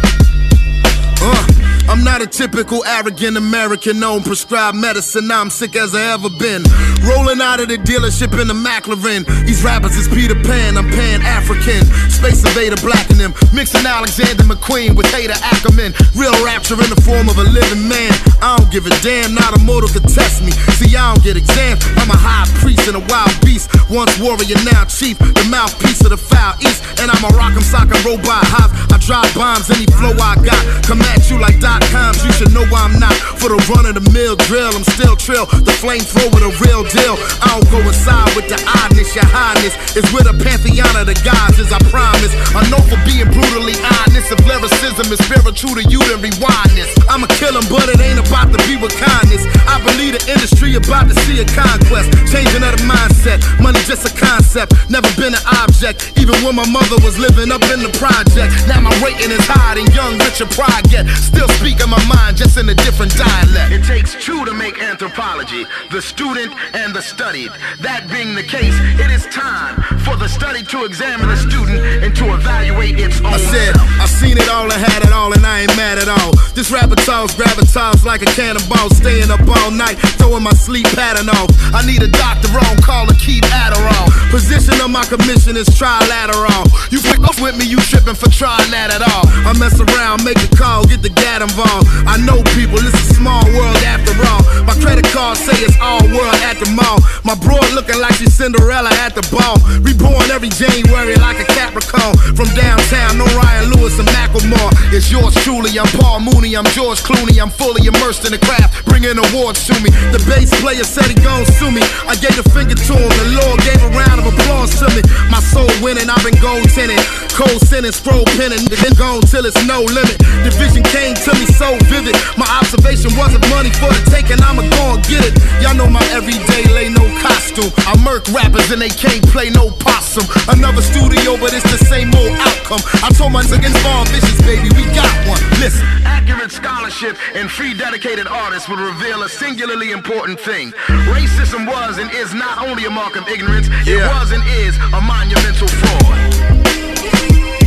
Uh, I'm not a typical arrogant American known prescribed medicine. I'm sick as I ever been. Rolling out of the dealership in the McLaren. These rappers is Peter Pan, I'm Pan African. Space Invader blacking them. Mixing Alexander McQueen with Haider Ackermann. Real rapture in the form of a living man. I don't give a damn, not a mortal could test me. See, I don't get exams. I'm a high priest and a wild beast. Once warrior, now chief. The mouthpiece of the foul east. And I'm a rock'em sock'em robot hop. I drop bombs, any flow I got. Come at you like dot coms, you should know I'm not. For the run of the mill drill, I'm still trill. The flamethrower, the real deal. I don't go inside with the oddness, your highness. Is with a pantheon of the gods, as I promise. I know for being brutally honest. If lyricism is spiritual to you, then rewind this. I'ma kill 'em, but it ain't about to be with kindness. I believe the industry about to see a conquest. Changing of the mindset. Money just a concept, never been an object. Even when my mother was living up in the project. Now my rating is higher than young Richard Pryor get. Still speaking my mind, just in a different dialect. It takes two to make anthropology, the student and the studied. That being the case, it is time for the study to examine the student and to evaluate its own I said. I seen it all and had it all, and I ain't mad at all. This rapper talks, gravitas like a cannonball, staying up all night, throwing my sleep pattern off. I need a doctor on call to keep Adderall. Position of my commission is trilateral. You pick up with me, you tripping for trying that at all. I mess around, make a call, get the gat involved. I know people, it's a small world after all. My credit card say it's all world at My broad looking like she's Cinderella at the ball. Reborn every January like a Capricorn. From downtown, no Ryan Lewis and Macklemore. It's yours truly, I'm Paul Mooney, I'm George Clooney. I'm fully immersed in the craft, bringing awards to me. The bass player said he gon' sue me. I gave a finger to him, the Lord gave a round of applause to me. My soul winning, I've been gold tinted. Cold sending, scroll penning, then gone till it's no limit. The vision came to me so vivid. My observation wasn't money for the taking, I'ma go and get it. Y'all know my everyday lay no costume. I murk rappers and they can't play no possum. Another studio, but it's the same old outcome. I told my against Von Vicious, baby, we got one. Listen. Accurate scholarship and free dedicated artists would reveal a singularly important thing. Racism was and is not only a mark of ignorance, it was and is a monumental fraud.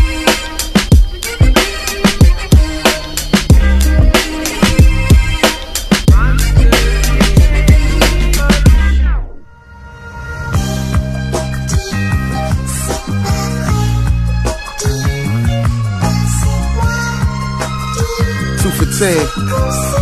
Ten.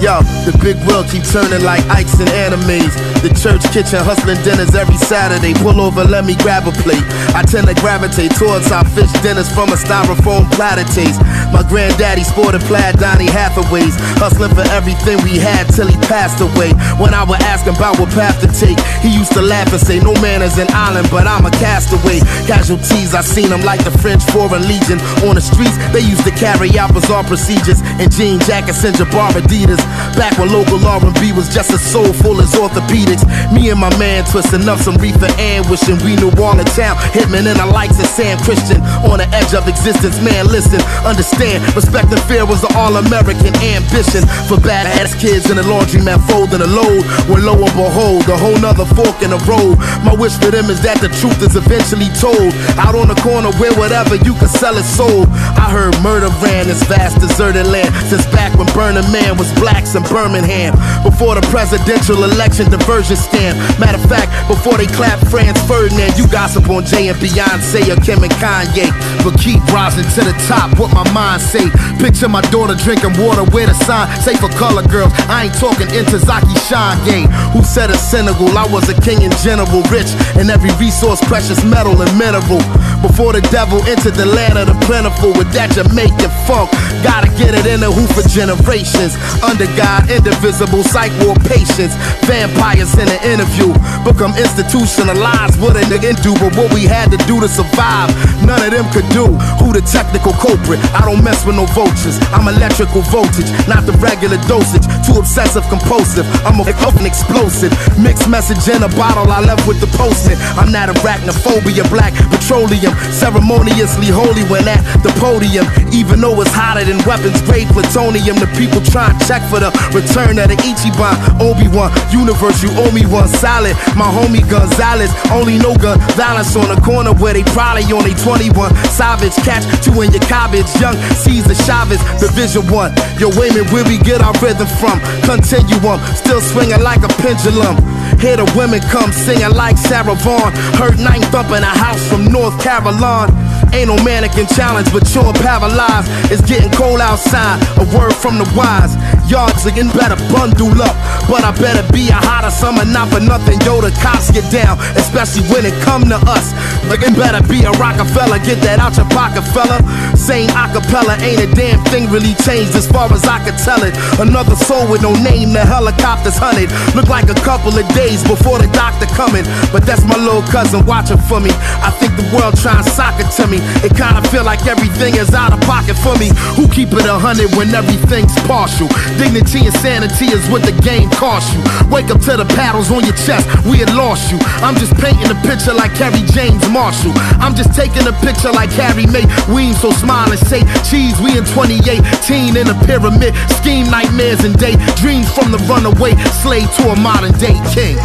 Yo, the big world keep turning like Ikes and animes. The church kitchen hustling dinners every Saturday. Pull over, let me grab a plate. I tend to gravitate towards our fish dinners from a styrofoam platter taste. My granddaddy sported plaid Donny Hathaways. Hustling for everything we had till he passed away. When I would ask him about what path to take, he used to laugh and say, No man is an island, but I'm a castaway. Casualties, I seen them like the French Foreign Legion. On the streets, they used to carry out bizarre procedures in jean jackets and Jabbar Adidas. Back when local R&B was just as soulful as orthopedics. Me and my man twisting up some reefer and wishing we knew all the town. Hitman and the likes of Sam Christian on the edge of existence. Man, listen, understand, respect and fear was the all-American ambition for badass kids in the laundromat folding a load. When lo and behold, a whole nother fork in the road. My wish for them is that the truth is eventually told. Out on the corner where whatever you can sell is sold. I heard murder ran this vast deserted land since back when Burning Man was blacks in Birmingham. Before the presidential election diversion scam. Matter of fact, before they clap Franz Ferdinand, you gossip on Jay and Beyonce or Kim and Kanye. But keep rising to the top, what my mind say. Picture my daughter drinking water with a sign, say for color girls. I ain't talking into Ntozake Shange, who said of Senegal, I was a king and general, rich in every resource, precious metal and mineral. Before the devil entered the land of the plentiful with that Jamaican funk, gotta get it in the hoop for generations. Under God, indivisible, psych war patience, vampires in an interview, become institutionalized. What a nigga do, but what we had to do to survive, none of them could do. Who the technical culprit? I don't mess with no vultures. I'm electrical voltage, not the regular dosage. Too obsessive compulsive. I'm a fucking explosive. Mixed message in a bottle. I left with the postman. I'm not arachnophobia, black petroleum, ceremoniously holy when at the podium. Even though it's hotter than weapons grade plutonium, the people try and check for for the return of the Ichiban. Obi-Wan, universe, you owe me one solid. My homie Gonzalez, only no gun violence on the corner where they probably only 21. Savage, catch two in your cabbage. Young Cesar Chavez, Division One. Yo, wait a minute, where we get our rhythm from? Continuum, still swinging like a pendulum. Hear the women come singing like Sarah Vaughan. Heard ninth up in a house from North Carolina. Ain't no mannequin challenge, but you're paralyzed. It's getting cold outside. A word from the wise. Yards again better bundle up. But I better be a hotter summer, not for nothing. Yo, the cops get down, especially when it come to us. Looking better be a Rockefeller. Get that out your pocket, fella. Same acapella, ain't a damn thing really changed as far as I could tell it. Another soul with no name, the helicopter's hunted. Look like a couple of days before the doctor coming. But that's my little cousin watching for me. I think the world trying soccer to me. It kinda feel like everything is out of pocket for me. Who keep it a hundred when everything's partial? Dignity and sanity is what the game costs you. Wake up to the paddles on your chest, we had lost you. I'm just painting a picture like Kerry James Marshall. I'm just taking a picture like Harry May. We ain't so smile and say cheese. We in 2018 in a pyramid. Scheme nightmares and day dreams from the runaway slave to a modern day king.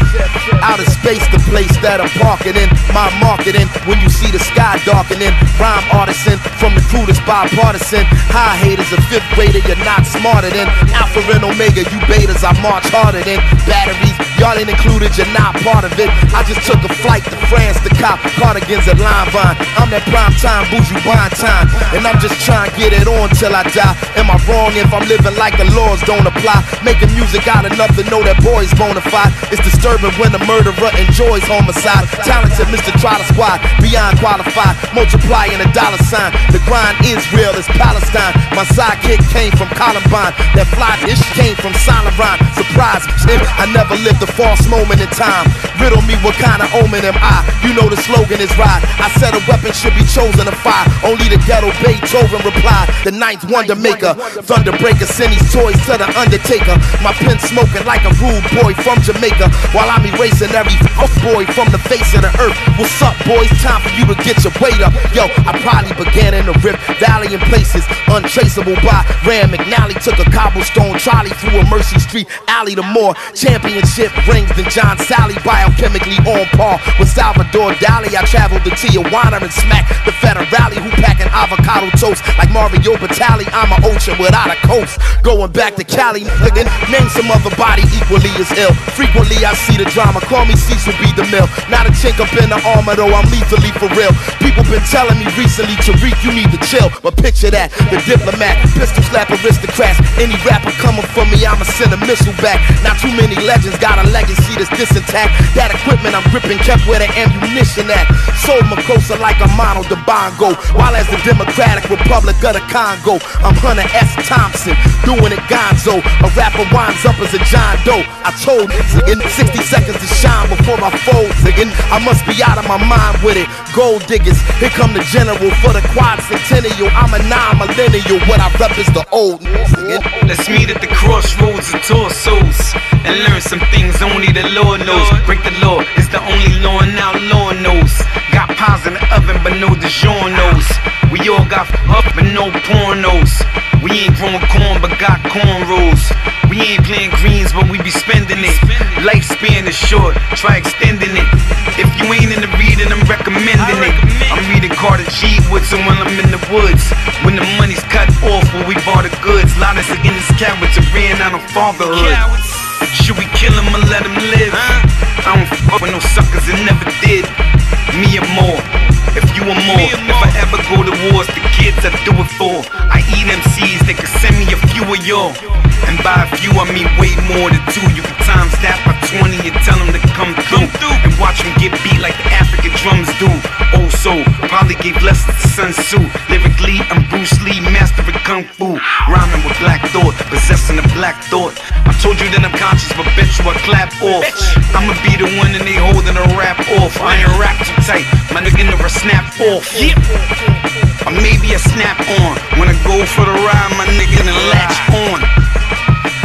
I said, out of space, the place that I'm parking in. My marketing, when you see the sky darkening. Rhyme artisan, from the that's bipartisan. High haters, a fifth grader, you're not smarter than. Alpha and Omega, you betas, I march harder than. Batteries, y'all ain't included, you're not part of it. I just took a flight to France to cop cardigans at Line Vine. I'm that prime time, bougie wine time. And I'm just trying to get it on till I die. Am I wrong if I'm living like the laws don't apply? Making music out enough to know that boy's bona fide. It's disturbing when a murderer enjoys homicide. Talented Mr. Trotter Squad, beyond qualified. Multiplying a dollar sign. The grind is real, it's Palestine. My sidekick came from Columbine. That fly dish came from Rhyme. Surprise, shit, I never lived a false moment in time. Riddle me what kind of omen am I? You know the slogan is right. I said a weapon should be chosen to fire. Only the ghetto Beethoven replied. The ninth wonder maker. Thunder breaker send these toys to the undertaker. My pen smoking like a rude boy from Jamaica. While I'm erasing every fuck boy from the face of the earth. What's up, boys? Time for you to get your weight up. Yo, I probably began in the Rift Valley in places untraceable by Rand McNally. Took a cobblestone trolley through a Mercy Street alley to more championship rings than John Salley. Biochemically on par with Salvador Dali. I traveled to Tijuana and smacked the Federale who packing avocado toast like Mario Batali. I'm an ocean without a coast. Going back to Cali, name some other body equally as ill. Frequently I see the drama. Call me Cecil B. DeMille. Not a chink up in the armor though. I'm lethally for real. People been telling me recently, Tariq, you need to chill. But picture that, the diplomat, pistol slap aristocrats. Any rapper coming for me, I'ma send a missile back. Not too many legends got a legacy that's this intact. That equipment I'm gripping kept where the ammunition at. Soul Makossa like a mono de bongo. While as the Democratic Republic of the Congo, I'm Hunter S. Thompson, doing it gonzo. A rapper winds up as a John Doe. I told in 60 seconds to shine before I fold. Again, I must be out of my mind with it. Gold diggers, here come the general for the quad centennial. I'm a non-millennial. What I rep is the old. Let's meet at the crossroads of torsos and learn some things only the Lord knows. Break the law it's the only law now Lord knows. Got pies in the oven, but no DiGiorno's. We all got up, but no pornos. We ain't growing corn, but got cornrows. We ain't playing greens, but we be spending it. Lifespan is short, try extending it. If you ain't in the reading, I'm recommending it. I'm reading Carter G. Woodson when I'm in the woods. When the money's cut off, when we bought the goods. Lot of against cowards that ran out of fatherhood. Should we kill him or let him live? I don't fuck with no suckers that never did. Me or more. If you are more, if I ever go to wars, the kids I do it for. I eat MCs, they could send me a few of y'all. And by a few, I mean way more than two. You can times that by 20 and tell them to come through. And watch them get beat like the African drums do. Oh, so probably gave lessons to Sun Tzu. Lyrically, I'm Bruce Lee, master of Kung Fu. Rhyming with black thought, possessing a black thought. I told you that I'm conscious, but bet you I clap off. I'ma be the one and they holding a rap off. I ain't rap too tight, my nigga never snap off. Yep. Or maybe I snap on when I go for the ride, my nigga, and latch on.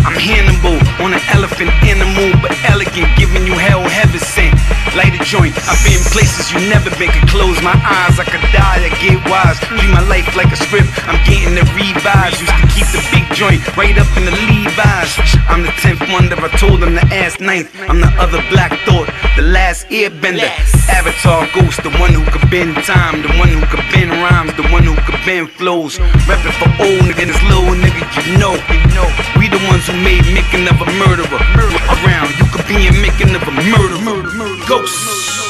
I'm Hannibal on an elephant animal, but elegant, giving you hell heaven sent. Light a joint, I've been places you never been. Could close my eyes, I could die, I get wise. Dream my life like a script, I'm getting the revise. Used to keep the big joint right up in the Levi's. I'm the tenth wonder, I told them to ask ninth. I'm the other black thought, the last airbender. Avatar ghost, the one who could bend time, the one who could bend rhymes, the one who could bend flows. Reppin' for old nigga, this little nigga, you know. We the ones who made making of a murderer. Around, you could be in making of a murderer. Ghost.